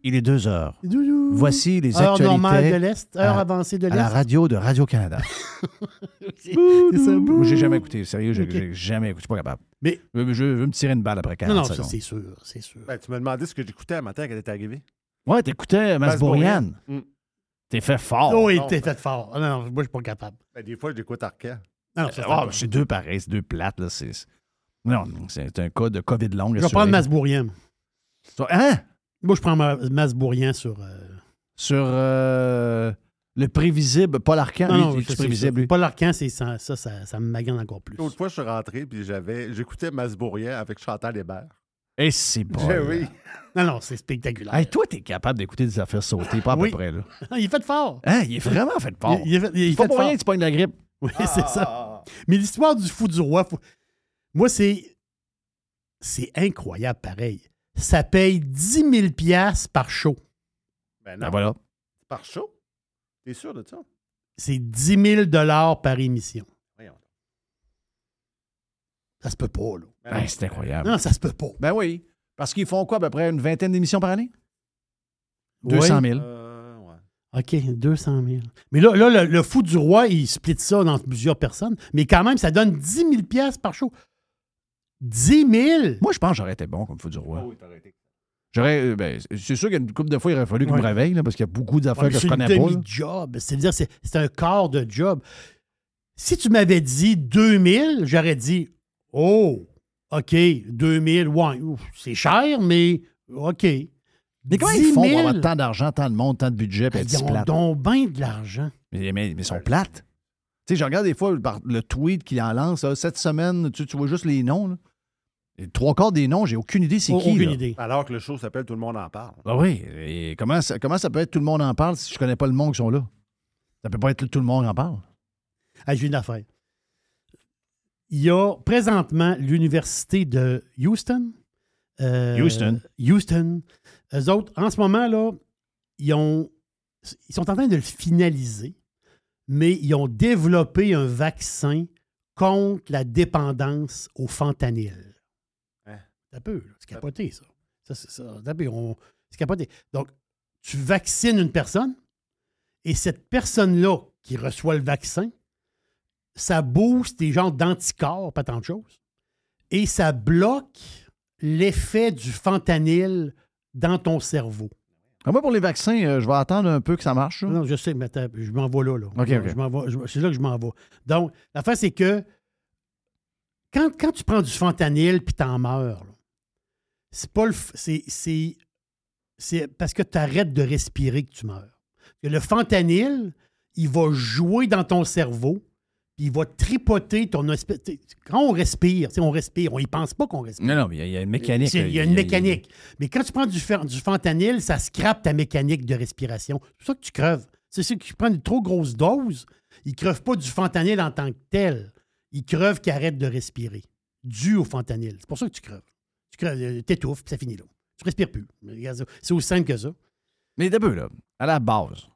Il est deux heures. Doudou. Voici les Heure actualités normale de l'Est, heure à- avancée de à la l'Est. radio de Radio-Canada. <laughs> C'est ça, j'ai jamais écouté. Sérieux, j'ai Ok. j'ai jamais écouté. Je suis pas capable. Mais- Je, veux- je veux me tirer une balle après 40 Non, non, secondes. c'est sûr, c'est sûr. Ben, tu m'as demandé ce que j'écoutais un matin quand elle était arrivée. Ouais, t'écoutais Masbourian. Mm. T'es fait fort. Oh, non, était ben- fait fort. Ah, Non, non, moi, je suis pas capable. Ben, des fois, je l'écoute Arcan. Non, non, ça, c'est Ah, c'est deux pareils, c'est deux plates. Là, c'est... Non, c'est un cas de COVID long. Je vais prendre Masbourian. Hein? Moi, je prends ma- Masbourian sur. euh, Sur euh, le prévisible, Paul Arcand. Non, lui, non, prévisible. lui? Paul Arcan, c'est ça, ça, ça, ça me magane encore plus. L'autre fois, je suis rentré puis j'avais, j'écoutais Masbourian avec Chantal Hébert. Et c'est bon. Oui. <laughs> Non, non, c'est spectaculaire. Hey, toi, t'es capable d'écouter des affaires sauter, pas à Oui. peu près. Là. <laughs> il est fait fort. Hein, il est vraiment fait fort. Il, il est fait, il est pas fait pour fort. rien que tu pognes la grippe. Oui, <laughs> c'est ça. Mais l'histoire du fou du roi, faut- moi, c'est. C'est incroyable, pareil. Ça paye 10 000 piastres par show. Ben non. Ben voilà. Par show? T'es sûr de ça? C'est 10 000 dollars par émission. Ça se peut pas, là. Ben c'est incroyable. Non, ça se peut pas. Ben oui. Parce qu'ils font quoi, à peu près une vingtaine d'émissions par année? 200 000. Euh, ouais. OK, 200 000. Mais là, là le, le fou du roi, il split ça dans plusieurs personnes. Mais quand même, ça donne 10 000 piastres par show. 10 000? Moi, je pense que j'aurais été bon comme fou du roi. Ah oui. J'aurais. euh, Ben, c'est sûr qu'une couple de fois, il aurait fallu qu'il me Ouais. réveille, là, parce qu'il y a beaucoup d'affaires Ouais, que je c'est connais pas. là. demi-job. C'est-à-dire, c'est c'est un quart de job. Si tu m'avais dit 2000, j'aurais dit, oh, OK, 2000, ouais, c'est cher, mais OK. Mais comment 10 ils font 000? pour avoir tant d'argent, tant de monde, tant de budget, puis être Ils ont donc bien de l'argent. Mais, mais, mais ils sont plates. Tu sais, je regarde des fois le, par- le tweet qu'il en lance. là, cette semaine, tu, tu vois juste les noms. Là. Trois quarts des noms, j'ai aucune idée c'est Oh, qui. aucune là. idée. Alors que le show s'appelle Tout le monde en parle. Ah oui. Et comment, ça, comment ça peut être tout le monde en parle si je connais pas le monde qui sont là? Ça peut pas être tout le monde en parle. Ah, j'ai une affaire. Il y a présentement l'Université de Houston. Euh, Houston. Houston. Eux autres, en ce moment, là, ils, ont, ils sont en train de le finaliser, mais ils ont développé un vaccin contre la dépendance au fentanyl. Hein? C'est un peu, c'est capoté, ça. Ça, c'est ça. C'est capoté. Donc, tu vaccines une personne et cette personne-là qui reçoit le vaccin, ça booste des genres d'anticorps, pas tant de choses, et ça bloque l'effet du fentanyl dans ton cerveau. Ah, moi, pour les vaccins, euh, je vais attendre un peu que ça marche. là. Non, je sais, mais je m'en vais là. là. OK, Je- OK. je m'en vais- je- c'est là que je m'en vais. Donc, l'affaire, c'est que quand, quand tu prends du fentanyl puis t'en meurs, là, c'est pas le. f- C'est, c'est, c'est parce que tu arrêtes de respirer que tu meurs. Que le fentanyl, il va jouer dans ton cerveau, il va tripoter ton espèce. Quand on respire, on respire, on y pense pas qu'on respire. Non, non, mais il y a- il y, a une mécanique. Il y a une mécanique. Mais quand tu prends du, fentanyl, ça scrape ta mécanique de respiration. C'est pour ça que tu creves. C'est ceux qui prennent une trop grosse dose, ils ne crevent pas du fentanyl en tant que tel. Ils crevent qu'ils arrêtent de respirer, dû au fentanyl. C'est pour ça que tu creves. Tu creves, euh, t'étouffes, puis ça finit là. Tu respires plus. C'est aussi simple que ça. Mais d'abord, là, à la base,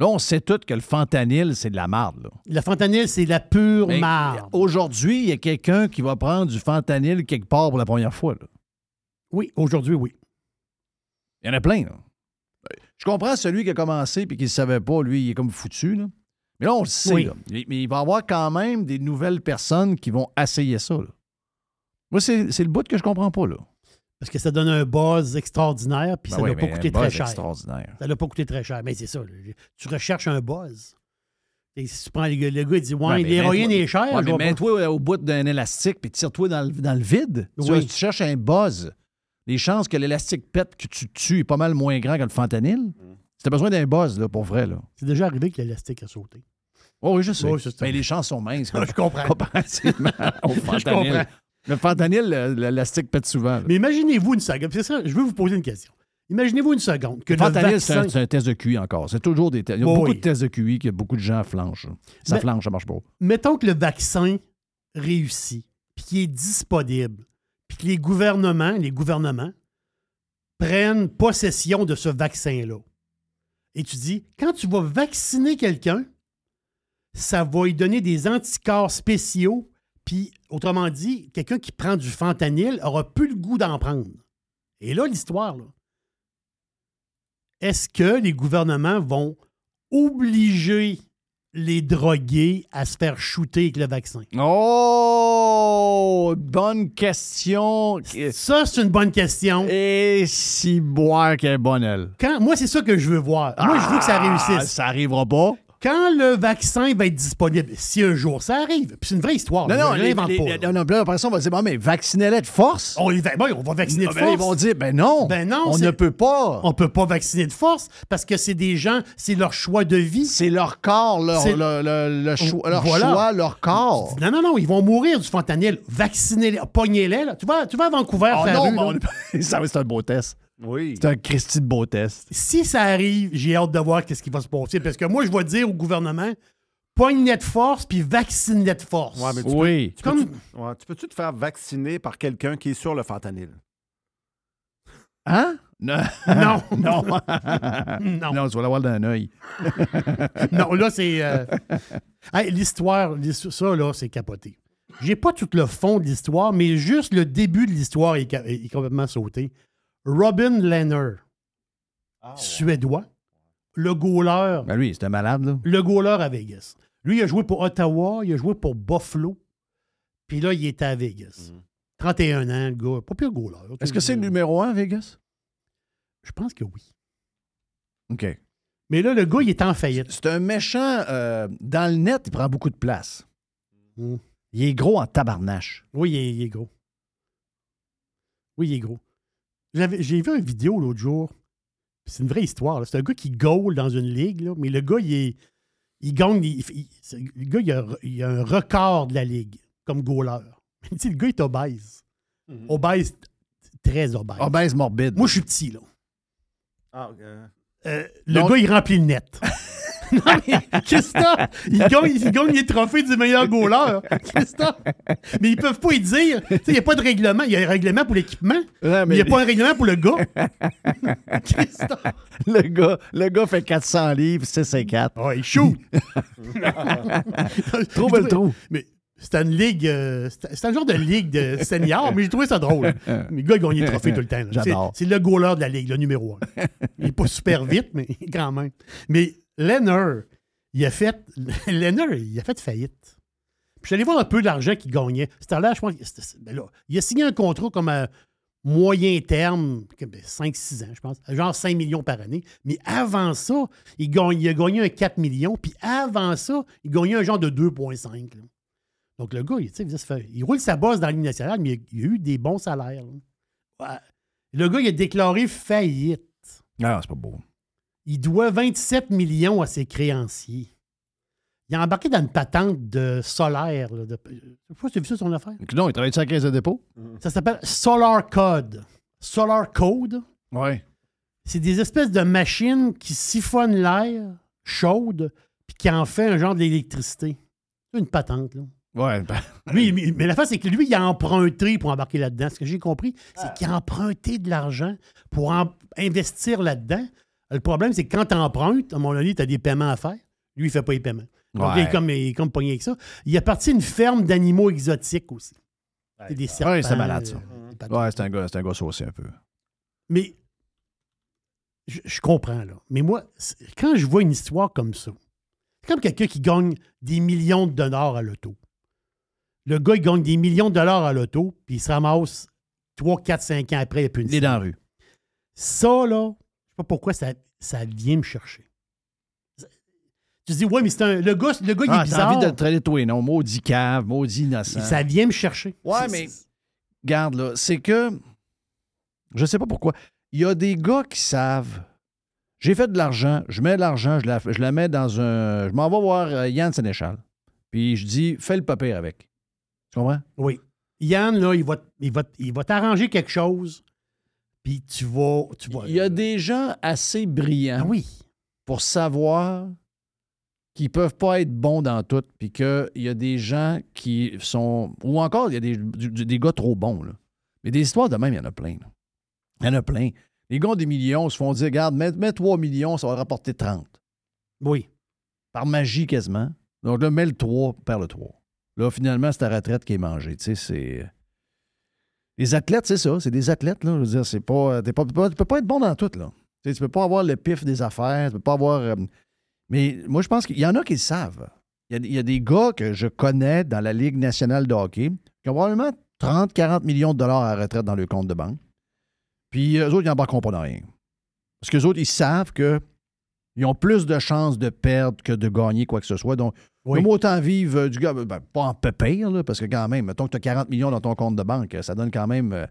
là, on sait tous que le fentanyl, c'est de la marde. Là. Le fentanyl, c'est la pure Mais marde. Aujourd'hui, il y a quelqu'un qui va prendre du fentanyl quelque part pour la première fois. là. Oui, aujourd'hui, oui. Il y en a plein. là. Je comprends celui qui a commencé et qui ne savait pas, lui, il est comme foutu. Là. Mais là, on le sait. Oui. Mais il va y avoir quand même des nouvelles personnes qui vont essayer ça. là. Moi, c'est c'est le bout que je comprends pas. Là. Parce que ça donne un buzz extraordinaire, puis Ben ça oui, n'a pas coûté très cher. extraordinaire. Ça n'a pas coûté très cher. Mais c'est ça. là. Tu recherches un buzz. Et si tu prends le gars, le gars, il dit Ouais, l'héroïne est chère. Ouais, mais mets-toi au bout d'un élastique puis tire-toi dans le, dans le vide. Tu- Oui. Tu, cherches un buzz. Les chances que l'élastique pète, que tu tues, est pas mal moins grand que le fentanyl. Mm. Si t'as besoin d'un buzz, là, pour vrai, là. C'est déjà arrivé que l'élastique a sauté. Oh oui, je sais. Oui, mais les chances sont minces. <laughs> <laughs> Je comprends. Comparativement au Je fentanyl. Le fentanyl, l'élastique pète souvent. là. Mais imaginez-vous une seconde. C'est ça, je veux vous poser une question. Imaginez-vous une seconde que Le le fentanyl, c'est vaccin... un, c'est un test de QI encore. C'est toujours des tests. Il y a Oui, beaucoup de tests de QI que beaucoup de gens flanchent. Ça Mais- flanche, ça marche pas. Mettons que le vaccin réussit, puis qu'il est disponible, puis que les gouvernements, les gouvernements prennent possession de ce vaccin-là. Et tu dis, quand tu vas vacciner quelqu'un, ça va lui donner des anticorps spéciaux, puis autrement dit, quelqu'un qui prend du fentanyl aura plus le goût d'en prendre. Et là, l'histoire, là. Est-ce que les gouvernements vont obliger les drogués à se faire shooter avec le vaccin? Oh, bonne question. Ça, c'est une bonne question. Et si boire qu'elle est bonne, elle. Quand, moi, c'est ça que je veux voir. Moi, je veux que ça Ah, réussisse. Ça arrivera pas. Quand le vaccin va être disponible, si un jour ça arrive, puis c'est une vraie histoire. Non, non, les- les- pas, non, non, là, après ça, on va dire, bon, mais vaccinez-les de force. On, les va- bon, on va vacciner de Ah, ben, force. ils vont dire, ben non, Ben non, on ne peut pas. On peut pas vacciner de force parce que c'est des gens, c'est leur choix de vie. C'est leur corps, leur, C'est- le- le- le choix, leur, Voilà. choix, leur corps. Non, non, non, ils vont mourir du fentanyl. Vaccinez-les, pognez-les. Tu, vas, tu vas à Vancouver Oh faire non, rue, mais là. on est- <laughs> ça, c'est un beau test. Oui. C'est un Christy de beau test. Si ça arrive, j'ai hâte de voir qu'est-ce qui va se passer. Parce que moi, je vais dire au gouvernement, pogne-les de force puis vaccine-les de force. Ouais, mais tu Oui. peux- Comme- tu peux-tu ouais, tu peux-tu te faire vacciner par quelqu'un qui est sur le fentanyl? Hein? Non. <laughs> Non. <laughs> non. <laughs> Non. Non, tu vas l'avoir d'un œil. non, là, c'est. euh, hey, l'histoire, l'histo- ça, là, c'est capoté. J'ai pas tout le fond de l'histoire, mais juste le début de l'histoire est complètement sauté. Robin Lehner, suédois, le goaler, Ben lui, c'était malade, là. le goaler à Vegas. Lui, il a joué pour Ottawa, il a joué pour Buffalo, puis là, il était à Vegas. 31 ans, le gars, pas pire goaler. Est-ce que c'est le numéro un à Vegas? Je pense que oui. OK. Mais là, le gars, il est en faillite. C'est un méchant. euh, dans le net, il prend beaucoup de place. Mm. Il est gros en tabarnache. Oui, il est, il est gros. Oui, il est gros. J'avais- J'ai vu une vidéo l'autre jour. C'est une vraie histoire. C'est un gars qui goal dans une ligue, là, mais le gars, il, est, il gagne. il- il- le gars, il a, il a un record de la ligue comme goaler. Mais <laughs> tu sais, le gars est obèse. Obèse, très obèse. Obèse morbide. Moi, je suis petit, là. Ah, euh, Euh, le Donc- gars, il remplit le net. <laughs> <laughs> non, mais qu'est-ce que t'as? Il gagne, il gagne les trophées du meilleur goaler. Qu'est-ce que t'as? Mais ils peuvent pas y dire. Tu sais, Il n'y a pas de règlement. Il y a un règlement pour l'équipement, mais il n'y a pas un règlement pour le gars. <laughs> T'as? le, gars, le gars fait 400 livres, 6 et 4. Ah, il shoot. <laughs> Trouve le trou. Mais c'était une ligue. euh, c'était un genre de ligue de senior, mais j'ai trouvé ça drôle. Mais le gars, il gagne les trophées tout le temps. J'adore. C'est c'est le goaler de la ligue, le numéro un. Il n'est pas super vite, mais quand même. Mais Lenner, il a fait. <laughs> Lenner, il a fait faillite. Puis allé voir un peu l'argent qu'il gagnait. C'était là, je pense. ben là, il a signé un contrat comme à moyen terme, comme 5-6 ans, je pense, genre 5 millions par année. Mais avant ça, il, gagne, il a gagné un 4 millions. Puis avant ça, il gagnait un genre de 2,5. là. Donc le gars, il, il roule sa bosse dans la ligne nationale, mais il a, eu des bons salaires. Le gars, il a déclaré faillite. Ah, c'est pas beau. Il doit 27 millions à ses créanciers. Il a embarqué dans une patente de solaire. Là, de, je sais pas si tu as vu ça son affaire? Non, il travaille sur la caisse de dépôt? Ça s'appelle Solar Code. Solar Code, Oui. c'est des espèces de machines qui siphonnent l'air chaude puis qui en fait un genre d'électricité. C'est une patente, là. Ouais. ben, <laughs> Lui, mais, mais la face, c'est que lui, il a emprunté pour embarquer là-dedans. Ce que j'ai compris, c'est qu'il a emprunté de l'argent pour en- investir là-dedans. Le problème, c'est que quand tu empruntes, à mon avis, tu as des paiements à faire. Lui, il ne fait pas les paiements. Donc, Ouais. il, est comme, il est comme pogné avec ça. Il a parti une ferme d'animaux exotiques aussi. C'est des serpents. ouais, c'est malade, ça. euh. Ouais, c'est un gars, c'est un gars saucé un peu. Mais je, je comprends, là. Mais moi, quand je vois une histoire comme ça, c'est comme quelqu'un qui gagne des millions de dollars à l'auto. Le gars, il gagne des millions de dollars à l'auto, puis il se ramasse 3, 4, 5 ans après, il n'y a plus une Il est dans la rue. Ça, là, pas pourquoi ça, ça vient me chercher. Tu te dis, ouais, mais c'est un. Le gars, le gars il Ah, est t'as bizarre. envie de traiter toi, non? Maudit cave, maudit innocent. Ça vient me chercher. Ouais, mais Garde, là, c'est que. Je sais pas pourquoi. Il y a des gars qui savent. J'ai fait de l'argent, je mets de l'argent, je la, je la mets dans un. Je m'en vais voir euh, Yann Sénéchal. Puis je dis, fais le papier avec. Tu comprends? Oui. Yann, là, il va, il va, il va t'arranger quelque chose, puis tu vas. Tu vas Il y a des gens assez brillants Ah oui. pour savoir qu'ils peuvent pas être bons dans tout, puis qu'il y a des gens qui sont. Ou encore, il y a des, du- des gars trop bons. Là. Mais des histoires de même, il y en a plein. Il y en a plein. Les gars ont des millions se font dire regarde, mets, mets 3 millions, ça va rapporter 30. Oui. Par magie quasiment. Donc là, mets le 3, perds le 3. Là, finalement, c'est ta retraite qui est mangée. Tu sais, c'est. Les athlètes, c'est ça. C'est des athlètes, là. Je veux dire, c'est t'es pas- tu peux pas être bon dans tout, là. Tu sais, tu peux pas avoir le pif des affaires. Tu peux pas avoir. euh, Mais moi, je pense qu'il y en a qui le savent. Il y, a, des gars que je connais dans la Ligue nationale de hockey qui ont probablement 30, 40 millions de dollars à retraite dans leur compte de banque. Puis eux autres, ils n'embarqueront pas dans rien. Parce qu'eux autres, ils savent que ils ont plus de chances de perdre que de gagner quoi que ce soit. Donc, Oui. comme autant vivre euh, du gars, ben, pas en peu pire, là, parce que quand même, mettons que tu as 40 millions dans ton compte de banque, ça donne quand même, euh,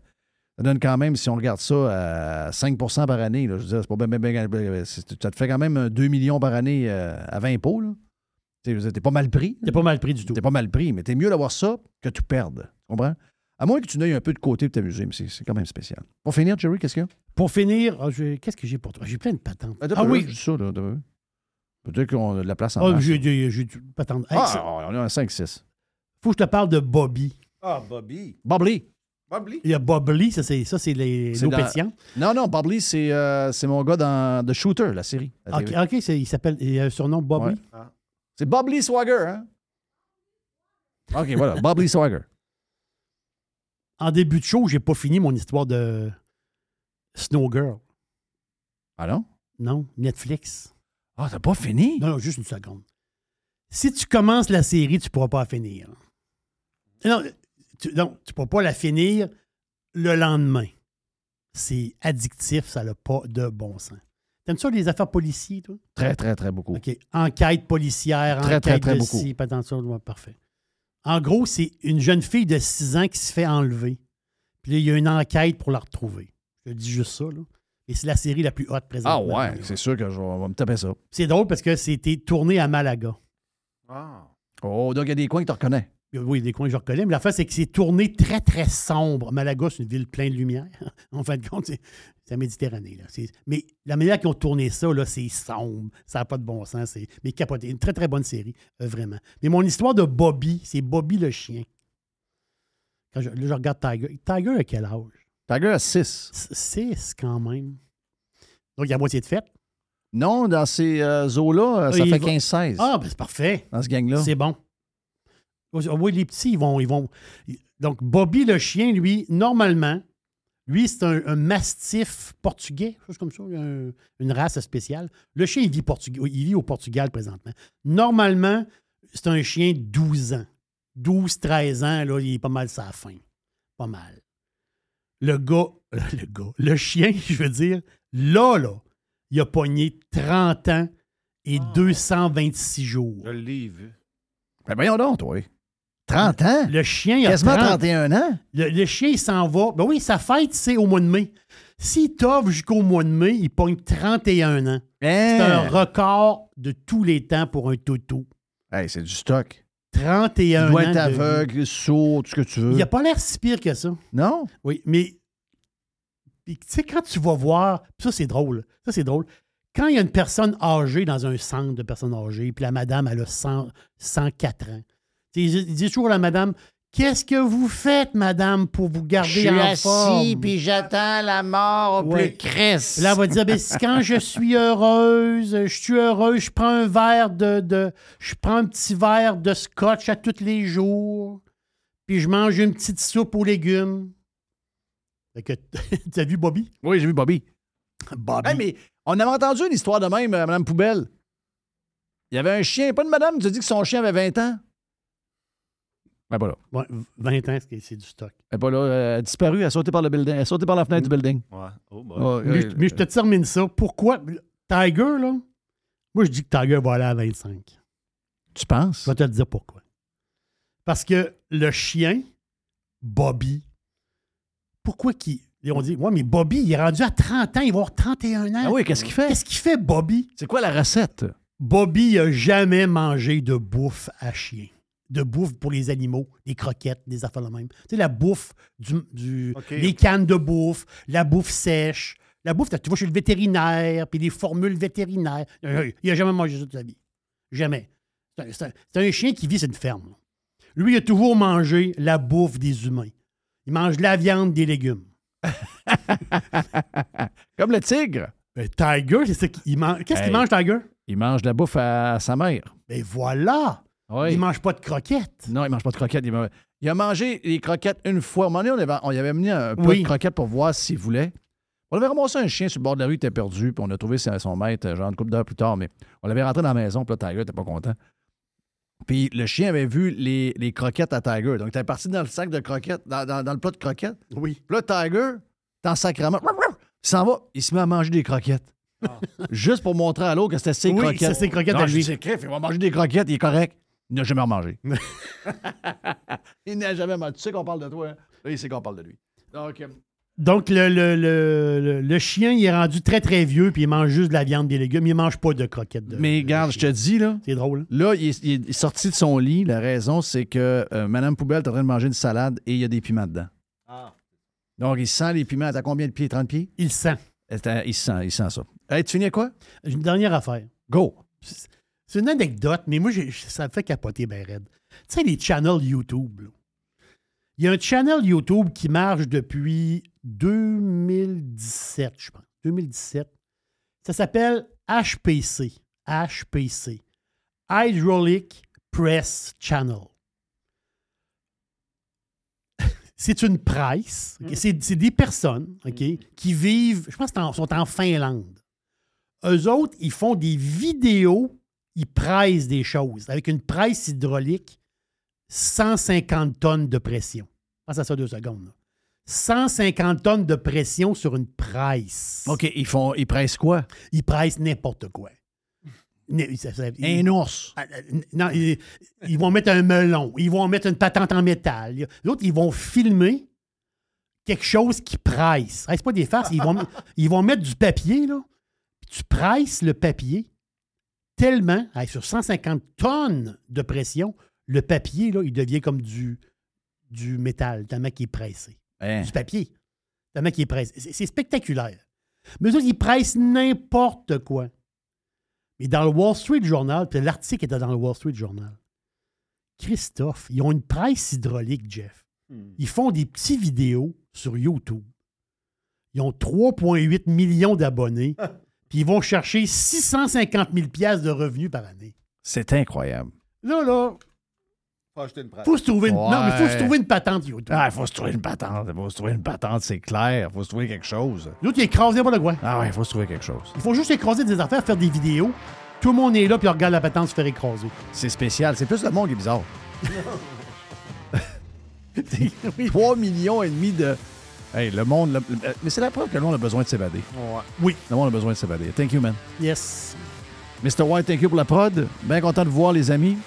ça donne quand même, si on regarde ça, à 5% par année. là, je veux dire, c'est pas bien, bien, ça te fait quand même euh, 2 millions par année euh, à 20 impôts. Là. Tu sais, je veux dire, T'es pas mal pris. T'es pas mal pris du tout. T'es pas mal pris, mais t'es mieux d'avoir ça que tu perdes. Tu comprends? À moins que tu n'aies un peu de côté pour t'amuser, mais c'est quand même spécial. Pour finir, Jerry, qu'est-ce qu'il y a? Pour finir, ah, qu'est-ce que j'ai pour toi? J'ai plein de patentes. Ah peu, oui. ça, là? Peut-être qu'on a de la place en Ah, j'ai j'ai- patente. Hey, Ah, ça- on est à 5-6. faut que je te parle de Bobby. Ah, Bobby. Bob Lee. Bobby. Il y a Bob Lee, ça c'est ça, c'est les C'est l'eau dans- pétillante. Non, non, Bob Lee, c'est euh, c'est mon gars dans The Shooter, la série. la OK, c'est- il s'appelle, il a un surnom Bob Ouais. Lee. C'est Bob Lee Swagger, hein? OK, voilà, Bob Lee Swagger. <laughs> En début de show, j'ai pas fini mon histoire de Snow Girl. Ah non? Non, Netflix. Ah, t'as pas fini? Non, non, juste une seconde. Si tu commences la série, tu pourras pas la finir. Non, tu, tu pourras pas la finir le lendemain. C'est addictif, ça n'a pas de bon sens. T'aimes ça les affaires policières, toi? Très, très, très beaucoup. OK. Enquête policière, Très, enquête très, très de beaucoup. ci, parfait. En gros, c'est une jeune fille de 6 ans qui se fait enlever. Puis là, il y a une enquête pour la retrouver. Je dis juste ça, là. Et c'est la série la plus haute Ah présentement. ouais, c'est sûr que je vais, me taper ça. C'est drôle parce que c'était tourné à Malaga. Ah. Oh, donc il y a des coins que tu reconnais. Oui, des coins que je reconnais, mais la fin, c'est que c'est tourné très, très sombre. Malaga, c'est une ville pleine de lumière. <laughs> en fin de compte, c'est la Méditerranée. Là. Mais la manière qu'ils ont tourné ça, là, c'est sombre. Ça n'a pas de bon sens. Mais capoté. Une très, très bonne série, euh, vraiment. Mais mon histoire de Bobby, c'est Bobby le chien. Quand je, là, je regarde Tiger. Tiger à quel âge? Tiger a 6. 6 quand même. Donc, il y a moitié de fête? Non, dans ces euh, eaux-là, euh, ça Il fait va- 15-16. Ah, ben c'est parfait. Dans ce gang-là. C'est bon. Oui, les petits, ils vont, ils vont. Donc, Bobby le chien, lui, normalement, lui, c'est un, un mastif portugais, chose comme ça, un- une race spéciale. Le chien, il vit, il vit au Portugal présentement. Normalement, c'est un chien de 12 ans. 12, 13 ans, là, il est pas mal sa fin. Pas mal. Le gars, <laughs> le gars, le chien, je veux dire, là, là, il a pogné 30 ans et 226 jours. Je l'ai vu. Ben voyons donc, toi. 30 ans? Le chien, il a Quasiment 30 31 ans? Le, le chien, il s'en va. Ben oui, sa fête, c'est au mois de mai. S'il t'offre jusqu'au mois de mai, il pogne 31 ans. C'est un Hein? record de tous les temps pour un toto. Hey, c'est du stock. 31 Il doit ans. être de aveugle, sourd, tout ce que tu veux. Il a pas l'air si pire que ça. Non? Oui, mais tu sais, quand tu vas voir, ça c'est drôle, ça c'est drôle, quand il y a une personne âgée dans un centre de personnes âgées, puis la madame, elle a 100 104 ans, il dit toujours à la madame, qu'est-ce que vous faites, madame, pour vous garder en forme? j'attends la mort au Ouais. plus crisse. Là, elle va dire, ben, quand je suis heureuse, je suis heureuse, je prends un verre de, de- Je prends un petit verre de scotch à tous les jours, puis je mange une petite soupe aux légumes. Fait que, <laughs> tu as vu Bobby? Oui, j'ai vu Bobby. Bobby. Hey, mais on avait entendu une histoire de même, euh, Madame Poubelle. Il y avait un chien, pas de madame qui a dit que son chien avait 20 ans. Ouais, 20 ans, c'est- du stock. Elle est pas là. Elle a disparu. Elle a sauté par le building. Elle a sauté par la fenêtre du building. Ouais. Oh, boy. Ouais, Mais, euh, mais je te termine ça. Pourquoi? Tiger, là, moi, je dis que Tiger va aller à 25. Tu penses? Je vais te dire pourquoi. Parce que le chien, Bobby, pourquoi qu'il. On dit, ouais, mais Bobby, il est rendu à 30 ans, il va avoir 31 ans. Ah oui, qu'est-ce qu'il fait? Qu'est-ce qu'il fait, Bobby? C'est quoi la recette? Bobby n'a jamais mangé de bouffe à chien. De bouffe pour les animaux, des croquettes, des affaires de même. Tu sais, la bouffe, du, les cannes de bouffe, la bouffe sèche. La bouffe, tu vas chez le vétérinaire, puis des formules vétérinaires. Euh, Il n'a jamais mangé ça de sa vie. Jamais. C'est un, chien qui vit sur une ferme. Lui, il a toujours mangé la bouffe des humains. Il mange de la viande, des légumes. <laughs> Comme le tigre. Ben, Tiger, c'est ça qu'il mange. Qu'est-ce qu'il mange, Tiger? Il mange de la bouffe à sa mère. Ben voilà! Oui. Il mange pas de croquettes. Non, il mange pas de croquettes. Il, a mangé les croquettes une fois. À un moment donné, on, avait, on y avait amené un peu Oui. de croquettes pour voir s'il voulait. On avait ramassé un chien sur le bord de la rue, il était perdu, puis on a trouvé son maître, genre une couple d'heures plus tard, mais on l'avait rentré dans la maison, puis là, Tiger était pas content. Puis le chien avait vu les, les croquettes à Tiger. Donc, il était parti dans le sac de croquettes, dans, dans- dans le plat de croquettes. Oui. Puis là, Tiger, dans sacrament, il s'en va, il se met à manger des croquettes. Juste pour montrer à l'autre que c'était ses Oui, croquettes. c'est ses croquettes non, à lui. crif, il va manger des croquettes, il est correct. Il n'a jamais remangé. <laughs> il n'a jamais mangé. Tu sais qu'on parle de toi, hein? Là, il sait qu'on parle de lui. Donc, euh, Donc, le, le- le- le- le chien, il est rendu très, très vieux, puis il mange juste de la viande, des légumes. Il mange pas de croquettes. De, mais regarde, je te dis, là. C'est drôle. hein? Là, il est, il est sorti de son lit. La raison, c'est que euh, Madame Poubelle est en train de manger une salade et il y a des piments dedans. Donc, il sent les piments. T'as combien de pieds? 30 pieds? Il sent. Il sent, il sent ça. Hey, tu finis à quoi? Une dernière affaire. Go! C'est une anecdote, mais moi, ça me fait capoter ben raide. Tu sais, les channels YouTube, là. Il y a un channel YouTube qui marche depuis 2017, je pense. 2017. Ça s'appelle HPC. HPC. Hydraulic Press Channel. <laughs> C'est une presse. ok? C'est des personnes ok, qui vivent, je pense qu'ils sont en Finlande. Eux autres, ils font des vidéos, ils pressent des choses avec une presse hydraulique, 150 tonnes de pression. Pense à ça deux secondes. là. 150 tonnes de pression sur une presse. OK, ils font. Ils pressent quoi? Ils pressent n'importe quoi. Un ours. Ah, euh, Non, ils, ils vont mettre un melon, ils vont mettre une patente en métal. L'autre, ils vont filmer quelque chose qui presse. Hey, c'est pas des farces, ils vont, <laughs> ils vont mettre du papier, là. Puis tu presses le papier tellement, hey, sur 150 tonnes de pression, le papier, là, il devient comme du, du métal, tellement qu'il est pressé. Hein? Du papier, tellement qu'il est pressé. C'est c'est spectaculaire. Mais eux ils pressent n'importe quoi. Mais dans le Wall Street Journal, puis l'article était dans le Wall Street Journal, Christophe, ils ont une presse hydraulique, Jeff. Ils font des petits vidéos sur YouTube. Ils ont 3,8 millions d'abonnés, <laughs> puis ils vont chercher 650 000 piastres de revenus par année. C'est incroyable. Là, là, Faut se trouver une, non, mais faut se Ouais. trouver une patente YouTube. Ah, il faut se trouver une patente. Il faut se trouver une patente, c'est clair. Il faut se trouver quelque chose. L'autre, il écrase n'importe quoi. Ah ouais, il faut se trouver quelque chose. Il faut juste écraser des affaires, faire des vidéos. Tout le monde est là, puis on regarde la patente se faire écraser. C'est spécial. C'est plus le monde qui est bizarre. <laughs> 3 millions et demi de. Hey, le monde. le- le- mais c'est la preuve que le monde a besoin de s'évader. Oui. Le monde a besoin de s'évader. Thank you, man. Yes. Mr. White, thank you pour la prod. Bien content de vous voir, les amis.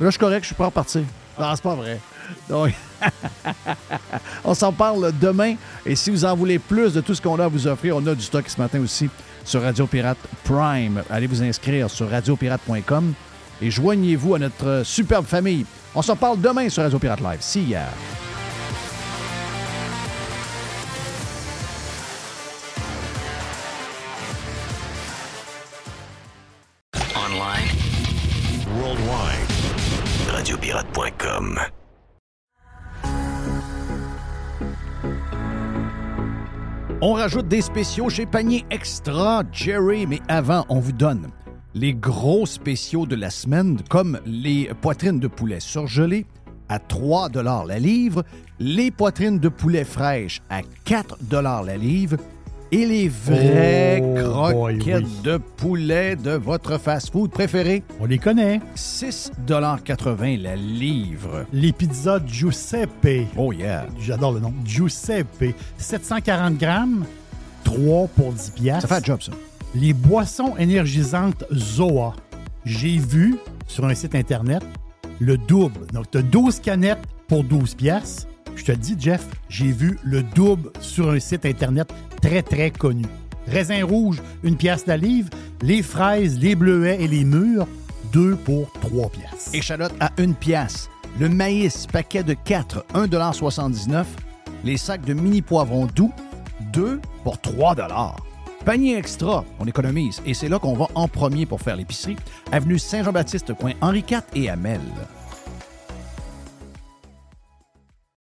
Là, je suis correct, je suis prêt à repartir. Non, c'est pas vrai. Donc, <laughs> on s'en parle demain. Et si vous en voulez plus de tout ce qu'on a à vous offrir, on a du stock ce matin aussi sur Radio Pirate Prime. Allez vous inscrire sur radiopirate.com et joignez-vous à notre superbe famille. On s'en parle demain sur Radio Pirate Live. See ya. On rajoute des spéciaux chez Panier Extra Jerry, mais avant, on vous donne les gros spéciaux de la semaine, comme les poitrines de poulet surgelées à 3 la livre, les poitrines de poulet fraîches à 4 la livre et les vraies Oh, boy, croquettes oui. de poulet de votre fast-food préféré. On les connaît. 6,80 la livre. Les pizzas Giuseppe. Oh yeah. J'adore le nom. Giuseppe. 740 grammes, 3 pour 10 piastres. Ça fait un job, ça. Les boissons énergisantes Zoa. J'ai vu sur un site Internet le double. Donc, tu as 12 canettes pour 12 piastres. Je te dis, Jeff, j'ai vu le double sur un site Internet très, très connu. Raisin rouge, une pièce la livre. Les fraises, les bleuets et les mûres, 2 pour 3 piastres. Échalote à une pièce. Le maïs, paquet de 4, 1,79 Les sacs de mini poivrons doux, 2 pour 3 Panier extra, on économise. Et c'est là qu'on va en premier pour faire l'épicerie. Avenue Saint-Jean-Baptiste, coin Henri IV et Amel.